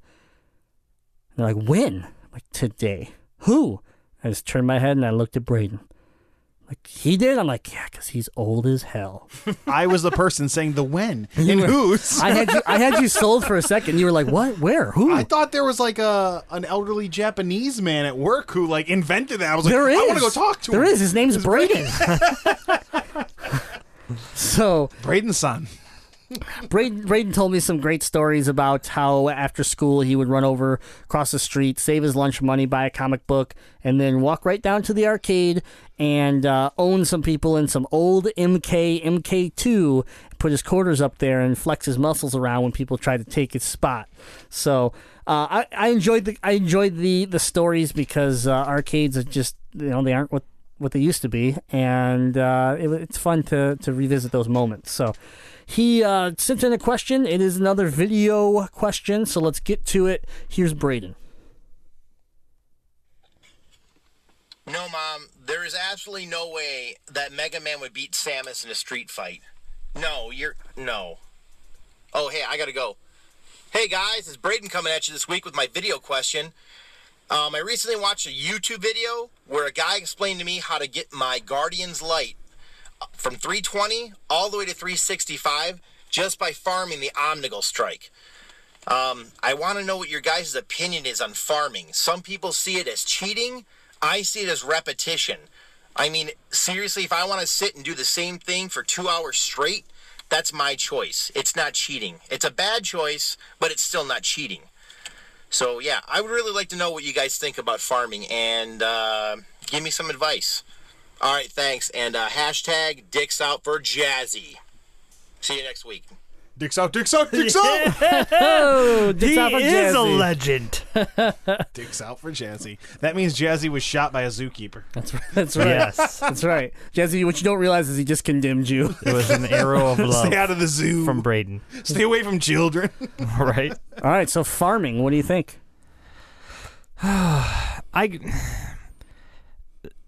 They're like, when? Like, today. Who? I just turned my head and I looked at Braden. Like, he did? I'm like, yeah, because he's old as hell. I was the person saying the when and who's. I had you, I had you sold for a second. You were like, what? Where? Who? I thought there was like a an elderly Japanese man at work who like invented that. I was like, There is. I want to go talk to There him. There is. His name's Braden. so Braden's son. Braden, Braden told me some great stories about how after school he would run over across the street, save his lunch money, buy a comic book, and then walk right down to the arcade and uh, own some people in some old MK MK2. Put his quarters up there and flex his muscles around when people tried to take his spot. So uh, I, I enjoyed the I enjoyed the the stories because uh, arcades are just you know they aren't what what they used to be, and uh, it, it's fun to to revisit those moments. So. He uh, sent in a question. It is another video question, so let's get to it. Here's Braden. No, Mom, there is absolutely no way that Mega Man would beat Samus in a street fight. No, you're. No. Oh, hey, I gotta go. Hey, guys, it's Braden coming at you this week with my video question. Um, I recently watched a YouTube video where a guy explained to me how to get my Guardian's Light from 320 all the way to 365 just by farming the Omnigul Strike. Um, I want to know what your guys' opinion is on farming. Some people see it as cheating. I see it as repetition. I mean, seriously, if I want to sit and do the same thing for two hours straight, That's my choice. It's not cheating. It's a bad choice, but it's still not cheating. So yeah, I would really like to know what you guys think about farming and uh, give me some advice. All right, thanks. And uh, hashtag dicks out for Jazzy. See you next week. Dicks out, dicks out, dicks out. Oh, He dicks out for is a legend. dicks out for Jazzy. That means Jazzy was shot by a zookeeper. That's right. That's right. yes. That's right. Jazzy, what you don't realize is he just condemned you. It was an arrow of love Stay out of the zoo. from Braden. Stay away from children. right? All right, so farming, what do you think? I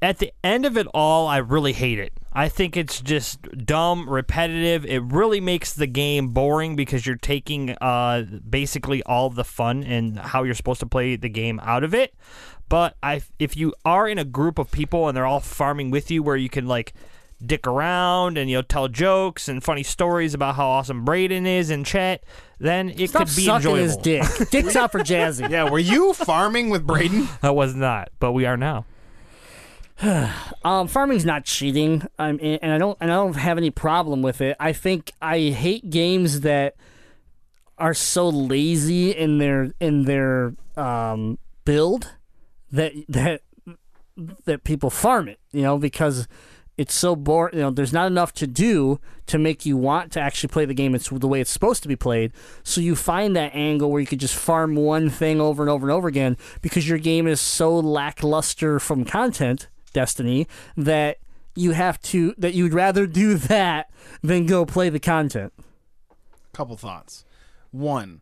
at the end of it all, I really hate it. I think it's just dumb, repetitive. It really makes the game boring because you're taking uh, basically all the fun and how you're supposed to play the game out of it. But I, if you are in a group of people and they're all farming with you, where you can like dick around and you know tell jokes and funny stories about how awesome Braden is in chat, then it Stop could be sucking enjoyable. his dick. Dick's out for Jazzy. yeah, were you farming with Braden? I was not, but we are now. Um, farming's not cheating. I'm, and I don't, and I don't have any problem with it. I think I hate games that are so lazy in their in their um, build that that that people farm it. You know, because it's so boring. You know, there's not enough to do to make you want to actually play the game. It's the way it's supposed to be played. So you find that angle where you could just farm one thing over and over and over again because your game is so lackluster from content, Destiny, that you have to that you'd rather do that than go play the content. Couple thoughts. One,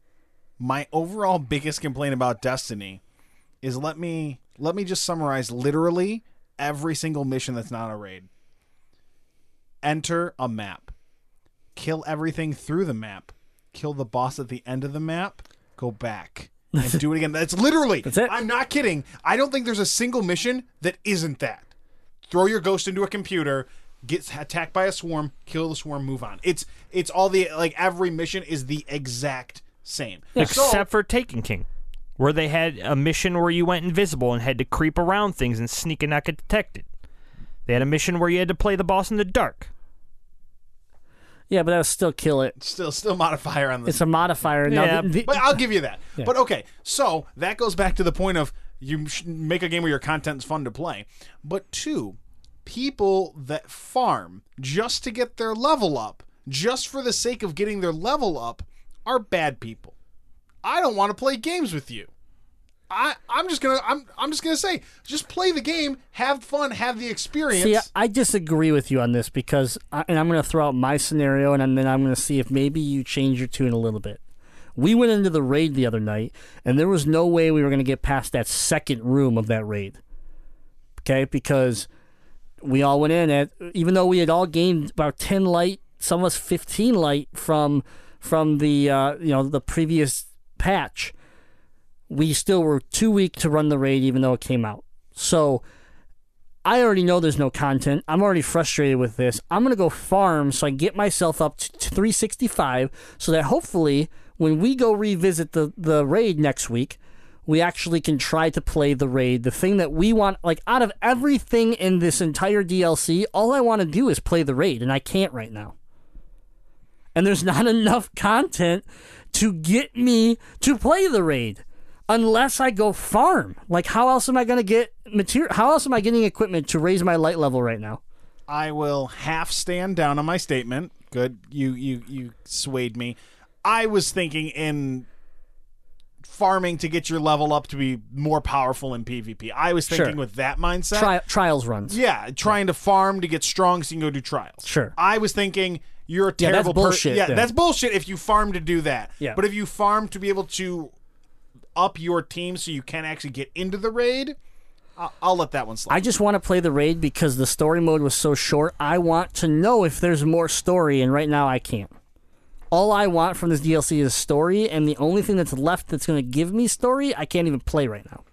my overall biggest complaint about Destiny is let me let me just summarize literally every single mission that's not a raid. Enter a map. Kill everything through the map. Kill the boss at the end of the map. Go back. And do it again. That's literally. That's it. I'm not kidding. I don't think there's a single mission that isn't that. Throw your ghost into a computer, get attacked by a swarm, kill the swarm, move on. It's it's all the like every mission is the exact same. Except for Taken King, where they had a mission where you went invisible and had to creep around things and sneak and not get detected. They had a mission where you had to play the boss in the dark. Yeah, but that'll still kill it. still still modifier on the It's a modifier. Now, Yeah, the- the- But I'll give you that. But okay, so that goes back to the point of you make a game where your content's fun to play. But two, people that farm just to get their level up, just for the sake of getting their level up, are bad people. I don't want to play games with you. I, I'm just gonna I'm I'm just gonna say just play the game, have fun, have the experience. See, I disagree with you on this because, I, and I'm to throw out my scenario, and then I'm to see if maybe you change your tune a little bit. We went into the raid the other night, and there was no way we were to get past that second room of that raid. Okay, because we all went in at, even though we had all gained about ten light, some of us fifteen light from from the uh, you know the previous patch. We still were too weak to run the raid, even though it came out. So. I already know there's no content. I'm already frustrated with this. I'm going to go farm so I get myself up to 365 so that hopefully when we go revisit the, the raid next week, we actually can try to play the raid. The thing that we want, like out of everything in this entire DLC, all I want to do is play the raid, and I can't right now. And there's not enough content to get me to play the raid unless I go farm. Like, how else am I going to get material? How else am I getting equipment to raise my light level right now? I will half stand down on my statement. Good, you you you swayed me. I was thinking in farming to get your level up to be more powerful in PvP. I was thinking Sure. with that mindset. Tri- trials runs. yeah, trying to farm to get strong so you can go do trials. Sure. I was thinking you're a Yeah, that's terrible per- bullshit Yeah, then. that's bullshit if you farm to do that. Yeah. But if you farm to be able to up your team so you can actually get into the raid, I'll, I'll let that one slide. I just want to play the raid because the story mode was so short. I want to know if there's more story, and right now I can't. All I want from this DLC is story, and the only thing that's left that's going to give me story, I can't even play right now.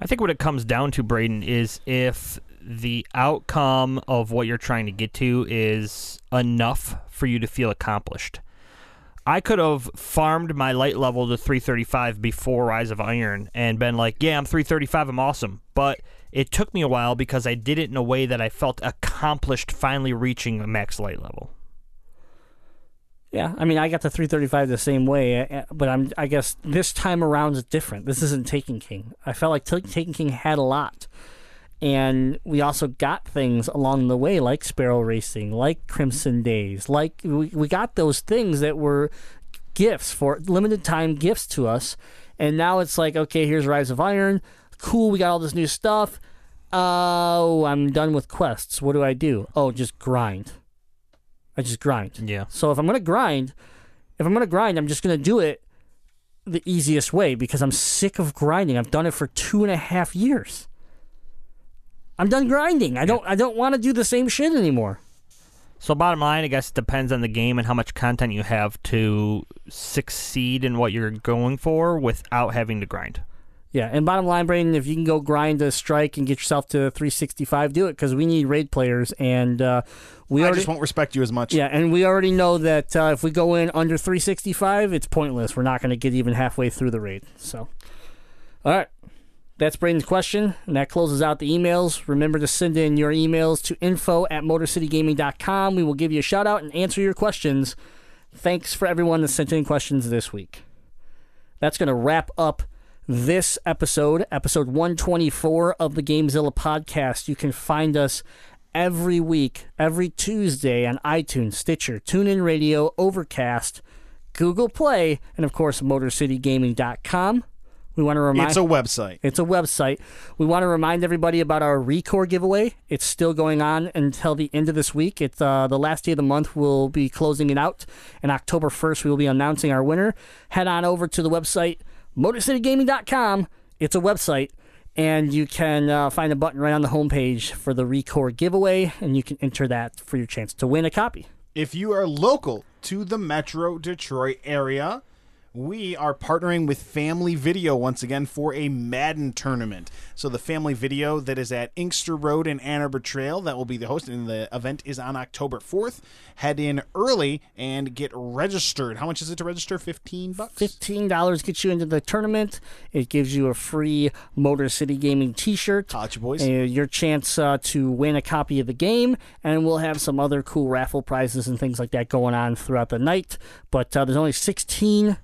I think what it comes down to, Braden, is if the outcome of what you're trying to get to is enough for you to feel accomplished. I could have farmed my light level to 335 before Rise of Iron and been like, yeah, I'm 335, I'm awesome. But it took me a while because I did it in a way that I felt accomplished finally reaching a max light level. Yeah, I mean, I got to 335 the same way, uh, but I'm. I guess this time around is different. This isn't Taken King. I felt like Ta- Taken King had a lot, and we also got things along the way, like Sparrow Racing, like Crimson Days, like we, we got those things that were gifts for limited time gifts to us, and now it's like, okay, here's Rise of Iron. Cool, we got all this new stuff. Oh, I'm done with quests. What do I do? Oh, just grind. I just grind. Yeah. So if I'm gonna grind, if I'm gonna grind, I'm just gonna do it the easiest way because I'm sick of grinding. I've done it for two and a half years. I'm done grinding. I don't. I don't want to do the same shit anymore. So bottom line, I guess it depends on the game and how much content you have to succeed in what you're going for without having to grind. Yeah, and bottom line, Braden, if you can go grind a strike and get yourself to 365, do it because we need raid players, and uh, we I already just won't respect you as much. yeah, and we already know that uh, if we go in under 365, it's pointless. We're not going to get even halfway through the raid. So, all right, that's Braden's question, and that closes out the emails. Remember to send in your emails to info at motorcitygaming.com. We will give you a shout out and answer your questions. Thanks for everyone that sent in questions this week. That's going to wrap up this episode, episode 124 of the Gamezilla podcast. You can find us every week, every Tuesday on iTunes, Stitcher, TuneIn Radio, Overcast, Google Play, and of course, MotorCityGaming.com. We want to remind It's a website. it's a website. We want to remind everybody about our Recore giveaway. It's still going on until the end of this week. It's uh, the last day of the month. We'll be closing it out, and October first we will be announcing our winner. Head on over to the website MotorCityGaming.com. It's a website, and you can uh, find a button right on the homepage for the Recore giveaway, and you can enter that for your chance to win a copy. If you are local to the Metro Detroit area, we are partnering with Family Video once again for a Madden tournament. So the Family Video that is at Inkster Road in Ann Arbor Trail that will be the host, and the event is on October fourth. Head in early and get registered. How much is it to register? Fifteen bucks. Fifteen dollars gets you into the tournament. It gives you a free Motor City Gaming T-shirt. You boys. Uh, your chance uh, to win a copy of the game, and we'll have some other cool raffle prizes and things like that going on throughout the night. But uh, there's only 16 teams,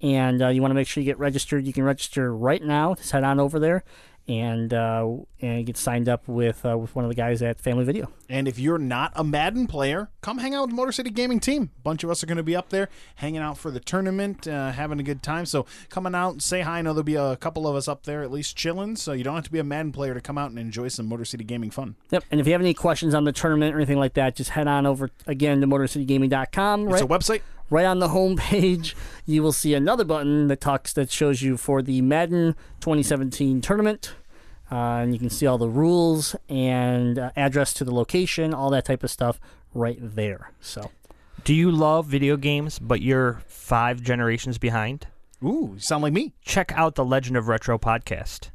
and uh, you want to make sure you get registered. You can register right now. Just head on over there and uh, and get signed up with uh, with one of the guys at Family Video. And if you're not a Madden player, come hang out with the Motor City Gaming team. A bunch of us are going to be up there hanging out for the tournament, uh, having a good time. So coming out and say hi. I know there'll be a couple of us up there at least chilling. So you don't have to be a Madden player to come out and enjoy some Motor City Gaming fun. Yep. And if you have any questions on the tournament or anything like that, just head on over again to MotorCityGaming.com. It's a website. Right on the home page, you will see another button that talks that shows you for the Madden 2017 tournament. Uh, and you can see all the rules and uh, address to the location, all that type of stuff right there. So, Do you love video games, but you're five generations behind? Ooh, you sound like me. check out the Legend of Retro podcast.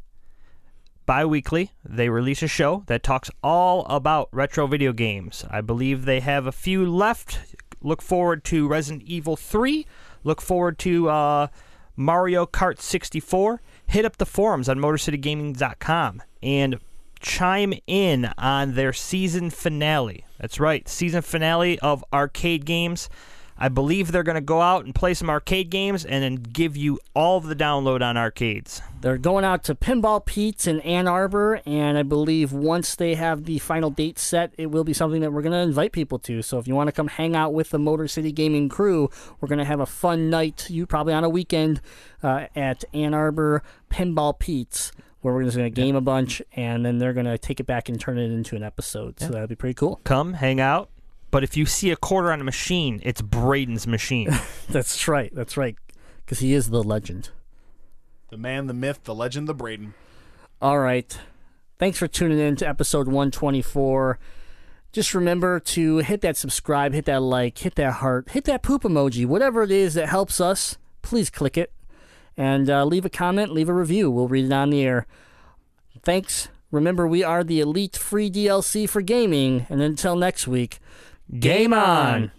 Bi weekly, they release a show that talks all about retro video games. I believe they have a few left. Look forward to Resident Evil 3. Look forward to uh, Mario Kart 64. Hit up the forums on MotorCityGaming.com and chime in on their season finale. That's right, season finale of arcade games. I believe they're going to go out and play some arcade games and then give you all of the download on arcades. they're going out to Pinball Pete's in Ann Arbor, and I believe once they have the final date set, it will be something that we're going to invite people to. So if you want to come hang out with the Motor City Gaming crew, we're going to have a fun night, you probably on a weekend, uh, at Ann Arbor Pinball Pete's. Where we're just going to game a bunch, and then they're going to take it back and turn it into an episode. So that'd be pretty cool. Come hang out. But if you see a quarter on a machine, it's Braden's machine. That's right. That's right. Because he is the legend. The man, the myth, the legend, the Braden. All right. Thanks for tuning in to episode 124. Just remember to hit that subscribe, hit that like, hit that heart, hit that poop emoji, whatever it is that helps us. Please click it and uh, leave a comment, leave a review. We'll read it on the air. Thanks. Remember, we are the elite free DLC for gaming. And until next week, game on!